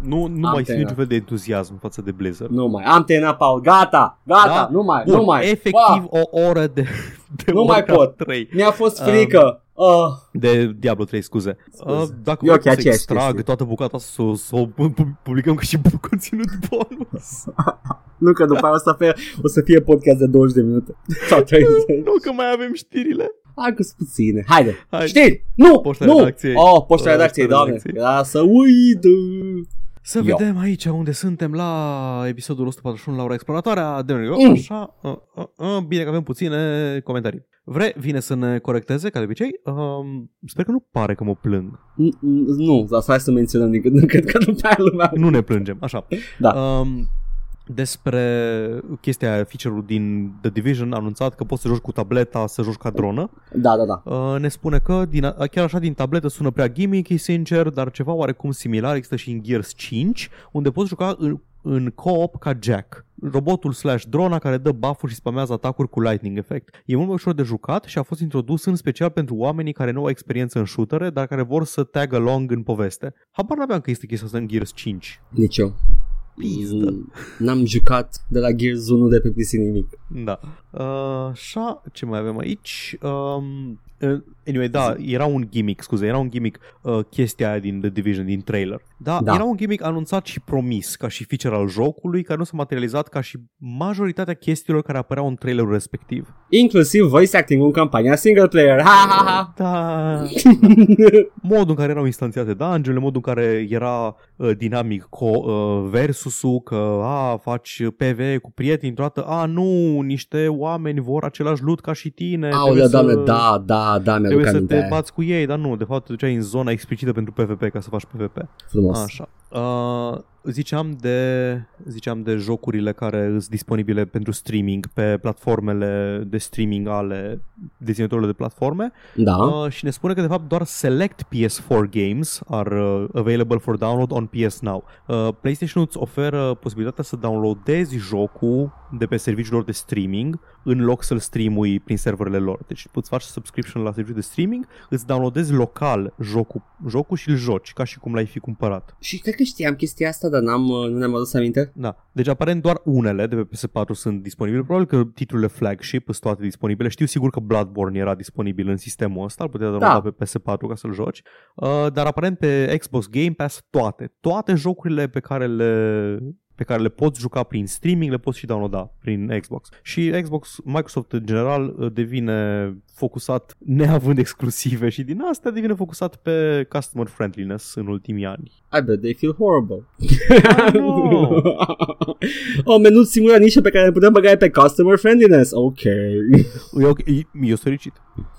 Speaker 2: Nu, nu
Speaker 1: Am
Speaker 2: mai simt
Speaker 1: terminat.
Speaker 2: niciun fel de entuziasm față de Blizzard.
Speaker 1: Nu mai. Am terminat, Paul. Gata. Gata.
Speaker 2: Da?
Speaker 1: Nu mai.
Speaker 2: Bun,
Speaker 1: nu mai.
Speaker 2: efectiv
Speaker 1: Ah,
Speaker 2: o oră de, de
Speaker 1: Nu mai
Speaker 2: Warcraft
Speaker 1: pot.
Speaker 2: 3.
Speaker 1: mi-a fost frică. Uh,
Speaker 2: De Diablo 3, scuze.
Speaker 1: Scuze.
Speaker 2: Uh, dacă
Speaker 1: E
Speaker 2: vrei
Speaker 1: ok,
Speaker 2: pot să
Speaker 1: aceeași
Speaker 2: extrag
Speaker 1: chestie.
Speaker 2: toată bucata asta, să o- să o pu- pu- publicăm ca și conținut bonus.
Speaker 1: nu că după aia o să fie, o să fie podcast de 20 de minute. Sau 30.
Speaker 2: nu că mai avem știrile.
Speaker 1: Hai că sunt puține. Haide.
Speaker 2: Hai.
Speaker 1: Știri. Nu.
Speaker 2: Poșta
Speaker 1: nu.
Speaker 2: redacției.
Speaker 1: Oh, poșta
Speaker 2: Poșta
Speaker 1: redacției, doamne.
Speaker 2: redacției.
Speaker 1: Era să uit.
Speaker 2: Să
Speaker 1: Yo.
Speaker 2: vedem aici unde suntem la episodul 141 la ora exploratoarea de
Speaker 1: Mm.
Speaker 2: Așa, uh, uh, uh, bine că avem puține comentarii. Vre, vine să ne corecteze, ca de obicei. Um, sper că nu pare că mă plâng.
Speaker 1: N- n- Nu, dar hai să menționăm din când în când, că după aia lumea...
Speaker 2: Nu ne plângem, așa.
Speaker 1: Da.
Speaker 2: Um, despre chestia aia, feature-ul din The Division a anunțat că poți să joci cu tableta, să joci ca dronă.
Speaker 1: Da, da, da.
Speaker 2: Uh, ne spune că din, a- chiar așa din tabletă sună prea gimmicky, sincer, dar ceva oarecum similar există și în Gears 5, unde poți juca în, în co-op ca Jack. Robotul slash drona care dă buff-uri și spamează atacuri cu lightning effect. E mult mai ușor de jucat și a fost introdus în special pentru oamenii care nu au experiență în shootere, dar care vor să tag along în poveste. Habar n-aveam că este chestia asta în Gears 5.
Speaker 1: Nici eu.
Speaker 2: Pizdă.
Speaker 1: Mm, N-am jucat de la Gears 1 de pe PC nimic.
Speaker 2: Da. Uh, așa, ce mai avem aici? Um, uh, anyway, da, era un gimmick, scuze, era un gimmick uh, chestia aia din The Division, din trailer. Da,
Speaker 1: Da.
Speaker 2: era un gimmick anunțat și promis ca și feature al jocului, care nu s-a materializat ca și majoritatea chestiilor care apăreau în trailerul respectiv.
Speaker 1: Inclusiv voice acting în campania single player. Ha, ha, ha.
Speaker 2: Da, modul în care erau instanțiate dungeon modul în care era uh, dinamic co- uh, versusul, că a, faci PvE cu prieteni, toată, a, nu, niște oameni vor același loot ca și tine.
Speaker 1: Aolea,
Speaker 2: trebuie să-
Speaker 1: doamne, da, da, da, mi-aduc
Speaker 2: Trebuie să
Speaker 1: aminte.
Speaker 2: te bați cu ei, dar nu, de fapt te duceai în zona explicită pentru PvP ca să faci PvP.
Speaker 1: Frumos.
Speaker 2: Așa. Uh, ziceam de ziceam de jocurile care sunt disponibile pentru streaming pe platformele de streaming ale deținătorilor de platforme
Speaker 1: Da.
Speaker 2: uh, și ne spune că de fapt doar select PS4 games are uh, available for download on PS Now. Uh, PlayStation îți oferă posibilitatea să downloadezi jocul de pe serviciul lor de streaming în loc să-l streamui prin serverele lor. Deci îți faci subscription la serviciul de streaming, îți downloadezi local jocul, jocul și îl joci ca și cum l-ai fi cumpărat.
Speaker 1: Și cred că știam chestia asta, dar n-am, uh, nu ne-am adus aminte.
Speaker 2: Da. Deci aparent doar unele de pe PS4 sunt disponibile. Probabil că titlurile flagship sunt toate disponibile. Știu sigur că Bloodborne era disponibil în sistemul ăsta, îl puteai downloada
Speaker 1: Da.
Speaker 2: pe PS4 ca să-l joci. Uh, dar aparent pe Xbox Game Pass toate. Toate jocurile pe care le pe care le poți juca prin streaming, le poți și downloada prin Xbox. Și Xbox, Microsoft în general uh, devine focusat neavând exclusive și din asta devine focusat pe customer friendliness în ultimii ani.
Speaker 1: I bet they feel horrible.
Speaker 2: know.
Speaker 1: o menut singura nișă pe care ne putem băga e pe customer friendliness. Ok.
Speaker 2: E, ok, e, eu sunt fericit.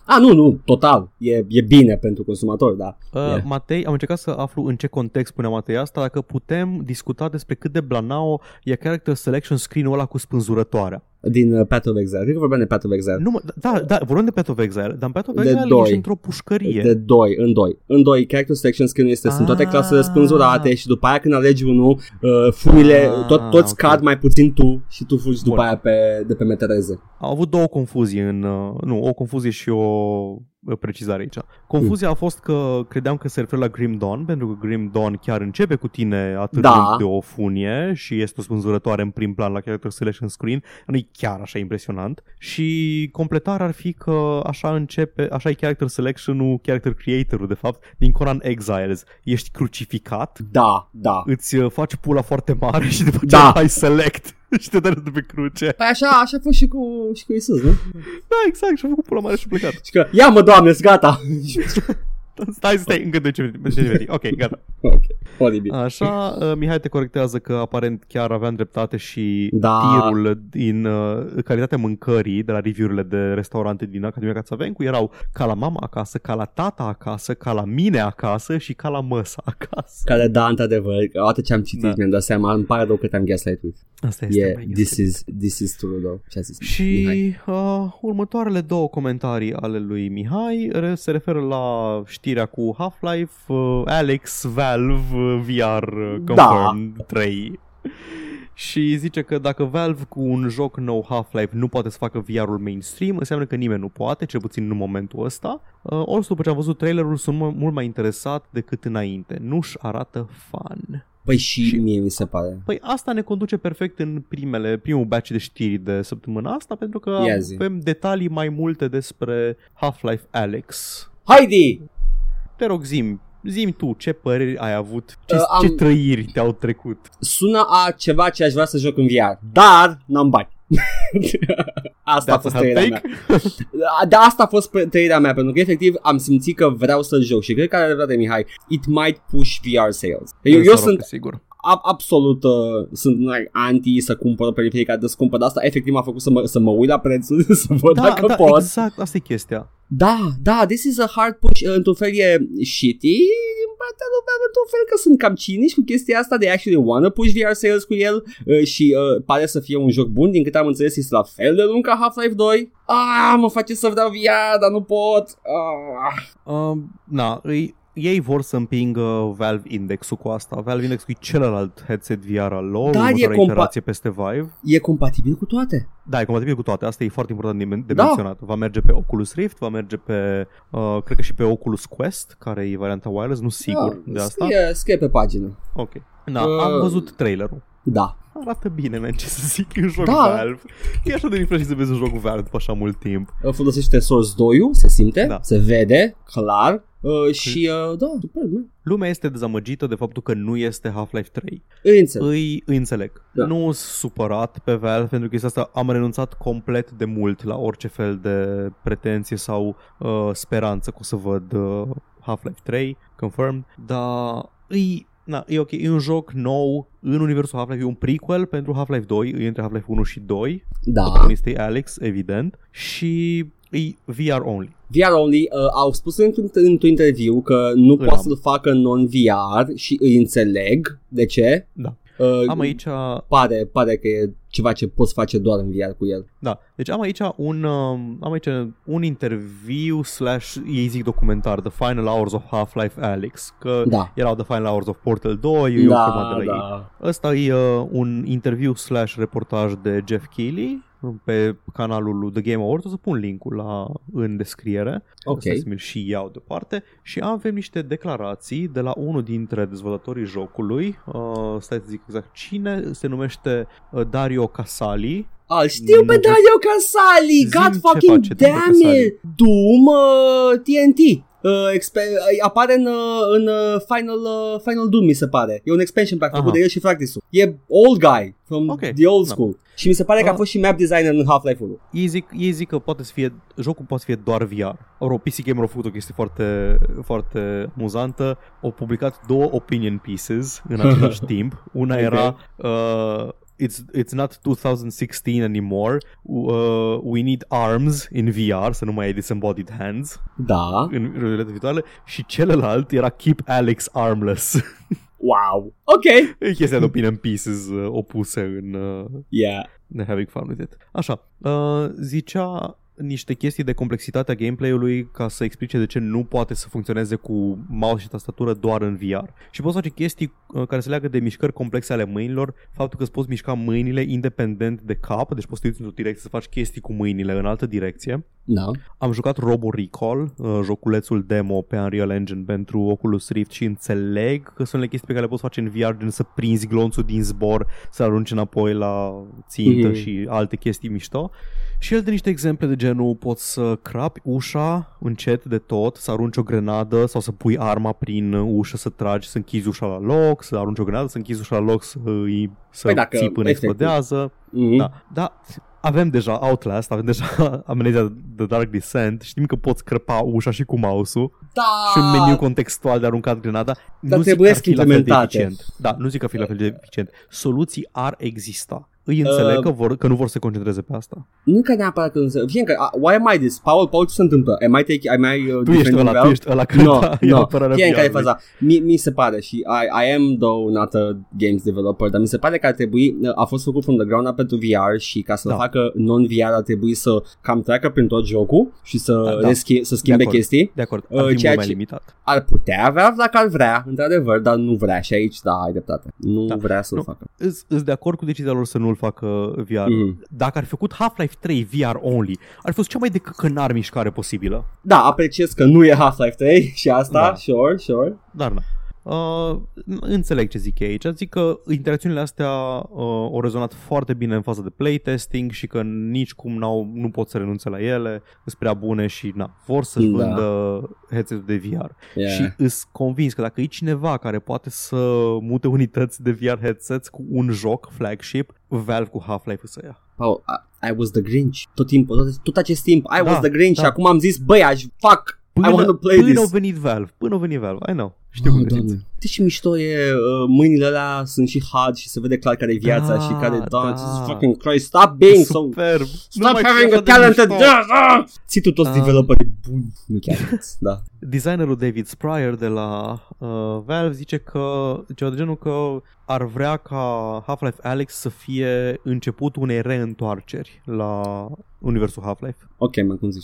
Speaker 1: A, nu, nu, total. E, e bine pentru consumator, da.
Speaker 2: Uh,
Speaker 1: Yeah.
Speaker 2: Matei, am încercat să aflu în ce context spunea Matei asta, dacă putem discuta despre cât de blanao e character selection screen-ul ăla cu spânzurătoarea.
Speaker 1: Din uh, Path of Exile. Cred că vorbeam de Path of Exile.
Speaker 2: Nu, mă, da, da, vorbim de Path of Exile, dar în Path of
Speaker 1: De
Speaker 2: Exile
Speaker 1: doi.
Speaker 2: ești într-o pușcărie.
Speaker 1: De doi, în doi. În doi, character selection screen este, sunt toate
Speaker 2: Ah.
Speaker 1: clasele spânzurate și după aia când alegi unul, uh, furile,
Speaker 2: Ah,
Speaker 1: tot, toți
Speaker 2: ok.
Speaker 1: cad mai puțin tu și tu fugi după
Speaker 2: Bun.
Speaker 1: aia pe, de pe metereze.
Speaker 2: Au avut două confuzii în... uh, Nu, o confuzie și o uh, precizare aici. Confuzia a fost că credeam că se referă la Grim Dawn, pentru că Grim Dawn chiar începe cu tine atât
Speaker 1: Da.
Speaker 2: de o funie și este o spânzurătoare în prim plan la character selection screen. Nu e chiar așa impresionant. Și completarea ar fi că așa începe, așa e character selection-ul, character creator-ul de fapt, din Conan Exiles. Ești crucificat,
Speaker 1: Da, da.
Speaker 2: îți uh, faci pula foarte mare și după
Speaker 1: Da.
Speaker 2: ce ai select și te dă de pe cruce.
Speaker 1: Păi așa, așa a fost și cu, și cu Isus, nu?
Speaker 2: Da, exact, și-a făcut pula mare și a plecat.
Speaker 1: Și că, ia mă, doamne, gata.
Speaker 2: Stai, stai, încă 10 minute. 10 minute. Ok, gata.
Speaker 1: ok, oribil.
Speaker 2: Așa, uh, Mihai te corectează că aparent chiar aveam dreptate și
Speaker 1: Da.
Speaker 2: tirul din uh, calitatea mâncării de la review-urile de restaurante din Academia Cațavencu erau ca la mama acasă, ca la tata acasă, ca la mine acasă și ca la măsa acasă.
Speaker 1: Care da, într-adevăr, odată ce am citit
Speaker 2: Da.
Speaker 1: mi-am dat seama, îmi pare rău că te-am gaslight-uit.
Speaker 2: Asta este.
Speaker 1: Yeah,
Speaker 2: mai
Speaker 1: this
Speaker 2: este.
Speaker 1: is, this is true, though. Ce a zis Mihai?
Speaker 2: Și uh, următoarele două comentarii ale lui Mihai re- se referă la știrea cu Half-Life, uh, Alex, Valve, uh, VR uh, Confirmed 3. Și zice că dacă Valve cu un joc nou Half-Life nu poate să facă VR-ul mainstream, înseamnă că nimeni nu poate, cel puțin în momentul ăsta. Uh, also, după ce am văzut trailerul, sunt mu- mult mai interesat decât înainte. Nu-și arată fan.
Speaker 1: Păi și,
Speaker 2: Și-
Speaker 1: mie mi se pare.
Speaker 2: Păi asta ne conduce perfect în primele, primul batch de știri de săptămâna asta, pentru că
Speaker 1: Ia zi.
Speaker 2: avem detalii mai multe despre Half-Life Alex.
Speaker 1: Haide!
Speaker 2: Te rog, zim, zim tu, ce păreri ai avut, ce,
Speaker 1: Uh,
Speaker 2: uh,
Speaker 1: am-
Speaker 2: ce trăiri te-au trecut.
Speaker 1: Sună a ceva ce aș vrea să joc în VR, dar n-am bani. asta a
Speaker 2: That's
Speaker 1: fost
Speaker 2: a hot
Speaker 1: trăirea mea.
Speaker 2: take?
Speaker 1: Da, asta a fost pe- trăirea mea, pentru că efectiv am simțit că vreau să-l joc și cred că are dreptate Mihai. It might push VR sales. Eu,
Speaker 2: Însă
Speaker 1: eu
Speaker 2: rog,
Speaker 1: sunt,
Speaker 2: Sigur.
Speaker 1: a, absolut uh, sunt like, anti să cumpăr periferica de scumpă, dar asta efectiv m-a făcut să mă, să mă uit la prețul, să văd
Speaker 2: Da,
Speaker 1: dacă
Speaker 2: da,
Speaker 1: pot.
Speaker 2: exact, asta e chestia.
Speaker 1: Da, da, this is a hard push uh, într-un fel e shitty, din partea lui Valve într-un fel că sunt cam cinici cu chestia asta, de actually wanna push VR sales cu el uh, și uh, pare să fie un joc bun, din câte am înțeles este la fel de lung ca Half-Life 2. Ah, mă face să vreau VR, dar nu pot. Ah.
Speaker 2: Uh, na, îi, ei vor să împingă Valve Index-ul cu asta. Valve Index-ul e celălalt headset VR al lor,
Speaker 1: Dar e
Speaker 2: următoarea
Speaker 1: compa-
Speaker 2: iterație peste Vive.
Speaker 1: E compatibil cu toate.
Speaker 2: Da, e compatibil cu toate. Asta e foarte important de, de
Speaker 1: Da.
Speaker 2: menționat. Va merge pe Oculus Rift, va merge pe, uh, cred că și pe Oculus Quest, care e varianta wireless, nu sigur
Speaker 1: da,
Speaker 2: de asta.
Speaker 1: Scrie, scrie pe pagină.
Speaker 2: Ok. Da,
Speaker 1: Uh,
Speaker 2: am văzut trailerul.
Speaker 1: Da.
Speaker 2: Arată bine, man, ce să zic, e un joc
Speaker 1: Da.
Speaker 2: Valve. E așa de refreshing să vezi un joc Valve după așa mult timp.
Speaker 1: Folosește Source 2 se simte,
Speaker 2: Da.
Speaker 1: se vede, clar. Uh, și uh, da, super, man.
Speaker 2: Lumea este dezamăgită de faptul că nu este Half-Life 3.
Speaker 1: Îi înțeleg.
Speaker 2: Îi, îi înțeleg.
Speaker 1: Da.
Speaker 2: Nu sunt supărat pe Valve pentru că asta am renunțat complet de mult la orice fel de pretenție sau uh, speranță că o să văd uh, Half-Life 3, confirmed, dar îi, na, e ok, e un joc nou în universul Half-Life, e un prequel pentru Half-Life 2, e între Half-Life 1 și 2,
Speaker 1: Da.
Speaker 2: protagonistul e Alex, evident, și e VR only.
Speaker 1: VR only uh, au spus într-un, într-un interviu că nu
Speaker 2: Îl
Speaker 1: poate
Speaker 2: am.
Speaker 1: să-l facă non-VR și îi înțeleg de ce.
Speaker 2: Da.
Speaker 1: Uh,
Speaker 2: Am aici
Speaker 1: pare, pare că e ceva ce poți face doar în VR cu el.
Speaker 2: Da, deci am aici un, um, am aici un interviu slash, ei zic documentar, The Final Hours of Half-Life Alyx, că
Speaker 1: Da.
Speaker 2: erau The Final Hours of Portal 2, eu
Speaker 1: da,
Speaker 2: filmat de la ei.
Speaker 1: da.
Speaker 2: Ăsta e uh, un interviu slash reportaj de Jeff Keighley pe canalul lui The Game Awards, o să pun linkul la, în descriere,
Speaker 1: Ok.
Speaker 2: Stai să mi-l și iau deoparte și avem niște declarații de la unul dintre dezvoltatorii jocului, uh, stai să zic exact cine, se numește uh, Dario Casali,
Speaker 1: Al știu pe
Speaker 2: Nu.
Speaker 1: Dario Casali,
Speaker 2: Zi-mi
Speaker 1: God
Speaker 2: ce
Speaker 1: fucking
Speaker 2: face Dario
Speaker 1: damn
Speaker 2: Casali.
Speaker 1: it! Doom uh, TNT. Uh, expe- uh, apare în, uh, în uh, Final, uh, Final Doom, mi se pare. E un expansion pack făcut
Speaker 2: Aha.
Speaker 1: de el și Fractisul. E old guy from
Speaker 2: Ok.
Speaker 1: the old
Speaker 2: Da.
Speaker 1: school. Și mi se pare că a
Speaker 2: Ah.
Speaker 1: fost și map designer în Half-Life 1.
Speaker 2: ei zic, ei zic că poate să fie, jocul poate să fie doar VR. Ori PC Gamer a făcut o chestie foarte, foarte amuzantă. Au publicat două opinion pieces în același timp. Una
Speaker 1: Ok.
Speaker 2: era uh, It's, it's not 2016 anymore. Uh, we need arms in VR, să nu mai ai disembodied hands
Speaker 1: Da.
Speaker 2: în realitate virtuală. Și celălalt era Keep Alex Armless.
Speaker 1: Wow. Ok.
Speaker 2: e chestia de opinion pieces uh, opuse în, uh,
Speaker 1: Yeah.
Speaker 2: They're having fun with it. Așa, uh, zicea niște chestii de complexitate a gameplay-ului ca să explice de ce nu poate să funcționeze cu mouse și tastatură doar în VR. Și poți face chestii uh, care se leagă de mișcări complexe ale mâinilor, faptul că îți poți mișca mâinile independent de cap, deci poți să te uiți într-o direcție să faci chestii cu mâinile în altă direcție.
Speaker 1: Da.
Speaker 2: Am jucat Robo Recall, uh, joculețul demo pe Unreal Engine pentru Oculus Rift și înțeleg că sunt unele chestii pe care le poți face în VR, gen să prinzi glonțul din zbor, să arunci înapoi la țintă
Speaker 1: Mhm.
Speaker 2: și alte chestii mișto. Și el dă niște exemple de genul poți să crapi ușa încet de tot, să arunci o grenadă sau să pui arma prin ușă să tragi, să închizi ușa la loc, să arunci o grenadă, să închizi ușa la loc, să, îi, să
Speaker 1: Păi dacă,
Speaker 2: ții până
Speaker 1: efectiv.
Speaker 2: explodează.
Speaker 1: Mm-hmm.
Speaker 2: Da, da, avem deja Outlast, avem deja Amnesia The Dark Descent, știm că poți crăpa ușa și cu mouse-ul
Speaker 1: da.
Speaker 2: și un meniu contextual de aruncat grenada.
Speaker 1: Dar
Speaker 2: nu zic
Speaker 1: trebuie
Speaker 2: că ar fi la fel de
Speaker 1: implementate.
Speaker 2: eficient. Da, nu zic că ar fi la fel de eficient. Soluții ar exista. Îi înțeleg
Speaker 1: Uh,
Speaker 2: că, vor, că nu vor să se concentreze pe asta.
Speaker 1: Nu că neapărat că nu Fie că, uh, why am I this? Paul, Paul, ce se întâmplă? Am I, take, am I uh,
Speaker 2: Tu ești
Speaker 1: defending
Speaker 2: ăla, tu
Speaker 1: Valve?
Speaker 2: ești ăla care
Speaker 1: No,
Speaker 2: da, e
Speaker 1: no.
Speaker 2: apărarea
Speaker 1: Fie în care e
Speaker 2: VR-ului.
Speaker 1: faza. Mi, mi se pare și I, I am though not a games developer, dar mi se pare că ar trebui, uh, a fost făcut from the ground up pentru VR și ca să
Speaker 2: Da.
Speaker 1: facă non-VR ar trebui să cam treacă prin tot jocul și să,
Speaker 2: Da, da.
Speaker 1: reschi- să schimbe
Speaker 2: acord.
Speaker 1: chestii.
Speaker 2: De acord,
Speaker 1: Uh,
Speaker 2: ar fi
Speaker 1: ceea
Speaker 2: mult mai
Speaker 1: ce-
Speaker 2: limitat.
Speaker 1: Ar putea avea dacă ar vrea, într-adevăr, dar nu vrea și aici, da, ai dreptate. Nu
Speaker 2: Da.
Speaker 1: vrea să-l
Speaker 2: Nu.
Speaker 1: facă.
Speaker 2: Îs îs de acord cu decizia lor să nu-l facă VR.
Speaker 1: Mhm.
Speaker 2: Dacă ar fi făcut Half-Life 3 VR only, ar fi fost cea mai de căcănar mișcare posibilă.
Speaker 1: Da, apreciez că nu e Half-Life 3 și asta,
Speaker 2: Da.
Speaker 1: sure, sure.
Speaker 2: Dar na. Uh, înțeleg ce zic ei aici. Zic că interacțiunile astea uh, au rezonat foarte bine în faza de playtesting și că nici cum n-au, nu pot să renunțe la ele, sunt prea bune și na, vor să-și
Speaker 1: Da.
Speaker 2: vândă headset de VR.
Speaker 1: Yeah.
Speaker 2: Și îs convins că dacă e cineva care poate să mute unități de VR headsets cu un joc flagship, Valve cu Half-Life să ia.
Speaker 1: Paul, I, I was the Grinch. Tot timpul, tot, tot acest timp, I
Speaker 2: Da,
Speaker 1: was the Grinch
Speaker 2: da.
Speaker 1: și acum am zis, băi, aș, fuck, I want to play
Speaker 2: până
Speaker 1: this.
Speaker 2: au venit Valve, până au venit Valve, I know. Știu
Speaker 1: oh,
Speaker 2: cum te
Speaker 1: doamne.
Speaker 2: simți.
Speaker 1: Știi ce mișto e, uh, mâinile alea sunt și hard și se vede clar care e viața
Speaker 2: Da,
Speaker 1: și care, da,
Speaker 2: da.
Speaker 1: Jesus fucking Christ, stop being so
Speaker 2: Superb. Nu
Speaker 1: Stop
Speaker 2: mai fi
Speaker 1: having
Speaker 2: așa
Speaker 1: a
Speaker 2: de
Speaker 1: talented
Speaker 2: mișto.
Speaker 1: da, da! Ții tu toți
Speaker 2: Ah.
Speaker 1: developerii buni Nu chiar toți, da
Speaker 2: Designerul David Spryer de la uh, Valve zice că ceva de genul că ar vrea ca Half-Life Alyx să fie începutul unei reîntoarceri la universul Half-Life.
Speaker 1: Ok, man, cum zici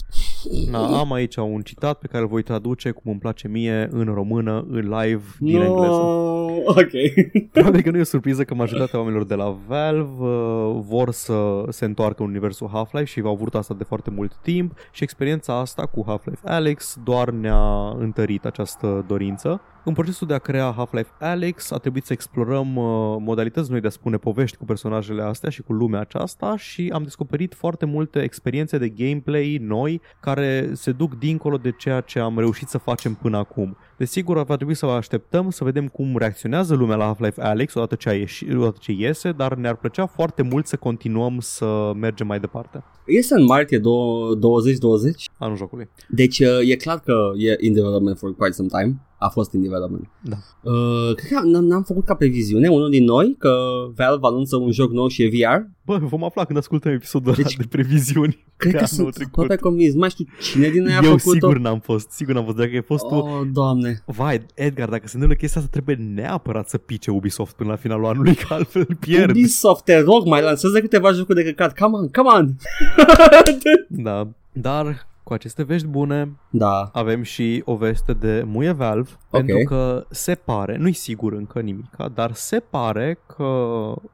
Speaker 2: Na, am aici un citat pe care îl voi traduce cum îmi place mie în română, în live, din engleză.
Speaker 1: Ok
Speaker 2: Probabil că nu e o surpriză că majoritatea oamenilor de la Valve uh, vor să se întoarcă în universul Half-Life și au vrut asta de foarte mult timp și experiența asta cu Half-Life Alyx doar ne-a întărit această dorință. În procesul de a crea Half-Life Alyx a trebuit să explorăm uh, modalități noi de a spune povești cu personajele astea și cu lumea aceasta și am descoperit foarte multe experiențe de gameplay noi care se duc dincolo de ceea ce am reușit să facem până acum. Desigur, va trebui să așteptăm să vedem cum reacționează lumea la Half-Life Alyx odată ce, a ieși, odată ce iese, dar ne-ar plăcea foarte mult să continuăm să mergem mai departe.
Speaker 1: Iese în martie dou- 2020
Speaker 2: Anul jocului.
Speaker 1: Deci uh, e clar că e in development for quite some time A fost in development
Speaker 2: Da.
Speaker 1: uh, Cred că n-am, n-am făcut ca previziune Unul din noi că Valve anunță un joc nou și e VR
Speaker 2: Bă, vom afla când ascultăm episodul ăla
Speaker 1: Deci-
Speaker 2: de previziuni.
Speaker 1: Cred
Speaker 2: de
Speaker 1: că
Speaker 2: anul
Speaker 1: sunt
Speaker 2: trecut.
Speaker 1: aproape convins Nu mai știu cine din noi a
Speaker 2: Eu
Speaker 1: făcut-o
Speaker 2: sigur n-am fost, sigur n-am fost. Dacă ai fost tu,
Speaker 1: Oh, doamne
Speaker 2: vai, Edgar, dacă se întâmplă chestia asta, trebuie neapărat să pice Ubisoft până la finalul anului, că altfel îl pierd.
Speaker 1: Ubisoft, te rog, mai lansează câteva jocuri de căcat Come on, come on
Speaker 2: Da, dar cu aceste vești bune,
Speaker 1: Da
Speaker 2: avem și o veste de muie Valve,
Speaker 1: Ok.
Speaker 2: pentru că se pare, nu-i sigur încă nimica, dar se pare că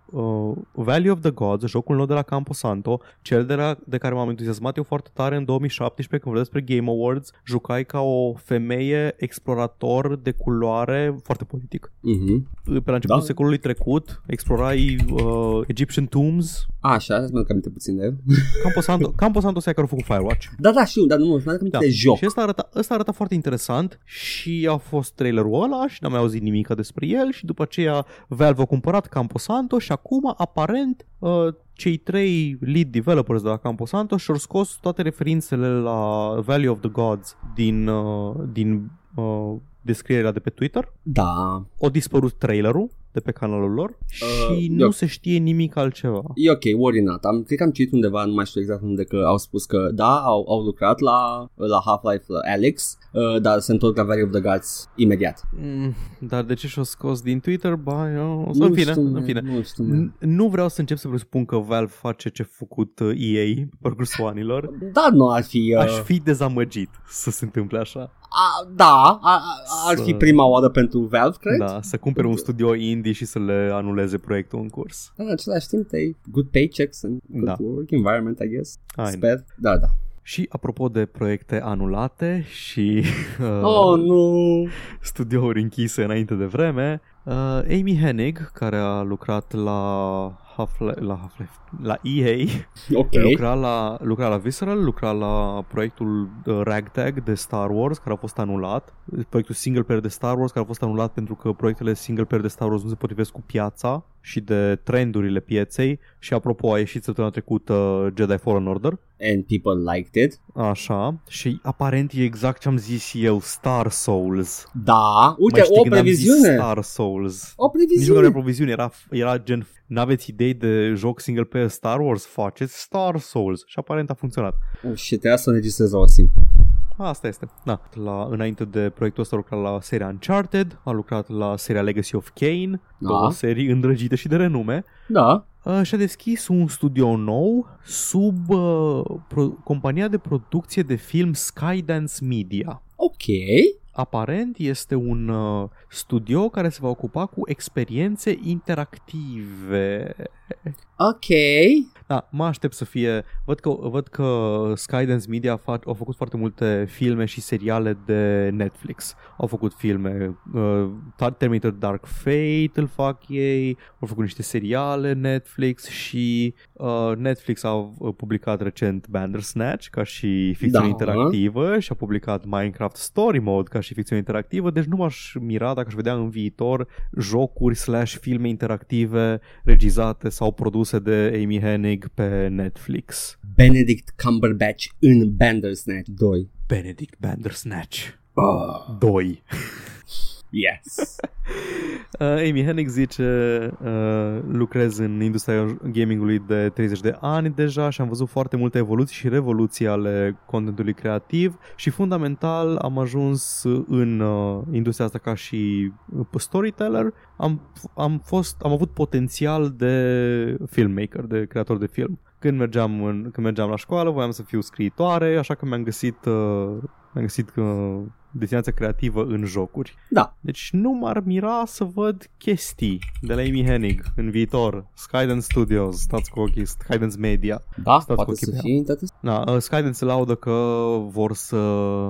Speaker 2: uh, Valley of the Gods, jocul nou de la Camposanto, cel de, la, de care m-am entuziasmat eu foarte tare în 2017 când vorbesc despre Game Awards, jucai ca o femeie explorator de culoare foarte politic.
Speaker 1: uh-huh.
Speaker 2: Pe la începutul
Speaker 1: Da.
Speaker 2: secolului trecut, explorai uh, Egyptian tombs.
Speaker 1: Așa, să-mi aduc aminte puțin de el
Speaker 2: Camposanto, Camposanto se care au făcut Firewatch.
Speaker 1: Da, da, știu, dar nu, nu, mi-aduc aminte de joc.
Speaker 2: Și ăsta arăta, ăsta arăta foarte interesant și a fost trailerul ăla și n-am mai auzit nimic despre el și după aceea Valve a cumpărat Camposanto și acum aparent uh, cei trei lead developers de la Camposanto și-au scos toate referințele la Valley of the Gods din, uh, din uh, descrierea de pe Twitter.
Speaker 1: Da,
Speaker 2: O dispărut trailerul de pe canalul lor și
Speaker 1: Uh,
Speaker 2: nu
Speaker 1: eu-
Speaker 2: se știe nimic altceva.
Speaker 1: E ok, worry not. Am, cred că am citit undeva, nu mai știu exact unde, că au spus că da, au, au lucrat la, la Half-Life la Alex, uh, dar se întorc la Valley of the Gods imediat.
Speaker 2: Mm, dar de ce și-o scos din Twitter? Ba, eu...
Speaker 1: Nu
Speaker 2: în fine,
Speaker 1: știu,
Speaker 2: în
Speaker 1: man,
Speaker 2: fine.
Speaker 1: Nu știu, man.
Speaker 2: N- Nu vreau să încep să presupun că Valve face ce a făcut uh, EA pe parcursul anilor.
Speaker 1: Da, nu ar fi... Uh,
Speaker 2: Aș fi dezamăgit să se întâmple așa.
Speaker 1: A, da, a, a, ar fi
Speaker 2: Să-
Speaker 1: prima oară pentru Valve, cred.
Speaker 2: Da, să cumpere un studio indie și să le anuleze proiectul în curs.
Speaker 1: Dar în același timp, they good paychecks and good
Speaker 2: Da.
Speaker 1: work environment, I guess.
Speaker 2: Hai.
Speaker 1: Sper. Da, da.
Speaker 2: Și apropo de proiecte anulate și uh,
Speaker 1: Oh, nu.
Speaker 2: studiouri închise înainte de vreme, uh, Amy Hennig, care a lucrat la Half-Life, la, Half-Life, la EA,
Speaker 1: Ok.
Speaker 2: Lucra la, lucra la Visceral, lucra la proiectul uh, Ragtag de Star Wars, care a fost anulat. Proiectul single player de Star Wars, care a fost anulat pentru că proiectele single player de Star Wars nu se potrivesc cu piața și de trendurile pieței. Și apropo, a ieșit săptămâna trecută uh, Jedi Fallen Order.
Speaker 1: And people liked it.
Speaker 2: Așa. Și aparent e exact ce am zis și eu, Star Souls.
Speaker 1: Da. Uite,
Speaker 2: Mai știi
Speaker 1: o
Speaker 2: când am zis
Speaker 1: previziune.
Speaker 2: Star Souls.
Speaker 1: O
Speaker 2: Nici nu
Speaker 1: previziune.
Speaker 2: era previziune, era, era gen N-aveți idei de joc single player Star Wars? Faceți Star Souls Și aparent a funcționat
Speaker 1: Oh, shit, trebuia să înregistrez o sim.
Speaker 2: Asta este. Da. La, înainte de proiectul ăsta a lucrat la seria Uncharted, a lucrat la seria Legacy of Kane,
Speaker 1: Da.
Speaker 2: două serii îndrăgite și de renume.
Speaker 1: Da.
Speaker 2: Uh, și-a deschis un studio nou sub uh, pro- compania de producție de film Skydance Media.
Speaker 1: Ok.
Speaker 2: Aparent este un uh, studio care se va ocupa cu experiențe interactive.
Speaker 1: Ok.
Speaker 2: Da, mă aștept să fie... Văd că, văd că Skydance Media fa- au făcut foarte multe filme și seriale de Netflix. Au făcut filme... Uh, Terminator Dark Fate îl fac ei, au făcut niște seriale Netflix și uh, Netflix a uh, publicat recent Bandersnatch ca și ficțiune
Speaker 1: Da.
Speaker 2: interactivă și a publicat Minecraft Story Mode ca și ficțiune interactivă, deci nu m-aș mira dacă aș vedea în viitor jocuri slash filme interactive regizate sau produse de Amy Hennig pe Netflix.
Speaker 1: Benedict Cumberbatch în Bandersnatch 2.
Speaker 2: Benedict Bandersnatch
Speaker 1: Oh.
Speaker 2: 2.
Speaker 1: Yes.
Speaker 2: Uh, Amy Hennig zice uh, lucrez în industria gamingului de 30 de ani deja și am văzut foarte multe evoluții și revoluții ale contentului creativ și fundamental am ajuns în uh, industria asta ca și storyteller am, am, fost, am avut potențial de filmmaker, de creator de film. Când mergeam, în, când mergeam la școală voiam să fiu scriitoare, așa că mi-am găsit, uh, mi-am găsit uh, destinația creativă în jocuri.
Speaker 1: Da.
Speaker 2: Deci nu m-ar mira să văd chestii de la Amy Hennig în viitor. Skydance Studios, stați cu ochii, Skydance Media.
Speaker 1: Da,
Speaker 2: Stați
Speaker 1: poate
Speaker 2: cu ochii
Speaker 1: să
Speaker 2: pe
Speaker 1: fie interesant.
Speaker 2: Da, uh, Skydance se laudă că vor să,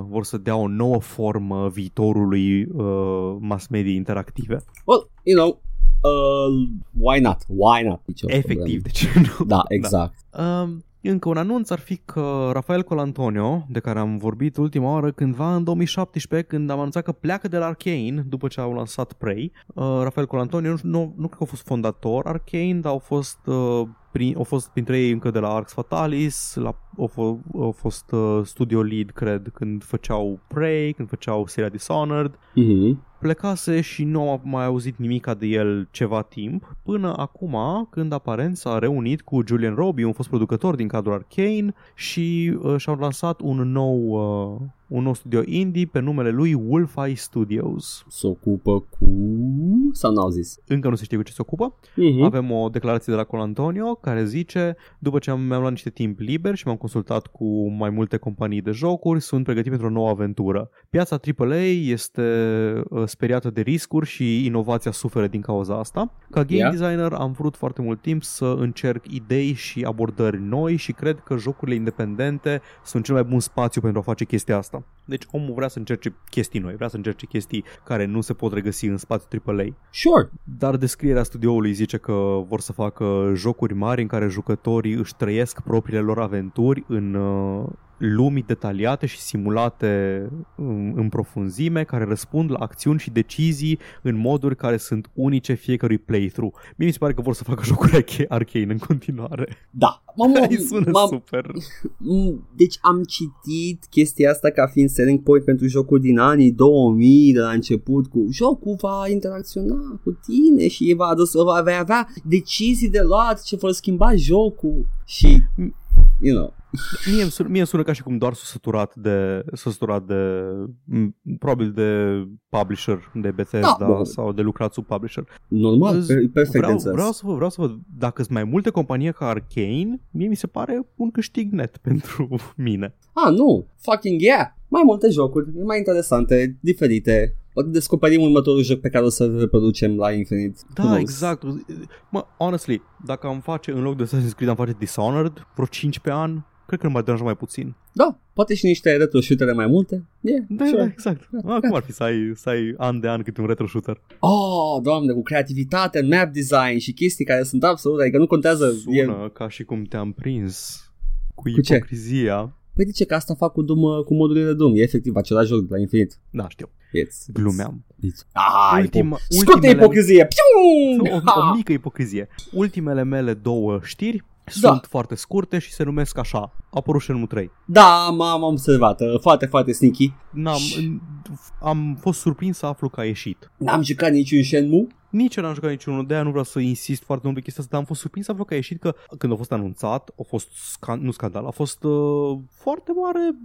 Speaker 2: vor să dea o nouă formă viitorului uh, mass media interactive.
Speaker 1: Well, you know, uh, why not? Why not? Nici o
Speaker 2: Efectiv, de ce nu?
Speaker 1: problemă. Da, exact.
Speaker 2: Um, încă un anunț ar fi că Rafael Colantonio, de care am vorbit ultima oară cândva în 2017, când am anunțat că pleacă de la Arkane după ce au lansat Prey. Uh, Rafael Colantonio nu, nu, nu cred că a fost fondator Arkane, dar au fost, uh, prin, au fost printre ei încă de la Arx Fatalis, la, au, f- au fost uh, studio lead, cred, când făceau Prey, când făceau seria Dishonored
Speaker 1: Mhm.
Speaker 2: plecase și nu am mai auzit nimica de el ceva timp, până acum când aparent s-a reunit cu Julian Robbie, un fost producător din cadrul Arcane și uh, și-au lansat un nou, uh, un nou studio indie pe numele lui Wolfeye Studios.
Speaker 1: Se ocupă cu... Sau n-au zis?
Speaker 2: Încă nu se știe cu ce se ocupă.
Speaker 1: Mhm.
Speaker 2: Avem o declarație de la Colantonio care zice După ce am, mi-am luat niște timp liber și m-am consultat cu mai multe companii de jocuri, sunt pregătit pentru o nouă aventură. Piața AAA este uh, speriată de riscuri și inovația suferă din cauza asta. Ca game
Speaker 1: Yeah.
Speaker 2: designer am vrut foarte mult timp să încerc idei și abordări noi și cred că jocurile independente sunt cel mai bun spațiu pentru a face chestia asta. Deci omul vrea să încerce chestii noi, vrea să încerce chestii care nu se pot regăsi în spațiu AAA.
Speaker 1: Sure.
Speaker 2: Dar descrierea studioului zice că vor să facă jocuri mari în care jucătorii își trăiesc propriile lor aventuri în uh, lumi detaliate și simulate în, în profunzime care răspund la acțiuni și decizii în moduri care sunt unice fiecărui playthrough. Mie mi se pare că vor să facă jocuri arche- arcane în continuare.
Speaker 1: Da. Mamă,
Speaker 2: Îi sună
Speaker 1: m-am-
Speaker 2: super.
Speaker 1: Mm, Deci am citit chestia asta ca fiind selling point pentru jocuri din anii 2000 de la început cu jocul va interacționa cu tine și va, adus, va vei avea decizii de luat ce vor schimba jocul și you know
Speaker 2: Mie îmi sună, mie îmi sună ca și cum doar s-a săturat de, s-a săturat de m, probabil de publisher, de Bethesda
Speaker 1: Da, bă.
Speaker 2: sau de lucrat sub publisher.
Speaker 1: normal,
Speaker 2: Îți-
Speaker 1: per- perfect
Speaker 2: vreau,
Speaker 1: înțeles.
Speaker 2: vreau, să vă, vreau să văd, dacă sunt mai multe companii ca Arcane, mie mi se pare un câștig net pentru mine.
Speaker 1: Ah, nu, fucking yeah mai multe jocuri, mai interesante, diferite Poate descoperim următorul joc pe care o să-l reproducem la infinit Who
Speaker 2: Da,
Speaker 1: knows?
Speaker 2: exact. Mă, honestly, dacă am face, în loc de Assassin's Creed, am face Dishonored vreo 5 pe an, cred că nu mai deranja mai puțin.
Speaker 1: Da, poate și niște retro shootere mai multe Yeah,
Speaker 2: Da,
Speaker 1: sure.
Speaker 2: da, exact. Ah, cum ar fi să ai, să ai an de an câte un retro shooter?
Speaker 1: Oh, doamne, cu creativitate, map design și chestii care sunt absolut, adică nu contează. E...
Speaker 2: Sună ca și cum te-am prins cu,
Speaker 1: Cu ce?
Speaker 2: Ipocrizia.
Speaker 1: Păi de ce că asta fac cu, Doom, cu modurile de Doom? E efectiv același joc de la infinit.
Speaker 2: Da, știu.
Speaker 1: It's,
Speaker 2: Glumeam.
Speaker 1: It's, ah,
Speaker 2: Ultima-
Speaker 1: Ultima, Scoate
Speaker 2: ultimele-
Speaker 1: ipocrizie! Piu!
Speaker 2: O, o
Speaker 1: Ha!
Speaker 2: mică ipocrizie. Ultimele mele două știri
Speaker 1: Da.
Speaker 2: sunt foarte scurte și se numesc așa. A apărut Shenmue 3.
Speaker 1: Da, m-am observat. uh, Foarte, foarte sneaky.
Speaker 2: N-am, am fost surprins să aflu că a ieșit.
Speaker 1: N-am jucat niciun Shenmue.
Speaker 2: Nici eu n-am jucat niciunul, de aia nu vreau să insist foarte mult pe chestia asta, dar am fost surprins să aflu că a ieșit că când a fost anunțat, a fost, scan- nu scandal, a fost uh, foarte mare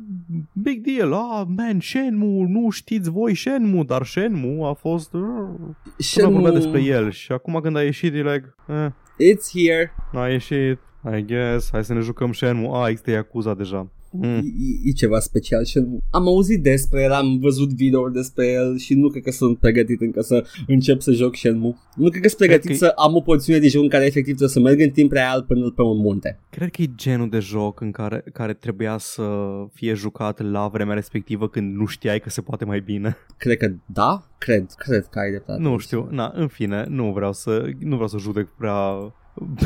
Speaker 2: big deal. Ah, man, Shenmue, nu știți voi Shenmue, dar Shenmue a fost... Uh, nu am vorbea despre el și acum când a ieșit, e like, eh,
Speaker 1: It's here.
Speaker 2: a ieșit, I guess, hai să ne jucăm Shenmue. Ah, există Yakuza deja. Mm.
Speaker 1: E, e ceva special Shenmue. Am auzit despre el, am văzut videouri despre el și nu cred că sunt pregătit încă să încep să joc Shenmue. Nu cred că sunt pregătit
Speaker 2: Cred că-
Speaker 1: să am o porțiune de joc în care efectiv trebuie să merg în timp real până pe un munte.
Speaker 2: Cred că e genul de joc în care, care trebuia să fie jucat la vremea respectivă când nu știai că se poate mai bine.
Speaker 1: Cred că da, cred, cred că ai dreptate.
Speaker 2: Nu știu, na, în fine, nu vreau să, nu vreau să judec prea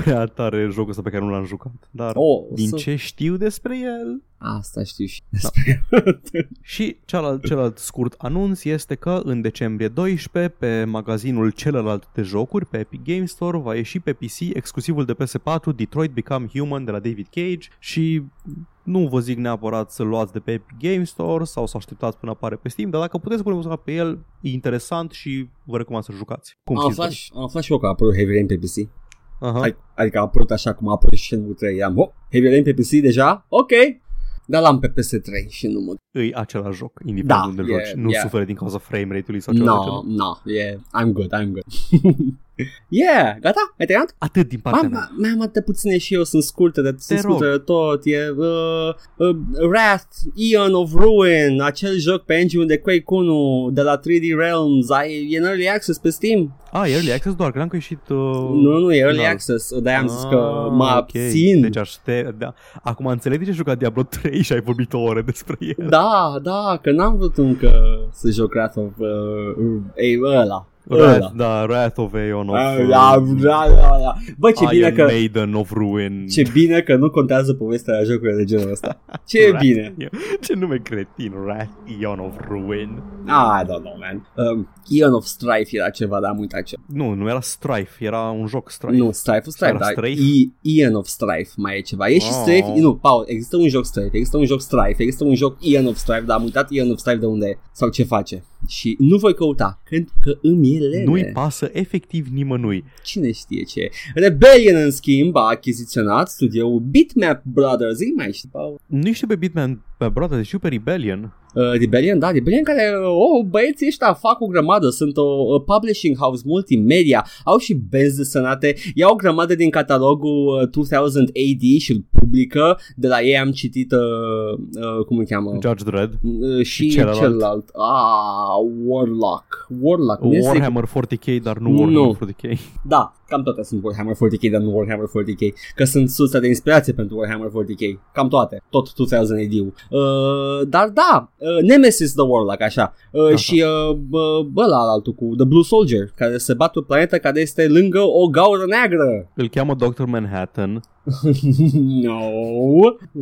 Speaker 2: prea tare jocul ăsta pe care nu l-am jucat. Dar
Speaker 1: Oh,
Speaker 2: din
Speaker 1: să-
Speaker 2: ce știu despre el...
Speaker 1: Asta știu și
Speaker 2: Da.
Speaker 1: despre
Speaker 2: Și celălalt, celălalt scurt anunț este că în decembrie 12 pe magazinul celălalt de jocuri, pe Epic Games Store, va ieși pe PC exclusivul de PS4 Detroit Become Human de la David Cage și nu vă zic neapărat să luați de pe Epic Games Store sau să așteptați până apare pe Steam, dar dacă puteți pune muzica pe el, e interesant și vă recomand să jucați. Cum
Speaker 1: Am
Speaker 2: știți
Speaker 1: aflat,
Speaker 2: voi?
Speaker 1: am aflat și eu că a apărut Heavy Rain pe PC.
Speaker 2: Aha.
Speaker 1: Hai- Adică a apărut așa cum a apărut și în 3. Am, oh, Heavy Rain pe PC deja? Ok. Dar l-am pe PS3 și nu mă...
Speaker 2: Îi același joc, indiferent
Speaker 1: Da,
Speaker 2: unde
Speaker 1: e-
Speaker 2: joci. Nu
Speaker 1: yeah.
Speaker 2: suferă din cauza frame rate-ului sau ceva de
Speaker 1: No,
Speaker 2: genul.
Speaker 1: no, yeah, I'm good, I'm good. yeah, gata? Ai terminat?
Speaker 2: Atât din partea
Speaker 1: Am,
Speaker 2: mea.
Speaker 1: mai am atât puține și eu, sunt scurte, dar sunt
Speaker 2: rog.
Speaker 1: scurte de tot. E uh, uh, Wrath, Eon of Ruin, acel joc pe engine de Quake 1 de la 3D Realms, ai, e în Early Access pe Steam.
Speaker 2: Ah, e Early Access doar, credeam că a ieșit... Uh,
Speaker 1: Nu, nu, e Early
Speaker 2: final.
Speaker 1: Access, de-aia am zis că
Speaker 2: Ah,
Speaker 1: mă
Speaker 2: ok.
Speaker 1: abțin.
Speaker 2: Deci aștept, da. Acum înțeleg de ce ai jucat Diablo 3 și ai vorbit o oră despre el.
Speaker 1: Da, da, că n-am vrut încă să joc Wrath of uh, ei, ăla.
Speaker 2: Wrath,
Speaker 1: Ăla.
Speaker 2: da, Wrath of Aeon of...
Speaker 1: Ah,
Speaker 2: uh,
Speaker 1: Da, da, da, da. Bă, ce bine
Speaker 2: Iron
Speaker 1: că
Speaker 2: Maiden of Ruin.
Speaker 1: ce bine că nu contează povestea la jocurile de genul ăsta. Ce
Speaker 2: Wrath-
Speaker 1: bine.
Speaker 2: Ce nume cretin, Wrath Aeon of Ruin.
Speaker 1: Ah, I don't know, man. Um, Eon of Strife era ceva, dar am uitat ce.
Speaker 2: Nu, nu era Strife, era un joc Strife.
Speaker 1: Nu, Strife of Strife,
Speaker 2: Era
Speaker 1: dar
Speaker 2: Strife?
Speaker 1: E- Eon of Strife mai e ceva. E și
Speaker 2: Oh.
Speaker 1: Strife, nu, Paul, există un joc Strife, există un joc Strife, există un joc Eon of Strife, dar am uitat Eon of Strife de unde e sau ce face. Și nu voi căuta, pentru că îmi e lene.
Speaker 2: Nu-i pasă efectiv nimănui.
Speaker 1: Cine știe ce e. Rebellion, în schimb, a achiziționat studioul Bitmap Brothers. Îi mai știi, Paul?
Speaker 2: Nu știu pe Bitman, pe brother, știu pe Rebellion.
Speaker 1: Uh, Rebellion, da, Rebellion care, oh, băieții ăștia fac o grămadă, sunt o, o publishing house multimedia, au și benzi desenate, iau o grămadă din catalogul uh, 2000 AD și îl publică, de la ei am citit, uh, uh, cum îl cheamă,
Speaker 2: Judge Dredd.
Speaker 1: uh, și
Speaker 2: celălalt.
Speaker 1: celălalt, ah, Warlock, Warlock, nu este-
Speaker 2: Warhammer 40k, dar nu
Speaker 1: Nu.
Speaker 2: Warhammer 40k.
Speaker 1: Da, cam toate sunt Warhammer 40k, dar nu Warhammer 40k. Că sunt sursa de inspirație pentru Warhammer 40k. Cam toate. Tot 2000 AD-ul. Uh, dar da, uh, Nemesis the Warlock, așa. Uh,
Speaker 2: Aha.
Speaker 1: și uh, bă, bă, la altul cu The Blue Soldier, care se bat pe o planetă care este lângă o gaură neagră.
Speaker 2: Îl cheamă Dr. Manhattan.
Speaker 1: no.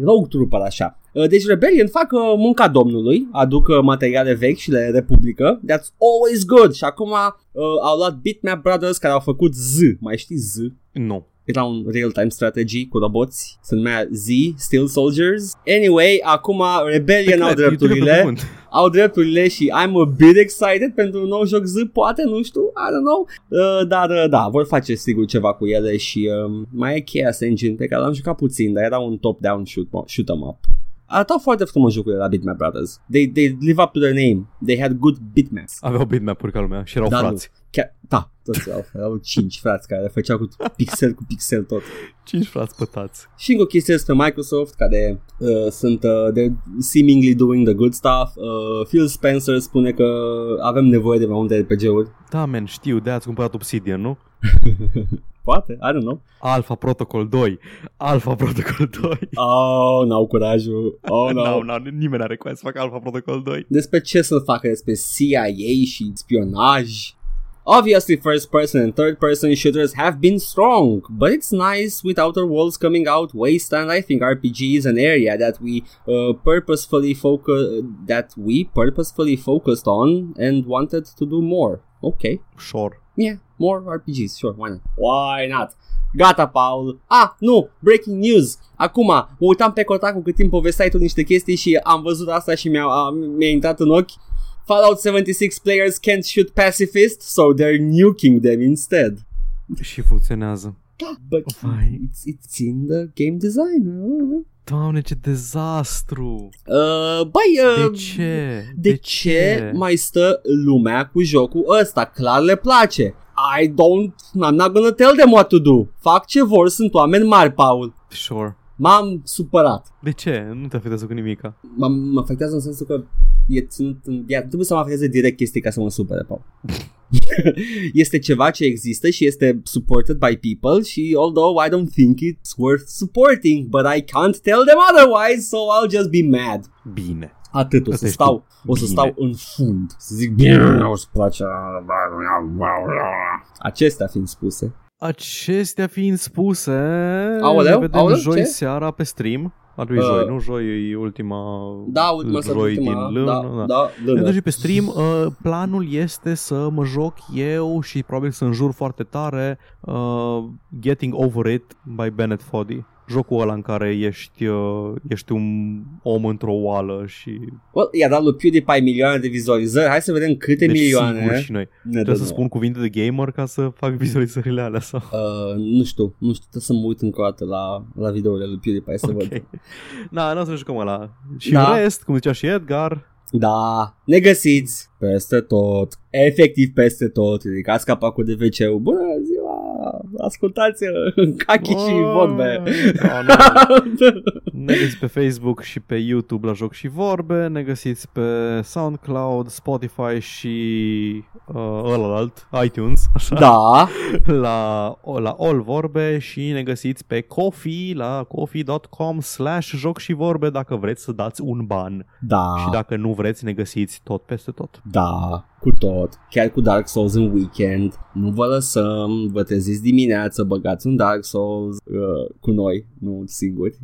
Speaker 1: Rogue Trooper, așa. Uh, Deci Rebellion fac uh, munca domnului, aduc uh, materiale vechi și le republică. That's always good. Și acum uh, au luat Bitmap Brothers care au făcut Z. Mai știi Z?
Speaker 2: Nu.
Speaker 1: Era un real-time strategy cu roboți, se numea Z, Steel Soldiers. Anyway, acum Rebellion au
Speaker 2: Cred, eu trebuie pe
Speaker 1: drepturile,
Speaker 2: cuvânt.
Speaker 1: au drepturile și I'm a bit excited pentru un nou joc Z, poate, nu știu, I don't know. Uh, dar uh, da, vor face sigur ceva cu ele și uh, mai e Chaos Engine pe care l-am jucat puțin, dar era un top-down shoot, shoot 'em up. Arătau foarte frumos jocurile la Bitmap Brothers. They, they live up to their name. They had good bitmaps.
Speaker 2: Aveau bitmap-uri ca lumea și erau
Speaker 1: Da, nu.
Speaker 2: frați.
Speaker 1: Chiar, da, toți erau, erau cinci frați care făceau cu pixel cu pixel tot.
Speaker 2: Cinci frați pătați.
Speaker 1: Și încă o chestie despre Microsoft care uh, sunt uh, de seemingly doing the good stuff. Uh, Phil Spencer spune că avem nevoie de mai multe RPG-uri.
Speaker 2: Da, man, știu, de ați cumpărat Obsidian, nu?
Speaker 1: Poate, I don't know.
Speaker 2: Alpha Protocol 2. Alpha Protocol 2.
Speaker 1: Oh, n-au curajul. Oh, no.
Speaker 2: no, no, nimeni n-are cum să facă Alpha Protocol 2.
Speaker 1: Despre ce să facă despre CIA și spionaj. Obviously, first person and third person shooters have been strong, but it's nice with Outer Worlds coming out. Wasteland, I think RPG is an area that we uh, purposefully focus that we purposefully focused on and wanted to do more. Okay,
Speaker 2: Sure.
Speaker 1: yeah, more RPGs, sure, why not? Why not? Gata, Paul. Ah, nu, breaking news. Acum, mă uitam pe Kotaku cât timp povesteai tu niște chestii și am văzut asta și mi-a, a, mi-a intrat în ochi. Fallout 76 players can't shoot pacifists, so they're nuking them instead.
Speaker 2: Și funcționează.
Speaker 1: But
Speaker 2: Vai.
Speaker 1: it's, it's in the game design. uh.
Speaker 2: Doamne, ce dezastru!
Speaker 1: Uh, băi, uh,
Speaker 2: De ce?
Speaker 1: De ce mai stă lumea cu jocul ăsta? Clar le place. I don't, I'm not gonna tell them what to do. Fac ce vor, sunt oameni mari, Paul.
Speaker 2: Sure.
Speaker 1: M-am supărat.
Speaker 2: De ce? Nu te afectează cu nimica.
Speaker 1: M- mă afectează în sensul că e ținut în... Ia, trebuie să mă afecteze direct chestii ca să mă supere, Paul. este ceva ce există și este supported by people și although I don't think it's worth supporting, but I can't tell them otherwise, so I'll just be mad.
Speaker 2: Bine.
Speaker 1: Atât, o
Speaker 2: Asta
Speaker 1: să
Speaker 2: ești
Speaker 1: stau,
Speaker 2: tu.
Speaker 1: o să
Speaker 2: Bine.
Speaker 1: stau în fund, să zic bine, o să place. Acestea fiind spuse.
Speaker 2: Acestea fiind spuse,
Speaker 1: Aoleu,
Speaker 2: ne vedem
Speaker 1: aoleu,
Speaker 2: joi
Speaker 1: ce?
Speaker 2: seara pe stream. Ar fi
Speaker 1: Uh,
Speaker 2: joi, nu? Joi e ultima,
Speaker 1: Da, ultima să
Speaker 2: joi din
Speaker 1: ultima,
Speaker 2: lună.
Speaker 1: da, da,
Speaker 2: Ne
Speaker 1: lună.
Speaker 2: vedem și pe stream. Uh, planul este să mă joc eu și probabil să înjur foarte tare uh, Getting Over It by Bennett Foddy. Jocul ăla în care ești, uh, ești un om într-o oală și
Speaker 1: Well, i-a dat lui PewDiePie milioane de vizualizări, hai să vedem câte
Speaker 2: deci
Speaker 1: milioane
Speaker 2: sigur și noi.
Speaker 1: ne
Speaker 2: Trebuie
Speaker 1: dă
Speaker 2: să spun cuvinte de gamer ca să fac vizualizările alea sau...
Speaker 1: Uh, nu știu, nu știu, trebuie să mă uit încă o dată la, la videourile lui PewDiePie să văd.
Speaker 2: Ok. Da, nu o să jucăm ăla. Și
Speaker 1: Da.
Speaker 2: în rest, cum zicea și Edgar,
Speaker 1: Da, ne găsiți peste tot, efectiv peste tot, ridicați capacul de wc bună ziua, ascultați în cachi și vorbe.
Speaker 2: Da, nu. Ne găsiți pe Facebook și pe YouTube la Joc și Vorbe, ne găsiți pe SoundCloud, Spotify și uh, ălalt, iTunes, așa,
Speaker 1: da,
Speaker 2: la, la All Vorbe și ne găsiți pe Coffee, la coffee.com slash joc și vorbe dacă vreți să dați un ban
Speaker 1: da,
Speaker 2: și dacă nu vreți ne găsiți tot peste tot.
Speaker 1: da, cu tot, chiar cu Dark Souls în weekend, nu vă lăsăm, vă treziți dimineața, băgați un Dark Souls uh, cu noi, nu singuri.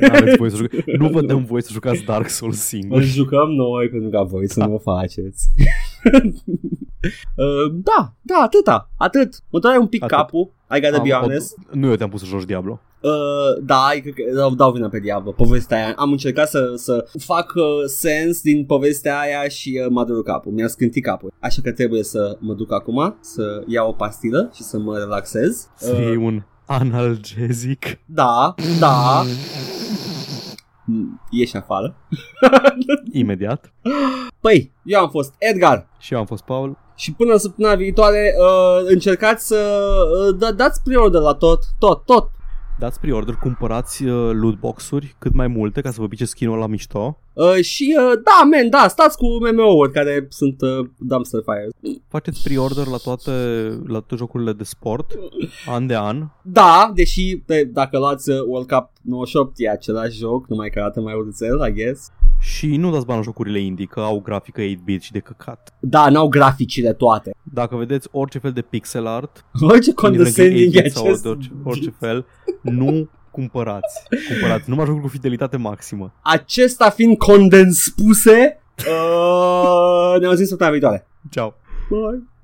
Speaker 2: N-aveți voie să juca- nu vă dăm voie să jucați Dark Souls
Speaker 1: Îl
Speaker 2: singur.
Speaker 1: jucăm noi pentru ca voi să nu o faceți. uh, da, da, atâta, atât. Mă doare un pic
Speaker 2: Atât.
Speaker 1: capul, I gotta be
Speaker 2: Am-
Speaker 1: honest.
Speaker 2: Nu eu te-am pus să joci Diablo.
Speaker 1: Uh, da, cred că dau, dau vina pe Diablo, povestea aia. Am încercat să, să fac uh, sens din povestea aia și uh, m-a durut capul, mi-a scântit capul. Așa că trebuie să mă duc acum, să iau o pastilă și să mă relaxez.
Speaker 2: Să iei un analgezic.
Speaker 1: da, da. Mm, Ieși afară.
Speaker 2: Imediat.
Speaker 1: Păi, eu am fost Edgar.
Speaker 2: Și eu am fost Paul.
Speaker 1: Și până săptămâna viitoare uh, încercați să uh, da, dați pre-order la tot, tot, tot.
Speaker 2: Dați pre-order, cumpărați uh, lootbox-uri cât mai multe ca să vă pice skin-ul la mișto.
Speaker 1: Uh, și uh, da, man, da, stați cu MMO-uri care sunt uh, dumpster fires.
Speaker 2: Faceți pre-order la toate, la toate jocurile de sport, an de an.
Speaker 1: Da, deși pe, dacă luați uh, World Cup 98 e același joc, numai că arată mai urâțel, I guess.
Speaker 2: Și nu dați bani la jocurile indie, că au grafică 8-bit și de căcat.
Speaker 1: Da, n-au graficile toate.
Speaker 2: Dacă vedeți orice fel de pixel art,
Speaker 1: Orice
Speaker 2: din
Speaker 1: condescending e
Speaker 2: 8-bit sau
Speaker 1: acest.
Speaker 2: de orice, orice fel, nu cumpărați. Cumpărați numai jocuri cu fidelitate maximă.
Speaker 1: Acesta fiind condens spuse, uh, ne auzim săptămâna viitoare.
Speaker 2: Ciao!
Speaker 1: Bye.